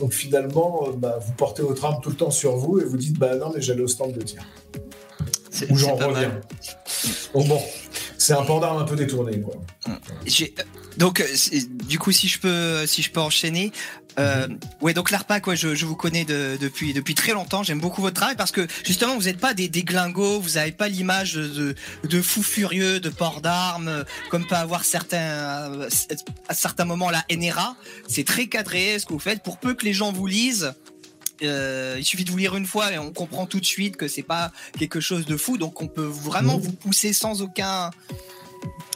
Donc finalement, bah, vous portez votre arme tout le temps sur vous et vous dites bah non mais j'allais au stand de tir. Ou j'en reviens. bon, c'est un d'arme un peu détourné quoi. Donc, euh, du coup, si je peux, si je peux enchaîner, euh, mhm. ouais, donc l'ARPAC, ouais, je, je, vous connais de, depuis depuis très longtemps. J'aime beaucoup votre travail parce que justement, vous n'êtes pas des, des glingos, vous n'avez pas l'image de, de fous furieux, de port d'armes, comme peut avoir certains à certains moments la NRA. C'est très cadré ce que vous faites. Pour peu que les gens vous lisent, euh, il suffit de vous lire une fois et on comprend tout de suite que c'est pas quelque chose de fou. Donc on peut vraiment mhm. vous pousser sans aucun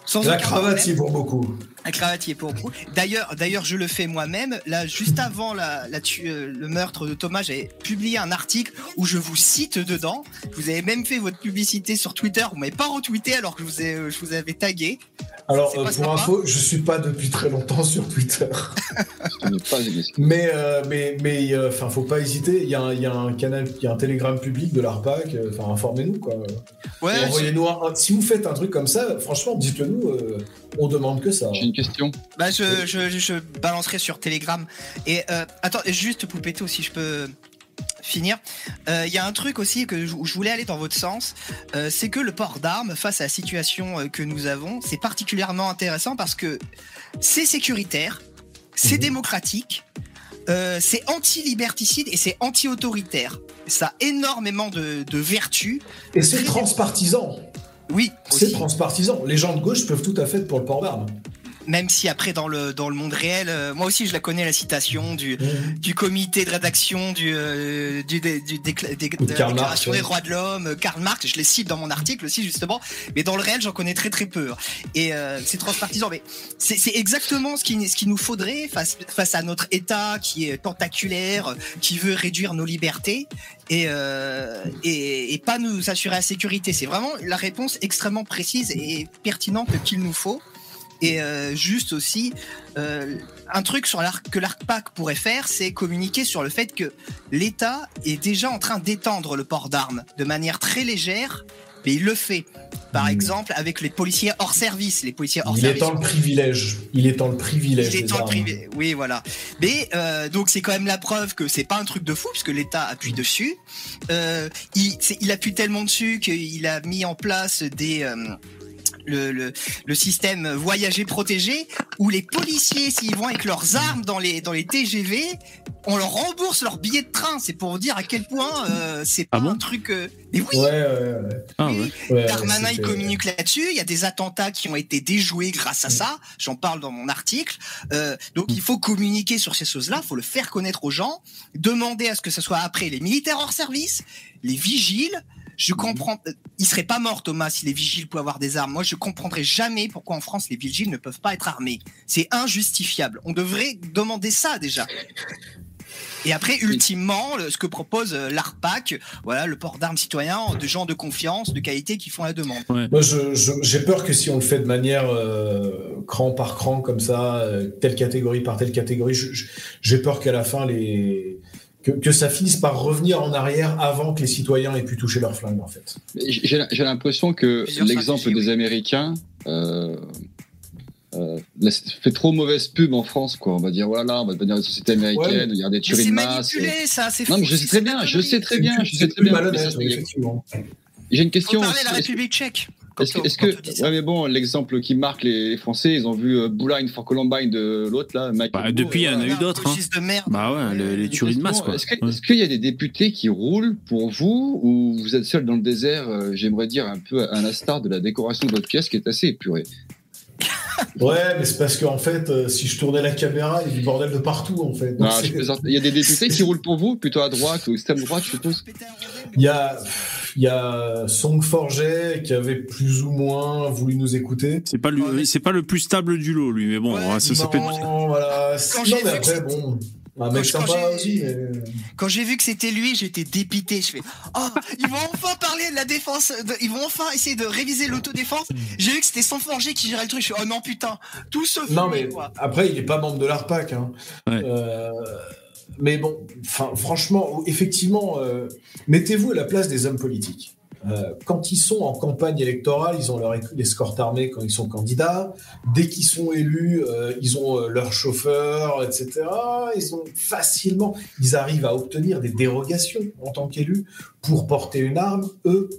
sans la cravatier pour beaucoup. Un cravatier pour beaucoup. D'ailleurs, d'ailleurs, je le fais moi-même. Là, juste avant la, la euh, le meurtre de Thomas, j'ai publié un article où je vous cite dedans. Vous avez même fait votre publicité sur Twitter. Vous m'avez pas retweeté alors que je vous, ai, je vous avais tagué. Alors, euh, pour info, je suis pas depuis très longtemps sur Twitter. mais, euh, mais, mais, enfin, faut pas hésiter. Il y, a, y a un canal, il y a un Telegram public de l'ARPAC. Enfin, informez-nous, quoi. Ouais. Envoyez-nous Si vous faites un truc comme ça, franchement, dites-le nous. on demande que ça. J'ai une question. Bah, je, je, je balancerai sur Telegram. Et attends, juste pour péter si je peux finir. Il euh, y a un truc aussi que je, voulais aller dans votre sens, euh, c'est que le port d'armes face à la situation euh, que nous avons, c'est particulièrement intéressant parce que c'est sécuritaire, c'est mhm. démocratique, c'est anti-liberticide et c'est anti-autoritaire. Ça a énormément de, vertus. Et c'est transpartisan. Oui. C'est transpartisan. Les gens de gauche peuvent tout à fait être pour le port d'armes. Même si après dans le dans le monde réel, euh, moi aussi je la connais la citation du du comité de rédaction du euh, du, du, du décla- de la déclaration des droits de l'homme, euh, Karl Marx, je les cite dans mon article aussi justement, mais dans le réel j'en connais très très peu. hein. Et euh, c'est transpartisan, mais c'est c'est exactement ce qui ce qu'il nous faudrait face face à notre État qui est tentaculaire, qui veut réduire nos libertés et euh, et, et pas nous assurer la sécurité. C'est vraiment la réponse extrêmement précise et pertinente qu'il nous faut. Et euh, juste aussi, euh, un truc sur que l'ARCPAC pourrait faire, c'est communiquer sur le fait que l'État est déjà en train d'étendre le port d'armes de manière très légère, mais il le fait. Par Hmm. exemple, avec les policiers hors service, les policiers hors Il service. est dans le privilège. Il est dans le privilège. Il dans le privé. Oui, voilà. Mais euh, donc c'est quand même la preuve que c'est pas un truc de fou puisque l'État appuie dessus. Euh, il, appuie tellement dessus qu'il a mis en place des le, le, le système voyager protégé où les policiers s'ils vont avec leurs armes dans les dans les TGV on leur rembourse leur billet de train c'est pour vous dire à quel point euh, c'est pas Ah bon un truc euh, mais oui Ouais, ouais, ouais. Ah oui, ouais. ouais Darmanin, il communique là-dessus. Il y a des attentats qui ont été déjoués grâce à ça. J'en parle dans mon article. Euh, donc, il faut communiquer sur ces choses-là. Il faut le faire connaître aux gens. Demander à ce que ce soit après les militaires hors service, les vigiles. Je comprends. euh, Il serait pas mort, Thomas, si les vigiles pouvaient avoir des armes. Moi, je comprendrais jamais pourquoi en France les vigiles ne peuvent pas être armés. C'est injustifiable. On devrait demander ça déjà. Et après, ultimement, le- ce que propose euh, l'ARPAC, voilà, le port d'armes citoyen de gens de confiance, de qualité qui font la demande. Moi, j'ai peur que si on le fait de manière euh, cran par cran, comme ça, euh, telle catégorie par telle catégorie, j'ai peur qu'à la fin, les... que, que ça finisse par revenir en arrière avant que les citoyens aient pu toucher leur flingue, en fait. J'ai l'impression que l'exemple des oui. Américains euh, euh, fait trop mauvaise pub en France, quoi. On va dire voilà, on va devenir une société américaine, il y a des tueries c'est de masse. manipulé, ça, c'est Non, mais je sais très bien, je sais très bien, je sais C'est très bien. J'ai une question. parler de la République tchèque. Est-ce que, ouais, mais bon, l'exemple qui marque les, les Français, ils ont vu euh, Bouline for Columbine de l'autre là. Bah, depuis, il y en a voilà. eu d'autres. hein. Fasciste de merde. Bah ouais, le- les tueries de masse, quoi. Est-ce Ouais. qu'il y a des députés qui roulent pour vous ou vous êtes seul dans le désert euh, J'aimerais dire un peu à l'instar de la décoration de votre pièce qui est assez épurée? Ouais, mais c'est parce qu'en fait, euh, si je tournais la caméra, il y a du bordel de partout, en fait. Donc, Non, c'est- je plaisante. Il y a des députés qui roulent pour vous, plutôt à droite ou extrême droite, je suppose? Il y a, il y a Song Forget qui avait plus ou moins voulu nous écouter. C'est pas, c'est pas le plus stable du lot, lui, mais bon, Ouais, ça, ça peut être- non, voilà. Quand non, j'ai mais vu que après, c'était- bon, un Quand mec je- quand sympa j'ai- aussi. Mais... Quand j'ai vu que c'était lui, j'étais dépité. Je fais, oh, ils vont enfin parler de la défense. de- ils vont enfin essayer de réviser l'autodéfense. J'ai vu que c'était son forger qui gérait le truc. Je fais, oh non putain, tout se fait. Non, mais quoi. après, il est pas membre de l'ARPAC. Hein. Ouais. Euh, mais bon, franchement, effectivement, euh, mettez-vous à la place des hommes politiques. Euh, quand ils sont en campagne électorale, ils ont leur escorte armée quand ils sont candidats. Dès qu'ils sont élus, euh, ils ont leur chauffeur, etc. Ils ont facilement, ils arrivent à obtenir des dérogations en tant qu'élus pour porter une arme. Eux,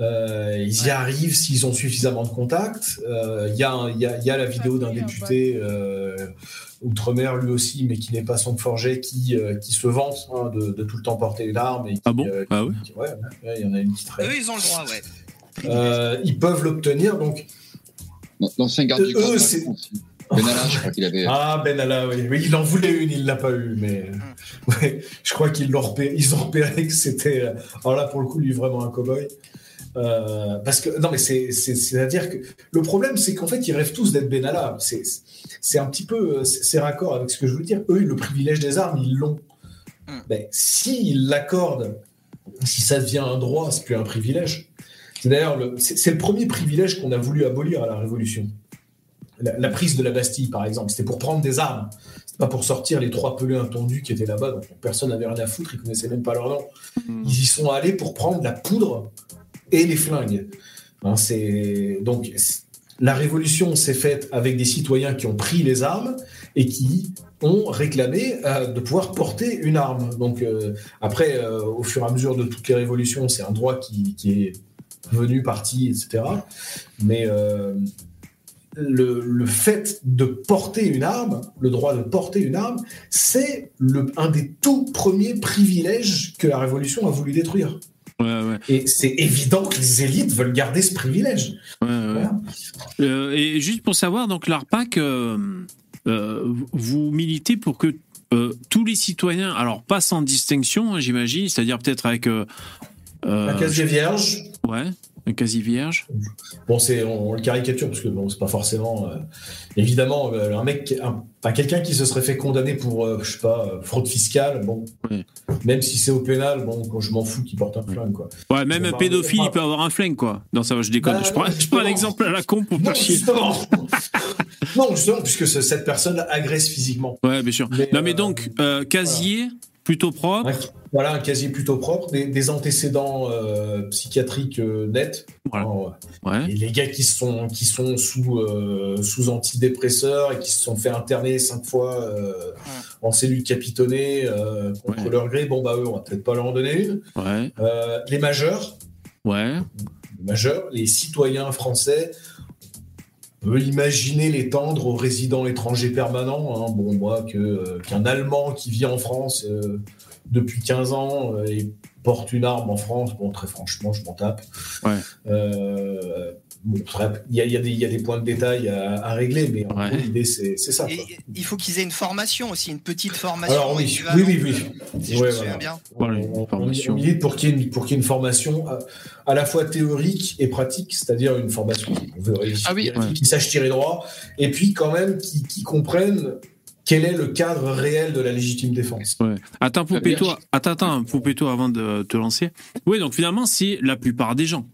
euh, ils y arrivent s'ils ont suffisamment de contacts. Euh, Il y, a un- il y, a, il y a la vidéo d'un député euh, outre-mer, lui aussi, mais qui n'est pas son forget, qui, euh, qui se vante hein, de, de tout le temps porter une arme. Et qui, Ah bon euh, Ah ouais qui- ouais, ouais, il y en a une qui traîne. Eux, ils ont le droit, ouais. Euh, ils peuvent l'obtenir, donc. L'ancien garde Euh, du corps. Benalla, je crois qu'il avait. Ah, Ben Allah, oui. oui. Il en voulait une, il l'a pas eu, mais. Ouais, je crois qu'ils l'ont repéré, ils ont repéré que c'était. Alors là, pour le coup, lui, vraiment un cow-boy. Euh, parce que, non, mais c'est, c'est, c'est-à-dire que le problème, c'est qu'en fait, ils rêvent tous d'être Benalla. C'est, c'est un petit peu, euh, c'est raccord avec ce que je veux dire. Eux, le privilège des armes, ils l'ont. Hmm. Ben, s'ils l'accordent, si ça devient un droit, c'est plus un privilège. C'est d'ailleurs le, c'est, le premier privilège qu'on a voulu abolir à la Révolution. La, la prise de la Bastille, par exemple, c'était pour prendre des armes. C'était pas pour sortir les trois pelés intendus qui étaient là-bas, donc personne n'avait rien à foutre, ils connaissaient même pas leur nom. Hmm. Ils y sont allés pour prendre la poudre et les flingues. Hein, donc la révolution s'est faite avec des citoyens qui ont pris les armes et qui ont réclamé euh, de pouvoir porter une arme. Donc euh, après, euh, au fur et à mesure de toutes les révolutions, c'est un droit qui, est venu, parti, etc. Mais le, fait de porter une arme, le droit de porter une arme, c'est un des tout premiers privilèges que la Révolution a voulu détruire. Ouais, ouais. Et c'est évident que les élites veulent garder ce privilège. ouais, ouais. Voilà. Euh, et juste pour savoir, donc l'ARPAC, euh, euh, vous militez pour que euh, tous les citoyens, alors pas sans distinction, hein, j'imagine, c'est-à-dire peut-être avec euh, euh, Un casier vierge, ouais, quasi vierge. bon, c'est on, on le caricature parce que bon, c'est pas forcément. euh, évidemment, euh, un mec, un- enfin, quelqu'un qui se serait fait condamner pour, euh, je sais pas, fraude fiscale, bon, même si c'est au pénal, bon, quand je m'en fous qu'il porte un flingue, quoi. Ouais, même un pédophile, il peut avoir un flingue, quoi. Non, ça va, je déconne. Bah, je prends, je prends un justement. exemple à la con pour Non, pas chier. justement. non, justement, puisque ce- cette personne agresse physiquement. Ouais, bien sûr. Mais, non, mais donc, casier, plutôt propre. Voilà, un casier plutôt propre, des, des antécédents euh, psychiatriques euh, nets. Voilà. Alors, Ouais. Et les gars qui sont, qui sont sous, euh, sous antidépresseurs et qui se sont fait interner cinq fois euh, en cellule capitonnée euh, contre Ouais. leur gré, bon, bah eux, on va peut-être pas leur en donner une. Ouais. Euh, les majeurs, Ouais. les majeurs, les citoyens français, peut imaginer l'étendre aux résidents étrangers permanents. hein. Bon, moi, euh, qu'un Allemand qui vit en France euh, depuis 15 ans euh, et porte une arme en France, bon, très franchement, je m'en tape. Ouais. Euh, bon, il y a, il y a des- il y a des points de détail à, à régler, mais Ouais. l'idée, c'est, ça. Et il faut qu'ils aient une formation aussi, une petite formation. Alors oui, oui, oui, oui. euh, Si je Ouais, me souviens voilà. bien. Voilà, On- milite pour qu'il y ait une, pour qu'il y ait une formation à, à la fois théorique et pratique, c'est-à-dire une formation on veut réussir, Ah oui, ouais. qui sache tirer droit, et puis quand même qui, qui comprenne quel est le cadre réel de la légitime défense. Ouais. Attends, Poupée-toi, attends, attends, Poupée-toi avant de te lancer. Oui, donc finalement, c'est la plupart des gens.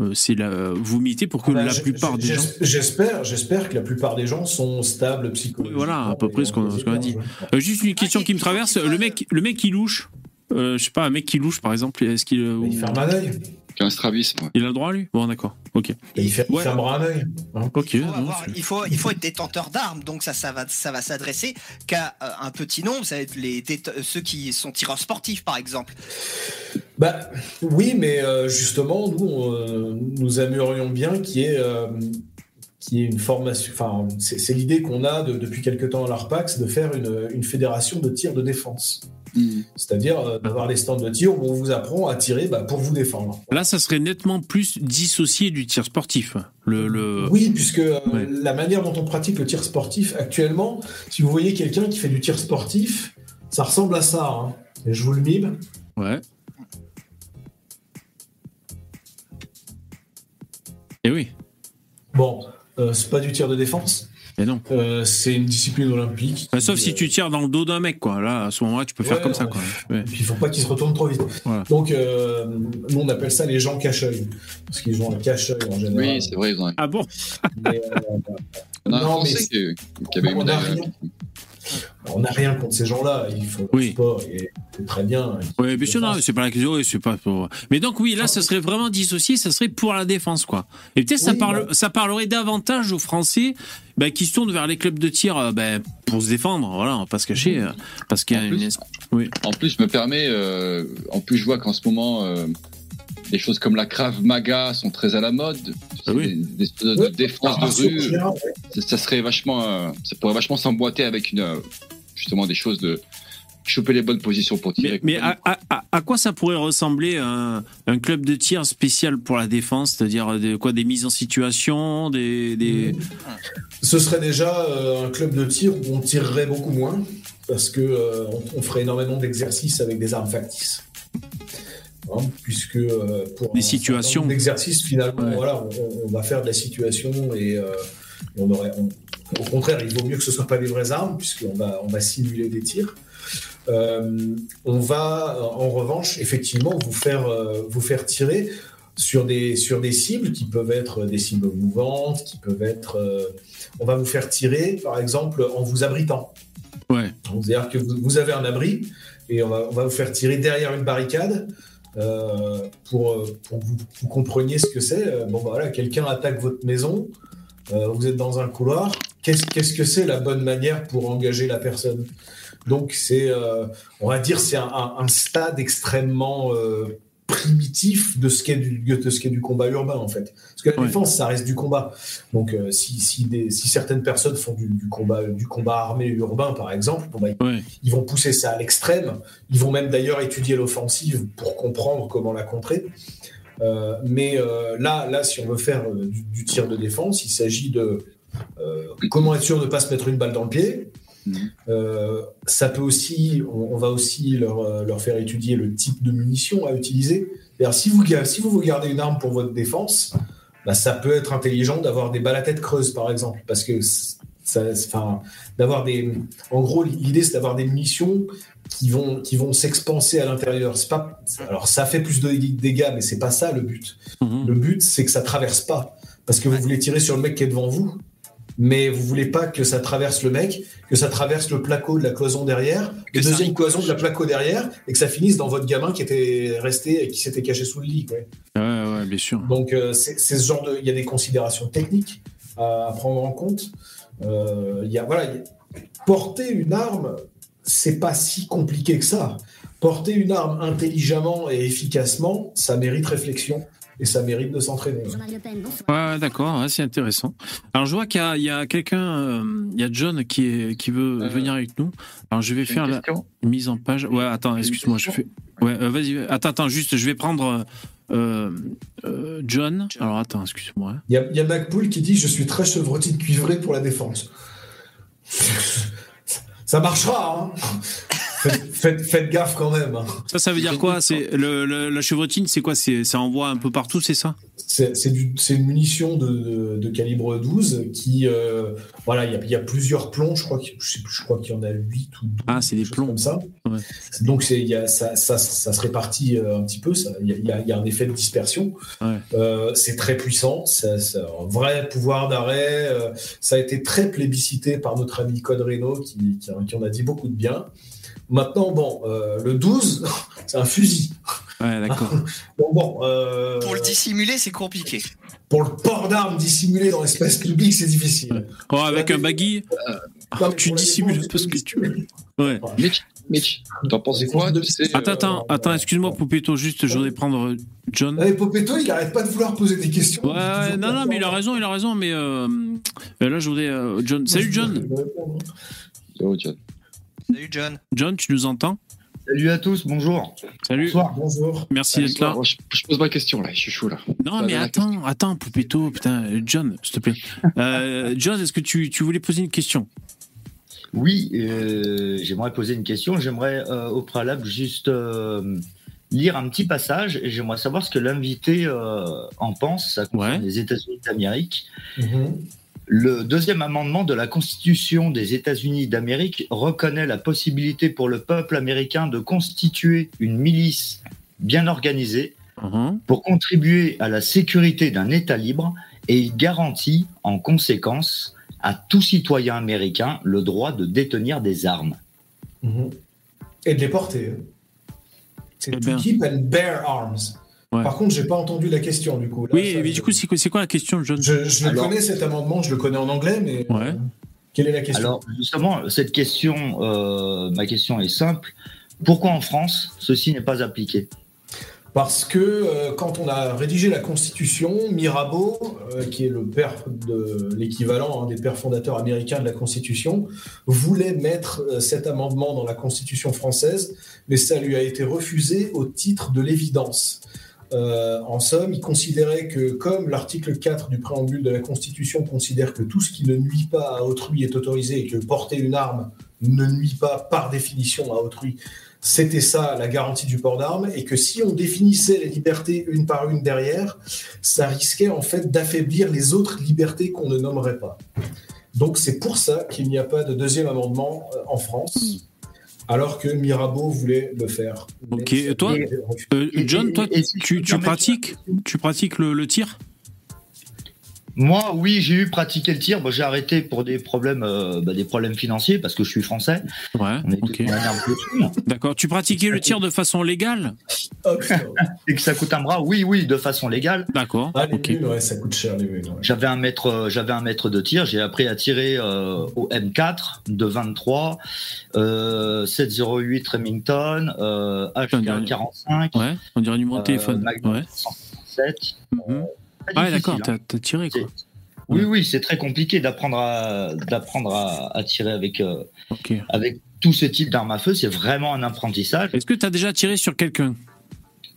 Euh, c'est la, vous militez pour que Bah, la plupart des gens. J'espère, j'espère que la plupart des gens sont stables psychologiquement. Oui, voilà, à peu près ce qu'on- a dit. Euh, juste une question et qui me traverse. Le mec, le mec qui louche, euh, je sais pas, un mec qui louche par exemple, est-ce qu'il euh, Il ferme un œil. Qu'un strabisme. ouais. il a le droit lui? Bon, d'accord. Ok. Et il, fer- il fermera un œil. hein. Ok. Il faut, non, avoir- c'est- il, faut, il faut être détenteur d'armes, donc ça, ça va, ça va s'adresser qu'à euh, un petit nombre, ça va être les déte- ceux qui sont tireurs sportifs par exemple. Bah, oui, mais euh, justement, nous, on, euh, nous aimerions bien qu'il y ait, euh, y ait une formation. Enfin, c'est c'est l'idée qu'on a de- depuis quelque temps à l'ARPAC, c'est de faire une, une fédération de tir de défense. Mm. C'est-à-dire euh, d'avoir des stands de tir où on vous apprend à tirer bah, pour vous défendre. Là, ça serait nettement plus dissocié du tir sportif. Le, le... Oui, puisque euh, Ouais. la manière dont on pratique le tir sportif actuellement, si vous voyez quelqu'un qui fait du tir sportif, ça ressemble à ça. hein. Et je vous le mime. Ouais. Et oui. Bon, euh, c'est pas du tir de défense, Et non. euh, c'est une discipline olympique. Sauf si euh, tu tires dans le dos d'un mec, quoi. Là, à ce moment-là, tu peux faire Ouais, comme ça, quoi. Ouais. Et puis il faut pas qu'ils se retournent trop vite. Voilà. Donc euh, nous on appelle ça les gens cache-œil. Parce qu'ils ont un cache-œil en général. Oui, c'est vrai, ils ont un, Ah bon Mais, euh, on a un Non, Français mais qui, qui avait une on olympique. on n'a rien contre ces gens-là. Ils font Oui. le sport et c'est très bien. Oui, bien sûr, non, c'est pas la question, oui, c'est pas pour. Mais donc, oui, là, ça serait vraiment dissocié, ça serait pour la défense, quoi. Et peut-être ça, Oui, parle, bah. ça parlerait davantage aux Français bah, qui se tournent vers les clubs de tir euh, bah, pour se défendre, voilà, on va pas se cacher, euh, parce qu'il y a En une. plus- En plus, je me permets, euh, en plus, je vois qu'en ce moment, euh, des choses comme la Krav Maga sont très à la mode. Ah oui. Des, des espèces de rue. ouais. Ça, ça serait vachement, euh, ça pourrait vachement s'emboîter avec une, euh, justement des choses de choper les bonnes positions pour tirer. Mais, mais à, à- à- à quoi ça pourrait ressembler un, un club de tir spécial pour la défense? C'est-à-dire des, quoi, des mises en situation, des. des... Ce serait déjà euh, un club de tir où on tirerait beaucoup moins parce que euh, on, on ferait énormément d'exercices avec des armes factices. Hein, puisque euh, pour Des situations. d'exercices finalement Ouais. voilà on, va faire de la situation et, euh, et on aurait on- au contraire il vaut mieux que ce soit pas des vraies armes puisqu'on va on va simuler des tirs Euh, on va en revanche effectivement vous faire vous faire tirer sur des sur des cibles qui peuvent être des cibles mouvantes qui peuvent être on va vous faire tirer par exemple en vous abritant Ouais. c'est-à-dire que vous, vous avez un abri et on va, on va vous faire tirer derrière une barricade euh, pour, euh, pour que vous, compreniez ce que c'est. Euh, Bon, bah, voilà, quelqu'un attaque votre maison, euh, vous êtes dans un couloir. Qu'est-ce qu'est-ce que c'est la bonne manière pour engager la personne? Donc, c'est, euh, on va dire, c'est un, un- un stade extrêmement primitif de ce qu'est du, de ce qu'est du combat urbain, en fait. Parce que la Ouais. défense, ça reste du combat. Donc, euh, si, si, des- si certaines personnes font du, du combat, du combat armé urbain, par exemple, bon, bah, Ouais. ils vont pousser ça à l'extrême. Ils vont même d'ailleurs étudier l'offensive pour comprendre comment la contrer. Euh, mais euh, là, là, si on veut faire du, du tir de défense, il s'agit de comment être sûr de ne pas se mettre une balle dans le pied. Euh, ça peut aussi, on, on va aussi leur, euh, leur faire étudier le type de munition à utiliser. Si vous, si vous vous gardez une arme pour votre défense, bah, ça peut être intelligent d'avoir des balles à tête creuse, par exemple, parce que enfin, d'avoir des, en gros, l'idée c'est d'avoir des munitions qui vont, qui vont s'expanser à l'intérieur. C'est pas, alors ça fait plus de dégâts, mais c'est pas ça le but. Mhm. Le but, c'est que ça traverse pas. Parce que vous voulez tirer sur le mec qui est devant vous, mais vous voulez pas que ça traverse le mec, que ça traverse le placo de la cloison derrière, Que le deuxième cloison de la placo derrière, et que ça finisse dans votre gamin qui était resté et qui s'était caché sous le lit. quoi. Ouais, ouais, bien sûr. Donc euh, c'est ce genre de, il y a des considérations techniques à, à prendre en compte. Euh, y a voilà, il y a- porter une arme, c'est pas si compliqué que ça. Porter une arme intelligemment et efficacement, ça mérite réflexion et ça mérite de s'entraîner. Ouais, d'accord, ouais, c'est intéressant. Alors je vois qu'il y a, quelqu'un, euh, il y a John qui, est, qui veut Euh, venir avec nous. Alors je vais faire la mise en page. Ouais, attends, excuse-moi, je fais. Ouais, euh, vas-y, attends, attends, juste, je vais prendre euh, euh, John. Alors attends, excuse-moi. Il y a, il y a McPool qui dit Je suis très chevrotine cuivré pour la défense. ça marchera, hein faites, faites- faites gaffe quand même. hein. Ça, ça veut dire quoi C'est le, le- la chevrotine, c'est quoi C'est ça envoie un peu partout, c'est ça? C'est c'est c'est une munition de, de- de calibre 12 qui. euh, voilà, il y a, il y a plusieurs plombs, je crois qu'il je sais plus, je crois qu'il y en a 8 ou 12. Ah, c'est des plombs. Comme ça. Ouais. Donc c'est- y a, ça, ça, ça se répartit euh, un petit peu, il y, a, y y un effet de dispersion. Ouais. Euh, c'est très puissant, a un vrai pouvoir d'arrêt. ça a été très plébiscité par notre ami Code Reno qui, qui, qui en a dit beaucoup de bien. Maintenant, bon, euh, le 12, c'est un fusil. Ouais, d'accord. Bon, bon, euh, Pour le dissimuler, c'est compliqué. pour le port d'armes dissimulé dans l'espace public, c'est difficile. Oh, avec un baggy, ah, Non, mais tu dissimules défense, un peu ce que tu veux. Ouais. Mitch, Mitch, t'en penses quoi de ces. Attends, euh, attends, attends, excuse-moi, Poupetto, juste, je voudrais prendre euh, John. Allez, Popetto, il arrête pas de vouloir poser des questions. Ouais, non, non, mais il a raison, il a raison, mais euh, euh, là, je voudrais. euh, John. Salut, John. Oh, John. Salut John. John, tu nous entends? Salut à tous, bonjour. Salut. Bonsoir. Bonjour. Merci d'être là. Je, je pose ma question là, je suis chaud là. Non, mais attends, attends, Poupetto, putain, John, s'il te plaît. Euh, John, est-ce que tu, tu voulais poser une question? Oui, euh, j'aimerais poser une question. J'aimerais euh, au préalable juste euh, lire un petit passage et j'aimerais savoir ce que l'invité euh, en pense. Ça concerne Ouais. les États-Unis d'Amérique. Mhm. Le deuxième amendement de la Constitution des États-Unis d'Amérique reconnaît la possibilité pour le peuple américain de constituer une milice bien organisée Mhm. pour contribuer à la sécurité d'un État libre et il garantit en conséquence à tout citoyen américain le droit de détenir des armes. Mhm. Et de les porter. hein. C'est Eh to keep and bear arms. Ouais. Par contre, j'ai pas entendu la question du coup. Là, Oui, ça, mais je- du coup, c'est quoi, la question, John? Je, je le Alors- connais cet amendement, je le connais en anglais, mais Ouais. euh, quelle est la question? Alors justement, cette question, euh, ma question est simple. Pourquoi en France ceci n'est pas appliqué? Parce que euh, quand on a rédigé la Constitution, Mirabeau, euh, qui est le père de l'équivalent hein, des pères fondateurs américains de la Constitution, voulait mettre euh, cet amendement dans la Constitution française, mais ça lui a été refusé au titre de l'évidence. Euh, en somme, il considérait que, comme l'article 4 du préambule de la Constitution considère que tout ce qui ne nuit pas à autrui est autorisé et que porter une arme ne nuit pas par définition à autrui, c'était ça la garantie du port d'armes, et que si on définissait les libertés une par une derrière, ça risquait en fait d'affaiblir les autres libertés qu'on ne nommerait pas. Donc c'est pour ça qu'il n'y a pas de deuxième amendement euh, en France, alors que Mirabeau voulait le faire. Ok, Mais toi. Euh, John, toi, et tu, pratiques, tu pratiques le, le tir? Moi, oui, j'ai eu pratiqué le tir. Bon, j'ai arrêté pour des problèmes, euh, bah, des problèmes financiers parce que je suis français. Ouais, On est ok. tous dans la merde de thunes. D'accord. Tu pratiquais le tir de façon légale? Oh. Et que ça coûte un bras. Oui, oui, de façon légale. D'accord. Ah, ouais, ça coûte cher, les ouais. J'avais un mètre, euh, j'avais un mètre de tir. J'ai appris à tirer euh, au M4 de 23, euh, 708 Remington, euh, Putain, HK45, Ouais, on dirait numéro de euh, téléphone. Magnum Ouais. 107. Mhm. Très Ah, d'accord, hein. t'as tiré quoi. Oui, oui, c'est très compliqué d'apprendre à d'apprendre à, à tirer avec euh, avec tout ce type d'armes à feu. C'est vraiment un apprentissage. Est-ce que t'as déjà tiré sur quelqu'un?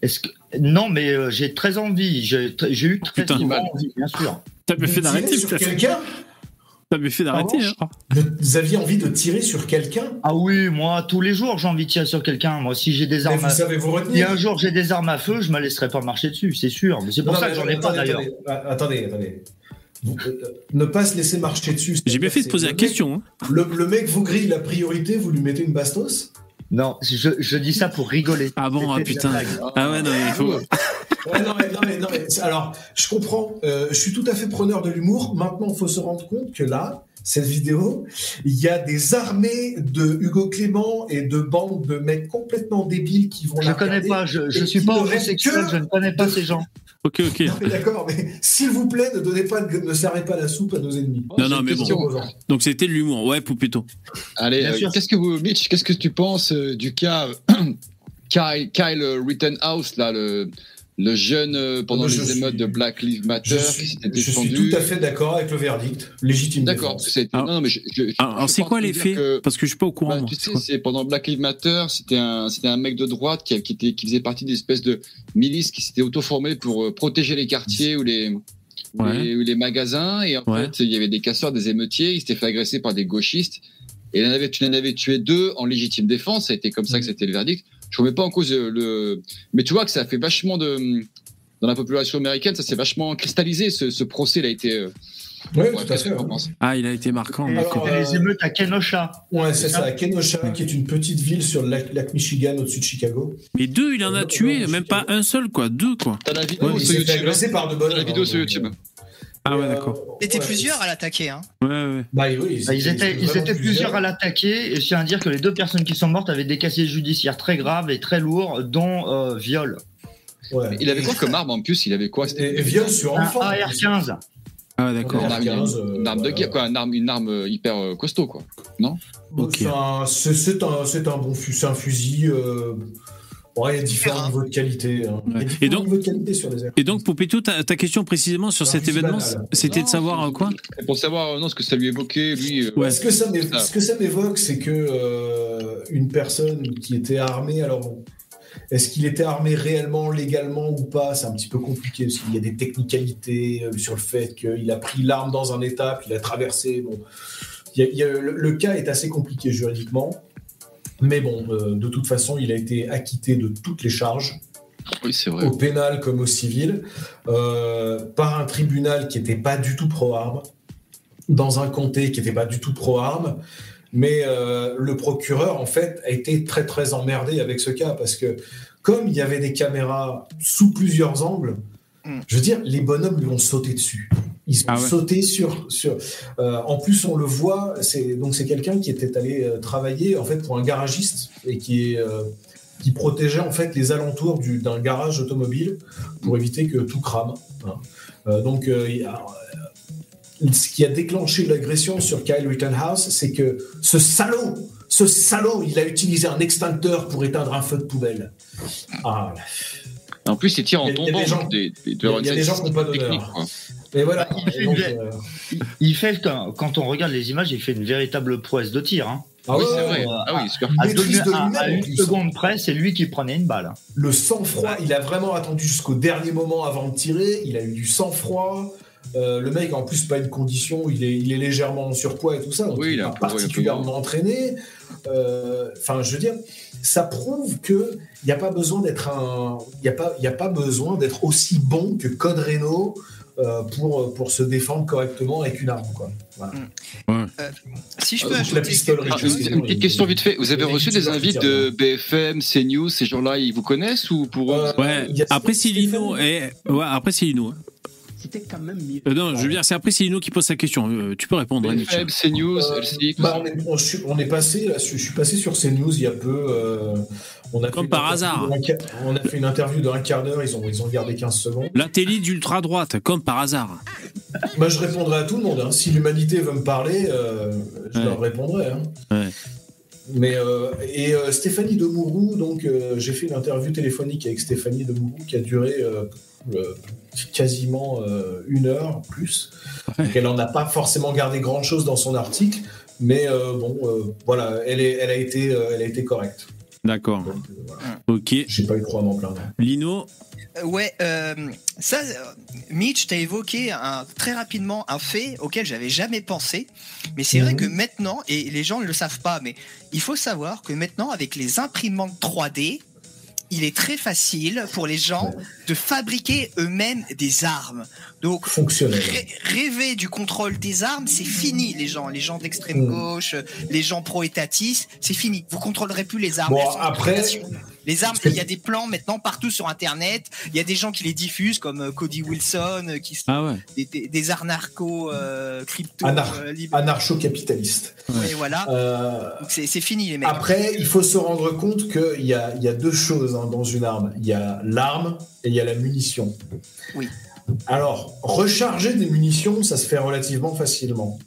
Est-ce que non, mais euh, j'ai très envie. J'ai eu très Putain. souvent envie, bien sûr. T'as fait d'arrêter. sur T'as fait, quelqu'un? T'as bien fait d'arrêter. hein. Vous aviez envie de tirer sur quelqu'un? Ah oui, moi tous les jours j'ai envie de tirer sur quelqu'un. Moi, si j'ai des Mais armes, vous à... savez vous si retenir un jour j'ai des armes à feu, je me laisserai pas marcher dessus, c'est sûr. Mais c'est pour Non, ça que j'en ai pas attendez, d'ailleurs. Attendez, Ah, attendez. Vous- euh, ne pas se laisser marcher dessus. J'ai bien fait de poser la mec- question. hein. Le, le mec vous grille la priorité, vous lui mettez une bastos? Non, je, je dis ça pour rigoler. Ah bon, ah putain. Ah ouais, non, mais il faut. Ouais, non, mais, non, mais, non, mais, alors, je comprends, euh, je suis tout à fait preneur de l'humour. Maintenant, il faut se rendre compte que là, cette vidéo, il y a des armées de Hugo Clément et de bandes de mecs complètement débiles qui vont Je la connais pas, je, je suis pas homosexuel, je ne connais pas de- ces gens. Ok, ok. D'accord, mais s'il vous plaît, ne donnez pas, ne servez pas la soupe à nos ennemis. Non, non, mais bon. Donc c'était de l'humour. Ouais, Poupéto. Allez, Bien euh, sûr. qu'est-ce que vous, Mitch, qu'est-ce que tu penses euh, du cas Kyle, Kyle Rittenhouse, là, le, le jeune euh, pendant Je les suis- émeutes de Black Lives Matter Je qui suis, s'était je suis défendu tout à fait d'accord avec le verdict. Légitime D'accord, défense. c'est- Alors- non, mais je, c'est quoi les faits que- Parce que je suis pas au courant. Bah, tu sais, c'est pendant Black Lives Matter, c'était un, c'était un mec de droite qui, qui était, qui faisait partie d'une espèce de milice qui s'était auto-formée pour euh, protéger les quartiers ou les, ou Ouais. les, magasins. Et en Ouais. fait, il y avait des casseurs, des émeutiers. Il s'était fait agresser par des gauchistes. Et il en avait, tu en avais tué deux en légitime défense. Ça a été comme ça que c'était le verdict. Je remets pas en cause euh, le, mais tu vois que ça a fait vachement de, dans la population américaine, ça s'est vachement cristallisé. Ce, ce procès, il a été. euh, Oui, ouais, tout à fait. Ah, il a été marquant. Alors, euh, les émeutes à Kenosha. Ouais, c'est ça, à Kenosha, qui est une petite ville sur le lac, lac Michigan, au-dessus de Chicago. Mais deux, il en a Euh, tué, même pas un seul, quoi. Deux, quoi. T'as la vidéo Ouais, sur YouTube. hein agresser par de bonnes T'as la vidéo sur YouTube. Ah ouais, d'accord. C'était Ouais. plusieurs à l'attaquer. Hein. Ouais, ouais. Bah oui, Bah, ils étaient, ils étaient plusieurs à l'attaquer et je tiens à dire que les deux personnes qui sont mortes avaient des casiers judiciaires très graves et très lourds, dont euh, viol. Ouais. Il avait quoi comme arme en plus? Il avait quoi Et, et viol sur Un enfant. AR-15. Ah ouais, d'accord. Une arme, R15, euh, une arme de voilà. guerre, quoi, une arme, une arme euh, hyper euh, costaud, quoi. Ok. C'est un- C'est un, c'est un bon fusil, c'est un fusil. euh, ouais, il y a différents niveaux de qualité. hein. Il y a Ouais. différents Et donc- niveaux de qualité sur les airs. Et donc, Poupéto, ta, ta question précisément sur cet événement, c'était de savoir euh, quoi pour savoir euh, non, ce que ça lui évoquait, lui. euh, Ouais. Ce que ça m'é- Ah. ce que ça m'évoque, c'est que euh, une personne qui était armée, alors bon, est-ce qu'il était armé réellement, légalement ou pas? C'est un petit peu compliqué parce qu'il y a des technicalités sur le fait qu'il a pris l'arme dans un état, puis il a traversé. Bon, il y a- il y a- le, le cas est assez compliqué juridiquement, mais bon, euh, de toute façon, il a été acquitté de toutes les charges Oui, c'est vrai. au pénal comme au civil, euh, par un tribunal qui n'était pas du tout pro-armes, dans un comté qui n'était pas du tout pro-armes. Mais euh, le procureur, en fait, a été très très emmerdé avec ce cas parce que comme il y avait des caméras sous plusieurs angles, Mm. je veux dire, les bonhommes lui ont sauté dessus. Ils ont Ah ouais. sauté sur. sur euh, en plus, on le voit, c'est donc c'est quelqu'un qui était allé euh, travailler en fait pour un garagiste et qui est euh, qui protégeait en fait les alentours du- d'un garage automobile pour éviter que tout crame. hein. Euh, donc, il y a- ce qui a déclenché l'agression sur Kyle Rittenhouse, c'est que ce salaud, ce salaud, il a utilisé un extincteur pour éteindre un feu de poubelle. Ah, En plus, il tire en il y a tombant. des gens- donc des- des- il y a- des gens qui ont pas d'honneur. et voilà. Bah, il donc, fait- euh, Il fait, quand, quand on regarde les images, il fait une véritable prouesse de tir. Hein. ah oui, ouais, c'est vrai. Ah oui, super. À, Maîtrise deux- de à- lui-même, à en une seconde près, c'est lui qui prenait une balle. Le sang-froid, il a vraiment attendu jusqu'au dernier moment avant de tirer. Il a eu du sang-froid. Euh, le mec, en plus, pas une condition, il est, il est légèrement en surpoids et tout ça. Donc Oui, il il est a pas un peu- ouais, un peu particulièrement entraîné. Euh, Enfin, je veux dire, ça prouve que il n'y a pas besoin d'être un, il a pas, il a pas besoin d'être aussi bon que Code Reno euh, pour pour se défendre correctement avec une arme, quoi. Voilà. Si je peux ajouter Ah, une petite question vite fait. Vous avez reçu des invites de BFM, CNews, ces gens-là, ils vous connaissent ou pour eux Euh, Ouais, après Célino, et... ouais, après hein. C'était quand même mieux. Euh, non, je veux dire, c'est après c'est Lino qui pose sa question. Euh, tu peux répondre. hein, CNews, Euh, LCI, bah, on, est, on- je suis- on est passé, là, je suis passé sur CNews il y a peu. euh, on a fait Comme par hasard. On a fait une interview d'un quart d'heure, ils ont, ils ont gardé 15 secondes. La télé d'ultra droite, comme par hasard. Moi, je répondrai à tout le monde. hein. Si l'humanité veut me parler, euh, je Ouais. leur répondrai. hein. Ouais. Mais euh, et euh, Stéphanie Demourou, donc euh, j'ai fait une interview téléphonique avec Stéphanie Demourou qui a duré quasiment une heure plus. Ouais. Donc, elle n'en a pas forcément gardé grand chose dans son article, mais bon, voilà, elle, est, elle a été, elle a été correcte. D'accord. Voilà. Ok. J'ai pas eu trop à m'en plaindre. Lino, Ouais, euh, ça, euh, Mitch, t'as évoqué un, très rapidement un fait auquel j'avais jamais pensé, mais c'est vrai Mhm. que maintenant, et les gens ne le savent pas, mais il faut savoir que maintenant, avec les imprimantes 3D, il est très facile pour les gens de fabriquer eux-mêmes des armes. Donc. Ré- rêver du contrôle des armes, c'est fini, les gens. Les gens d'extrême Mm. gauche, les gens pro-étatistes, c'est fini. Vous contrôlerez plus les armes. Bon, après-. Les armes, il y a des plans maintenant partout sur Internet. Il y a des gens qui les diffusent, comme euh, Cody Wilson, euh, qui sont ah ouais. des, des, des arnarcos euh, crypto Anar- euh, libres. Anarcho-capitaliste. Et voilà. Euh, c'est fini, les mecs. Après, il faut se rendre compte qu'il y a, il y a deux choses hein, dans une arme. Il y a l'arme et il y a la munition. Oui. Alors, recharger des munitions, ça se fait relativement facilement.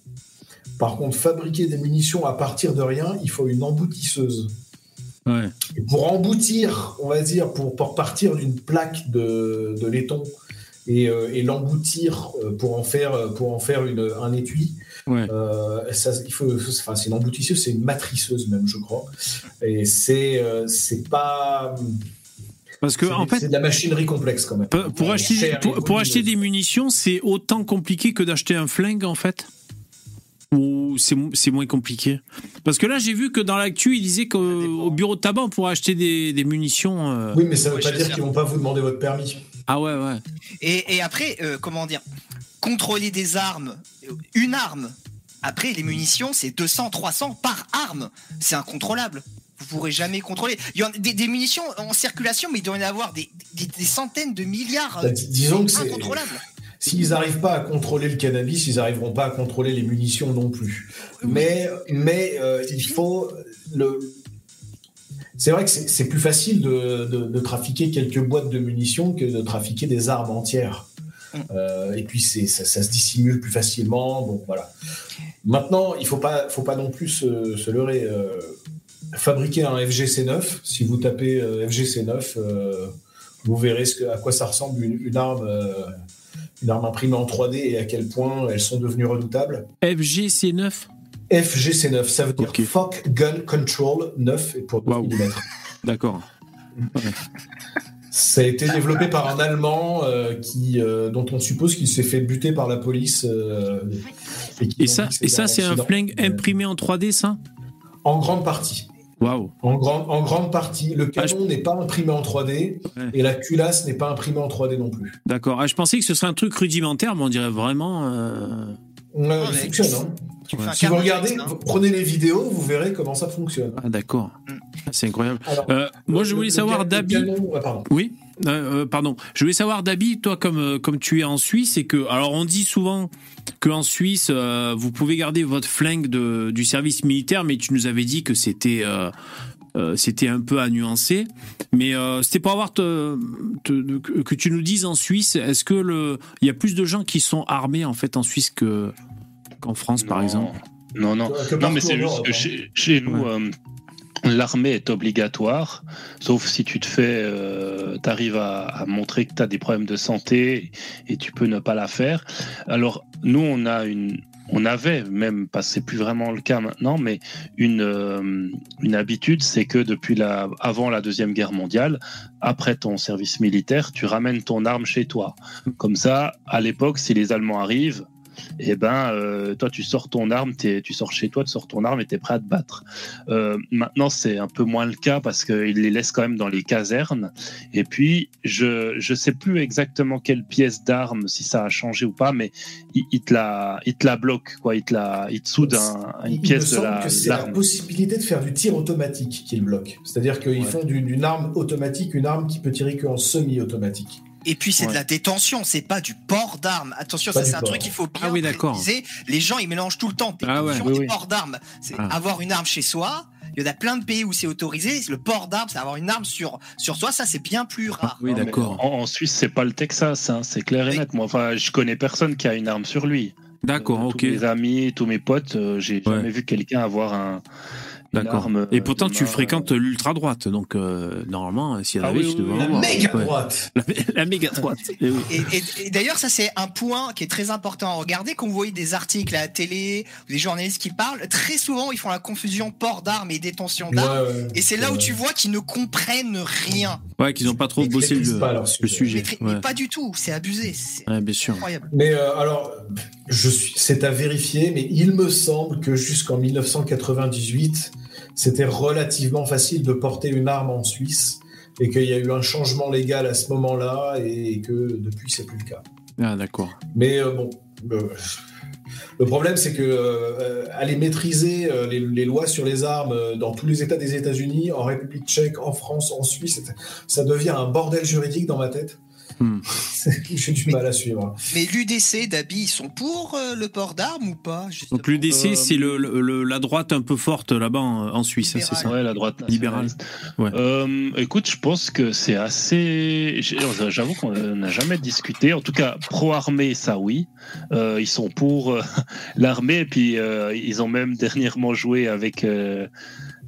Par contre, fabriquer des munitions à partir de rien, il faut une emboutisseuse. Ouais. Et pour emboutir, on va dire, pour, pour partir d'une plaque de, de laiton et, euh, et l'emboutir euh, pour en faire, euh, pour en faire une, un étui, Ouais. euh, ça, il faut, enfin, c'est une emboutisseuse, c'est une matriceuse même, je crois. Et c'est, euh, c'est pas, Parce que c'est, en c'est fait, de la machinerie complexe quand même. pour, acheter, pour, acheter des munitions, c'est autant compliqué que d'acheter un flingue en fait? Ou c'est c'est moins compliqué Parce que là, j'ai vu que dans l'actu, il disait qu'au au bureau de tabac, on pourrait acheter des, des munitions. euh. Oui, mais ça veut Ouais, pas dire qu'ils vont pas vous demander votre permis. Ah ouais, ouais. Et, et après, euh, comment dire, contrôler des armes, euh, une arme. Après, les munitions, c'est 200, 300 par arme. C'est incontrôlable. Vous pourrez jamais contrôler. Il y en a des, des munitions en circulation, mais il doit y en avoir des, des- des centaines de milliards. Bah, dis- disons que c'est- incontrôlable. S'ils n'arrivent pas à contrôler le cannabis, ils n'arriveront pas à contrôler les munitions non plus. Mais, mais euh, il faut le. C'est vrai que c'est plus facile de, de- de trafiquer quelques boîtes de munitions que de trafiquer des armes entières. Mm. Euh, et puis ça, ça se dissimule plus facilement. Voilà. Maintenant, il faut pas faut pas non plus se, se leurrer. euh, fabriquer un FGC9, si vous tapez euh, FGC9, euh, vous verrez ce que, à quoi ça ressemble une, une arme. Une arme imprimée en 3D et à quel point elles sont devenues redoutables. FGC9 FGC9, ça veut dire Ok. Fuck Gun Control 9 et pour 9 Waouh. mm. D'accord. Ça a été développé par un Allemand euh, qui, euh, dont on suppose qu'il s'est fait buter par la police. euh, Et ont ça, et ça c'est un flingue imprimé en 3D, ça? En grande partie. Waouh. En grande, en grande partie. Le Ah, je- canon n'est pas imprimé en 3D Ouais. et la culasse n'est pas imprimée en 3D non plus. D'accord. Ah, je pensais que ce serait un truc rudimentaire, mais on dirait vraiment. euh, Euh, il mais- fonctionne. hein. Tu Si vous regardez, hein. vous prenez les vidéos, vous verrez comment ça fonctionne. Ah, d'accord. Mm. C'est incroyable. Alors, Euh, moi, je voulais le savoir, Dabi. canon- ah, pardon. Oui, euh, pardon. Je voulais savoir, Dabi, toi, comme, euh, comme tu es en Suisse, et que. Alors, on dit souvent qu'en Suisse, euh, vous pouvez garder votre flingue de, du service militaire, mais tu nous avais dit que c'était. euh, euh, c'était un peu à nuancer, mais euh, c'était pour avoir te- te- que que tu nous dises en Suisse, est-ce que le, il y a plus de gens qui sont armés en fait en Suisse que qu'en France par exemple? Non, non. Non, mais c'est juste que chez, chez nous, euh, l'armée est obligatoire, sauf si tu te fais, euh, t'arrives à, à montrer que tu as des problèmes de santé et tu peux ne pas la faire. Alors, nous, on a une. On avait même, parce que c'est plus vraiment le cas maintenant, mais une, euh, une habitude, c'est que depuis la, avant la Deuxième Guerre mondiale, après ton service militaire, tu ramènes ton arme chez toi. Comme ça, à l'époque, si les Allemands arrivent, eh ben, euh, toi, tu sors ton arme, tu sors chez toi, tu sors ton arme et tu es prêt à te battre. Euh, maintenant, c'est un peu moins le cas parce qu'ils les laissent quand même dans les casernes. Et puis, je ne sais plus exactement quelle pièce d'arme, si ça a changé ou pas, mais ils il te la, il te la bloquent, quoi. Ils te, la, ils te soudent un- Il- une pièce il me de la- que c'est la possibilité de faire du tir automatique qu'ils bloquent. C'est-à-dire qu'ils Ouais. font d'une d'une arme automatique une arme qui peut tirer qu'en semi-automatique. Et puis c'est de la détention, c'est pas du port d'armes. Attention, Pas ça c'est un port. truc qu'il faut bien Ah oui, d'accord. préciser. Les gens ils mélangent tout le temps détention Ah ouais, oui, et oui. port d'armes. C'est Ah. avoir une arme chez soi. Il y en a plein de pays où c'est autorisé. Le port d'armes, c'est avoir une arme sur sur soi. Ça c'est bien plus rare. Oui, d'accord. En, en Suisse, c'est pas le Texas, hein, c'est clair et net. Moi, enfin, je connais personne qui a une arme sur lui. D'accord, Euh, ok. Tous mes amis, tous mes potes, euh, j'ai Ouais. jamais vu quelqu'un avoir un. D'accord. Et euh, pourtant, de tu fréquentes l'ultra droite, donc euh, normalement, s'il y en Ah avait, oui, tu devrais La avoir. méga Ouais. droite. La, la méga droite. Et, et- et d'ailleurs, ça c'est un point qui est très important à regarder. Quand vous voyez des articles à la télé, des journalistes qui parlent, très souvent ils font la confusion port d'armes et détention d'armes. ouais. Et c'est là où tu vois qu'ils ne comprennent rien. Ouais, qu'ils n'ont pas trop bossé le, pas leur le sujet. Mais, pas du tout, c'est abusé. C'est Ouais, bien sûr. incroyable. Mais euh, alors, je suis, c'est à vérifier, mais il me semble que jusqu'en 1998, c'était relativement facile de porter une arme en Suisse et qu'il y a eu un changement légal à ce moment-là et que depuis, c'est plus le cas. Ah, d'accord. Mais euh, bon, euh, le problème, c'est que euh, aller maîtriser euh, les, les lois sur les armes dans tous les États des États-Unis, en République tchèque, en France, en Suisse, ça devient un bordel juridique dans ma tête. Hmm. J'ai du mal à suivre. Mais l'UDC, Dabi, ils sont pour euh, le port d'armes ou pas justement Donc l'UDC, Euh, c'est le, le- le- la droite un peu forte là-bas en, en Suisse, hein, c'est ça Ouais, la droite Libérale. Ouais. Euh, écoute, je pense que c'est assez. J'avoue qu'on n'a jamais discuté. En tout cas, pro-armée, ça oui. Euh, ils sont pour euh, l'armée. Et puis, euh, ils ont même dernièrement joué avec.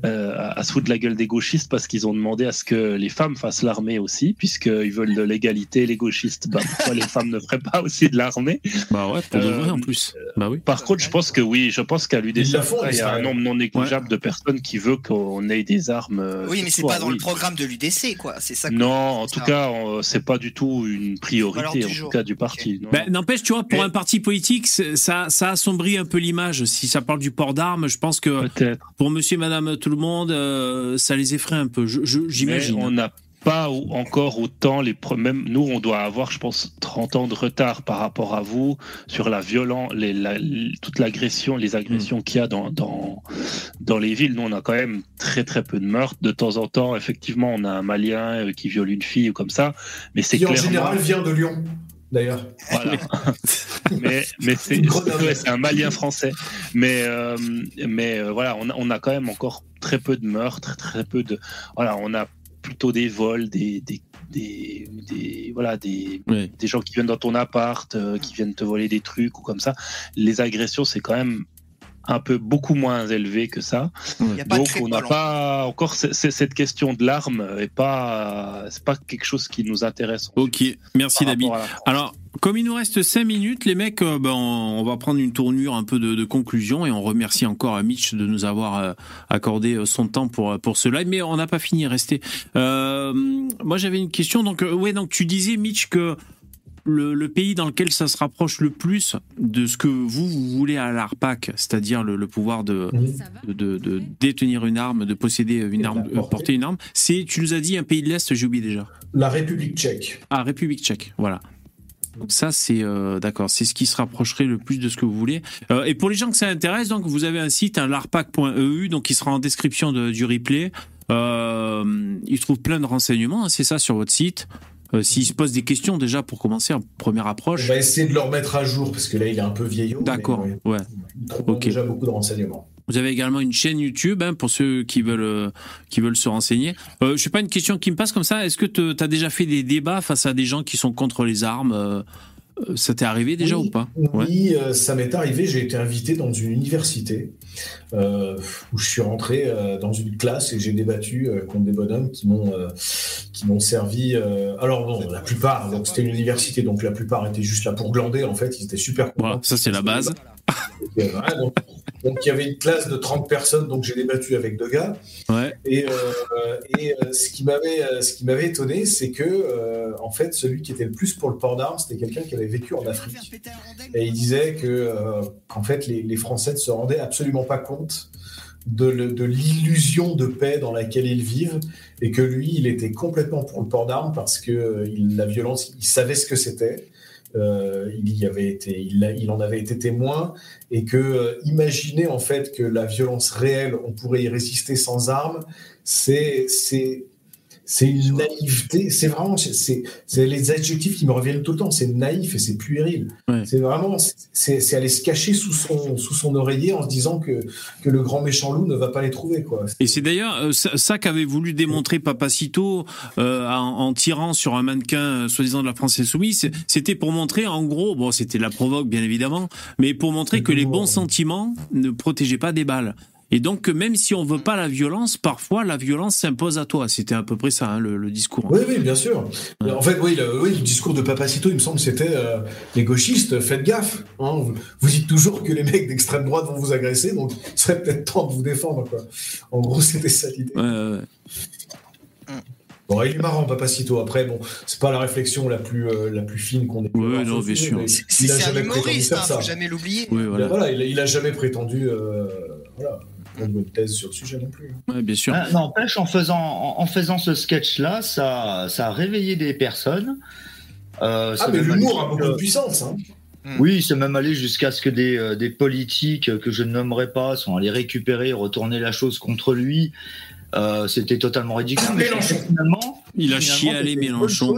Euh, à se foutre de la gueule des gauchistes parce qu'ils ont demandé à ce que les femmes fassent l'armée aussi, puisqu'ils veulent de l'égalité, les gauchistes. Bah, pourquoi les femmes ne feraient pas aussi de l'armée Bah ouais, pour de Euh, vrai en plus. Bah oui. Par contre, je pense que oui, je pense qu'à l'UDC, il y a un nombre non négligeable de personnes qui veut qu'on ait des armes. euh, Oui, mais c'est pas dans oui. le programme de l'UDC, quoi. C'est ça. que- Non, en ça. tout cas, c'est pas du tout une priorité, du en tout cas, du parti. Bah. N'empêche, tu vois, pour un parti politique, ça, ça assombrit un peu l'image. Si ça parle du port d'armes, je pense que pour monsieur, madame, tout le monde, euh, ça les effraie un peu. J'imagine. on n'a pas ou- encore autant les pro- même nous on doit avoir je pense 30 ans de retard par rapport à vous sur la violence les, la- toute l'agression les agressions qu'il y a dans, dans dans les villes nous on a quand même très très peu de meurtres de temps en temps effectivement on a un malien euh, qui viole une fille ou comme ça mais c'est Qui en clairement général vient de Lyon, d'ailleurs. Voilà. mais mais c'est Grenoble. ouais, c'est un Malien français. Mais euh, mais euh, voilà, on a, on a quand même encore très peu de meurtres, très peu de voilà, on a plutôt des vols, des des des, des- voilà des des gens qui viennent dans ton appart, euh, qui viennent te voler des trucs ou comme ça. Les agressions, c'est quand même un peu beaucoup moins élevé que ça. Donc on n'a pas encore c- c- cette question de l'arme est pas c'est pas quelque chose qui nous intéresse. Ok, merci Dabi. Alors, comme il nous reste 5 minutes, les mecs, euh, ben, on va prendre une tournure un peu de, de conclusion et on remercie encore à Mitch de nous avoir euh, accordé euh, son temps pour, pour ce live. Mais on n'a pas fini, restez. Euh, moi, j'avais une question. Donc, euh, ouais, donc tu disais, Mitch, que le, le pays dans lequel ça se rapproche le plus de ce que vous, vous voulez à l'ARPAC, c'est-à-dire le, le pouvoir de, de, de- de détenir une arme, de posséder une Et de arme, la euh, porter. porter une arme, c'est, tu nous as dit, un pays de l'Est, j'ai oublié déjà. La République tchèque. Ah, République tchèque, voilà. Donc ça, c'est euh, d'accord, c'est ce qui se rapprocherait le plus de ce que vous voulez. Euh, et pour les gens que ça intéresse, donc vous avez un site, un larpac.eu, donc qui sera en description de- du replay. Euh, il trouve plein de renseignements, hein, c'est ça sur votre site. Euh, S'il se pose des questions déjà pour commencer en première On approche. va essayer de le remettre à jour parce que là, il est un peu vieillot. D'accord, ouais, ouais. il déjà beaucoup de renseignements. Vous avez également une chaîne YouTube hein, pour ceux qui veulent euh, qui veulent se renseigner. Euh, je sais pas une question qui me passe comme ça. Est-ce que tu as déjà fait des débats face à des gens qui sont contre les armes euh, Ça t'est arrivé déjà Oui, ou pas? Oui, euh, ça m'est arrivé. J'ai été invité dans une université euh, où je suis rentré euh, dans une classe et j'ai débattu euh, contre des bonhommes qui m'ont qui m'ont servi. alors non, la plupart. Donc c'était une université, donc la plupart étaient juste là pour glander. En fait, ils étaient super contents. Voilà, ça c'est la base. Donc, donc, il y avait une classe de 30 personnes, donc j'ai débattu avec deux gars. Ouais. Et, euh, et euh, ce qui m'avait euh, ce qui m'avait étonné, c'est que euh, en fait celui qui était le plus pour le port d'armes, c'était quelqu'un qui avait vécu en Afrique. Et il disait que euh, qu'en fait les, les Français ne se rendaient absolument pas compte de, l'illusion de paix dans laquelle ils vivent et que lui, il était complètement pour le port d'armes parce que euh, la violence, il savait ce que c'était. Euh, il y avait été, il, en avait été témoin et que euh, imaginer en fait que la violence réelle, on pourrait y résister sans armes, c'est c'est une naïveté. C'est vraiment, c'est les adjectifs qui me reviennent tout le temps. C'est naïf et c'est puéril. C'est vraiment, c'est aller se cacher sous son, sous son oreiller en se disant que, que le grand méchant loup ne va pas les trouver. Quoi. Et c'est d'ailleurs euh, ça, qu'avait voulu démontrer Papacito euh, en, tirant sur un mannequin euh, soi-disant de la France Insoumise. C'était pour montrer, en gros, bon, c'était la provoque bien évidemment, mais pour montrer que les bons sentiments ne protégeaient pas des balles. Et donc, même si on veut pas la violence, parfois la violence s'impose à toi. C'était à peu près ça, hein, le, discours. Oui, oui, bien sûr. En fait, oui le, oui, le discours de Papacito, il me semble, c'était euh, les gauchistes, faites gaffe. Hein. vous, dites toujours que les mecs d'extrême droite vont vous agresser, donc il serait peut-être temps de vous défendre. Quoi. En gros, c'était ça l'idée. Ouais, Bon, il est marrant, Papacito. Après, bon, c'est pas la réflexion la plus, euh, la plus fine qu'on ait pu Oui, non, bien sûr. C'est un humoriste, hein, faut jamais l'oublier. Oui, voilà. voilà il, il, a jamais prétendu. Euh, voilà une thèse sur le sujet non plus. Ouais, bien sûr. Ah, n'empêche, en faisant, en, faisant ce sketch-là, ça, ça a réveillé des personnes. Euh, ah, mais l'humour a beaucoup de puissance. Hein. Hmm. Oui, c'est même allé jusqu'à ce que des, euh, des, politiques que je ne nommerai pas sont allés récupérer, retourner la chose contre lui. Euh, c'était totalement ridicule. Mélenchon. Finalement, il a chialé Mélenchon.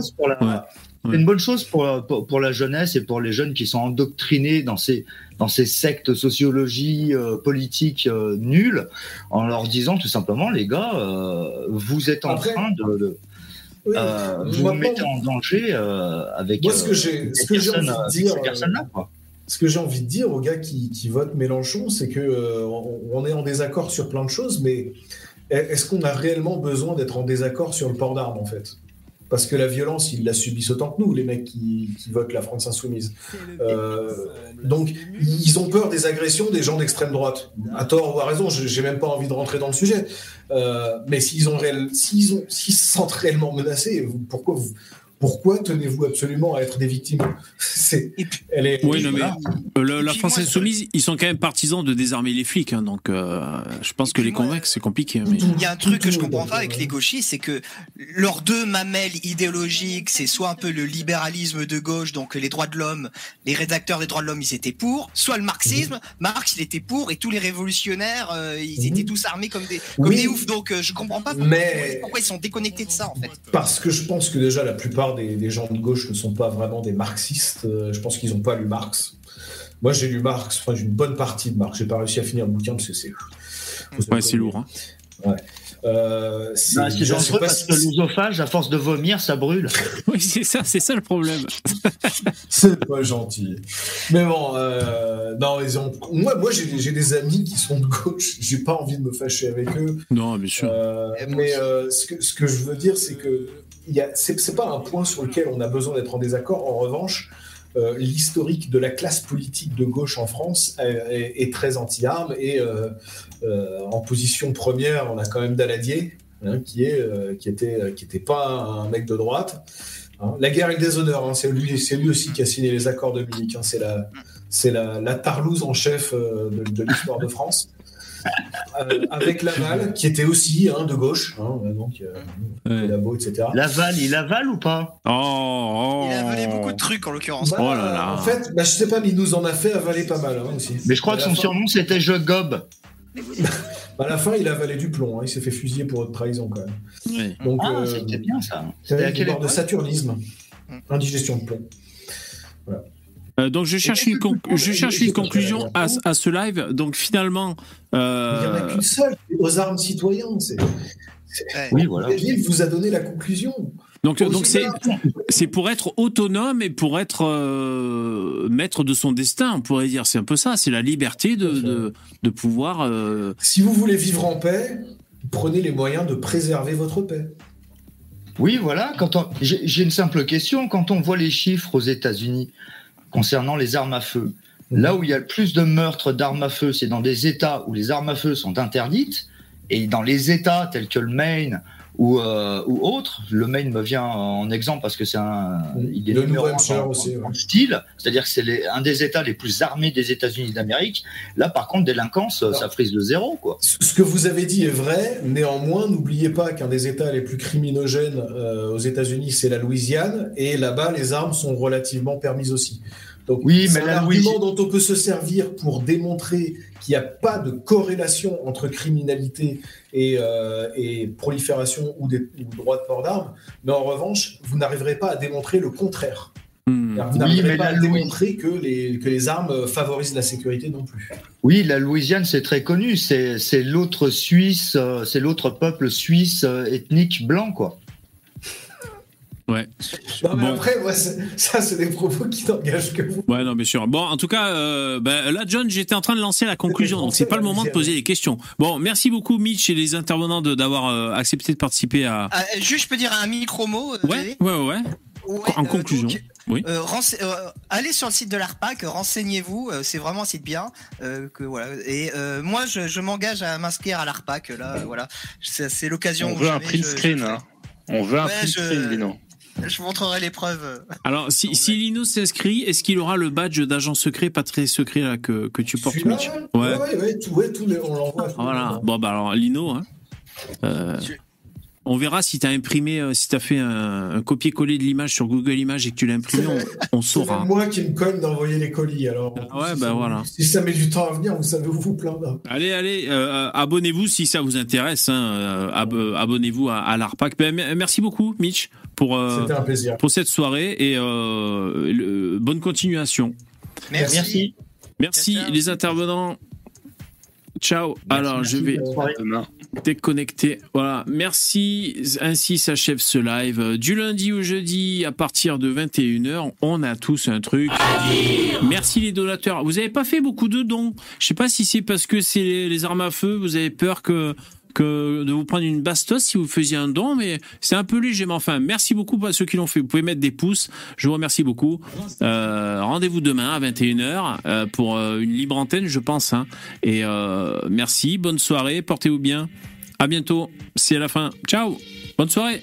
C'est une bonne chose pour, pour, la jeunesse et pour les jeunes qui sont endoctrinés dans ces, dans ces sectes sociologie euh, politique euh, nulles, en leur disant tout simplement, les gars, euh, vous êtes en train de... vous mettez en danger avec Moi, ce que j'ai envie de dire, ce que j'ai envie de dire aux gars qui, qui votent Mélenchon, c'est que on est en désaccord sur plein de choses, mais est-ce qu'on a réellement besoin d'être en désaccord sur le port d'armes en fait? Parce que la violence, ils la subissent autant que nous, les mecs qui, votent la France insoumise. Euh, donc, ils ont peur des agressions des gens d'extrême droite. À tort ou à raison, j'ai même pas envie de rentrer dans le sujet. Euh, mais s'ils ont, s'ils ont, s'ils se sentent réellement menacés, pourquoi vous, pourquoi tenez-vous absolument à être des victimes C'est, elle est. Oui, non, mais la France insoumise, ils sont quand même partisans de désarmer les flics, hein, donc euh, je pense que les convaincre c'est compliqué. Mais... Il y a un truc que je comprends pas avec les gauchistes, c'est que leurs deux mamelles idéologiques, c'est soit un peu le libéralisme de gauche, donc les droits de l'homme, les rédacteurs des droits de l'homme, ils étaient pour, soit le marxisme, mhm. Marx, il était pour, et tous les révolutionnaires, euh, ils étaient mhm. tous armés comme des, comme des oufs. Donc euh, je comprends pas pourquoi, mais... pourquoi ils sont déconnectés de ça en fait. Parce que je pense que déjà la plupart des, gens de gauche ne sont pas vraiment des marxistes. Euh, je pense qu'ils n'ont pas lu Marx. Moi, j'ai lu Marx, enfin, j'ai une bonne partie de Marx. J'ai pas réussi à finir le bouquin parce que c'est. Ouais, c'est lourd. Hein. Ouais. Euh, c'est bah, dangereux parce que l'œsophage, à force de vomir, ça brûle. oui, c'est ça, c'est ça le problème. c'est pas gentil. Mais bon, euh, non, ils ont... moi, moi j'ai des amis qui sont de gauche. J'ai pas envie de me fâcher avec eux. Non, bien sûr. Euh, mais euh, ce que, ce, que, je veux dire, c'est que c'est pas un point sur lequel on a besoin d'être en désaccord. En revanche, euh, l'historique de la classe politique de gauche en France est, très anti-armes et euh, euh, en position première, on a quand même Daladier, hein, qui est qui qui pas un mec de droite. Hein. La guerre avec des honneurs, hein, c'est lui, aussi qui a signé les accords de Munich. c'est la la, la, Tarlouse en chef de l'histoire de France. Euh, avec Laval, qui était aussi hein, de gauche, hein, donc euh, Labo, etc. Laval, il avale ou pas? Oh, oh, Il a avalé beaucoup de trucs en l'occurrence. Bah, oh là là. En fait, bah, je sais pas, mais il nous en a fait avaler pas mal hein, aussi. Mais je crois que son surnom c'était Je Gob. Bah, à la fin, il a avalé du plomb. Hein. Il s'est fait fusiller pour haute trahison quand même. Donc, ah, euh, c'était bien ça. C'était à de saturnisme, indigestion de plomb. Voilà. Euh, donc je cherche une, je cherche une conclusion à, à, ce live. Donc finalement, euh... il n'y en a qu'une seule aux armes citoyennes. Oui, voilà. vous a donné la conclusion. Donc, donc c'est, c'est pour être autonome et pour être euh, maître de son destin, on pourrait dire. C'est un peu ça, c'est la liberté de, de, de pouvoir. Euh... Si vous voulez vivre en paix, prenez les moyens de préserver votre paix. Oui, voilà. Quand on... j'ai une simple question. Quand on voit les chiffres aux États-Unis, concernant les armes à feu. Là où il y a le plus de meurtres d'armes à feu, c'est dans des États où les armes à feu sont interdites, et dans les États tels que le Maine ou, euh, ou autre. Le Maine me vient en exemple parce que c'est un, il est le numéro un aussi, style, c'est-à-dire que c'est un des États les plus armés des États-Unis d'Amérique. Là, par contre, délinquance, ça frise de zéro, quoi. Ce que vous avez dit est vrai. Néanmoins, n'oubliez pas qu'un des États les plus criminogènes euh, aux États-Unis, c'est la Louisiane, et là-bas, les armes sont relativement permises aussi. Donc, Oui, c'est mais un la argument dont on peut se servir pour démontrer qu'il n'y a pas de corrélation entre criminalité et, euh, et prolifération ou, des, ou droit de port d'armes. Mais en revanche, vous n'arriverez pas à démontrer le contraire. Hmm. Vous Oui, n'arriverez mais pas la à Louis- démontrer que les, que les armes favorisent la sécurité non plus. Oui, la Louisiane, c'est très connu. C'est c'est l'autre Suisse, euh, c'est l'autre peuple suisse euh, ethnique blanc, quoi. Ouais. Non, mais Bon. après, moi, ça, c'est des propos qui n'engagent que vous. Ouais, non, bien sûr. Bon, en tout cas, euh, ben, là, John, j'étais en train de lancer la conclusion, donc c'est pas le moment de poser les questions. Bon, merci beaucoup, Mitch et les intervenants de- d'avoir euh, accepté de participer à. Ah, juste, je peux dire un micro mot. Ouais, ouais, ouais. Ouais, En euh, conclusion, donc, oui. euh, euh, allez sur le site de l'ARPAC, renseignez-vous, euh, c'est vraiment un site bien. euh, que, voilà. Et euh, moi, je, je m'engage à m'inscrire à l'ARPAC. Là, euh, voilà. C'est l'occasion. On veut un print screen. hein. On veut un print screen, Lino. Je vous montrerai les preuves. Alors, si, si Lino s'inscrit, est-ce qu'il aura le badge d'agent secret, pas très secret, là, que, que tu portes, Mitch ouais, Ouais. ouais, tout, ouais, tout on l'envoie. Voilà. Bon, bah alors, Lino, hein, euh, Tu- on verra si t'as imprimé, euh, si t'as fait un, un copier-coller de l'image sur Google Images et que tu l'as imprimé, on, on C'est saura. même moi qui me cogne d'envoyer les colis. Alors, Ah ouais, si bah ça- voilà. Si ça met du temps à venir, vous savez où vous plaindre. Allez, allez, euh, abonnez-vous si ça vous intéresse. Hein, euh, ab- abonnez-vous à, à l'ARPAC. Ben, me- merci beaucoup, Mitch, pour, euh, C'était un plaisir. pour cette soirée et euh, le- bonne continuation. Merci. Merci. Les intervenants. Ciao. Alors, je vais Demain. déconnecter. Voilà. Merci. Ainsi s'achève ce live. Du lundi au jeudi, à partir de 21h, on a tous un truc. Merci les donateurs. Vous n'avez pas fait beaucoup de dons. Je sais pas si c'est parce que c'est les armes à feu, vous avez peur que que de vous prendre une bastos si vous faisiez un don, mais c'est un peu léger. Mais enfin, merci beaucoup à ceux qui l'ont fait. Vous pouvez mettre des pouces. Je vous remercie beaucoup. Euh, Rendez-vous demain à 21h euh, pour euh, une libre antenne, je pense. hein. Et merci. Bonne soirée. Portez-vous bien. À bientôt. C'est la fin. Ciao. Bonne soirée.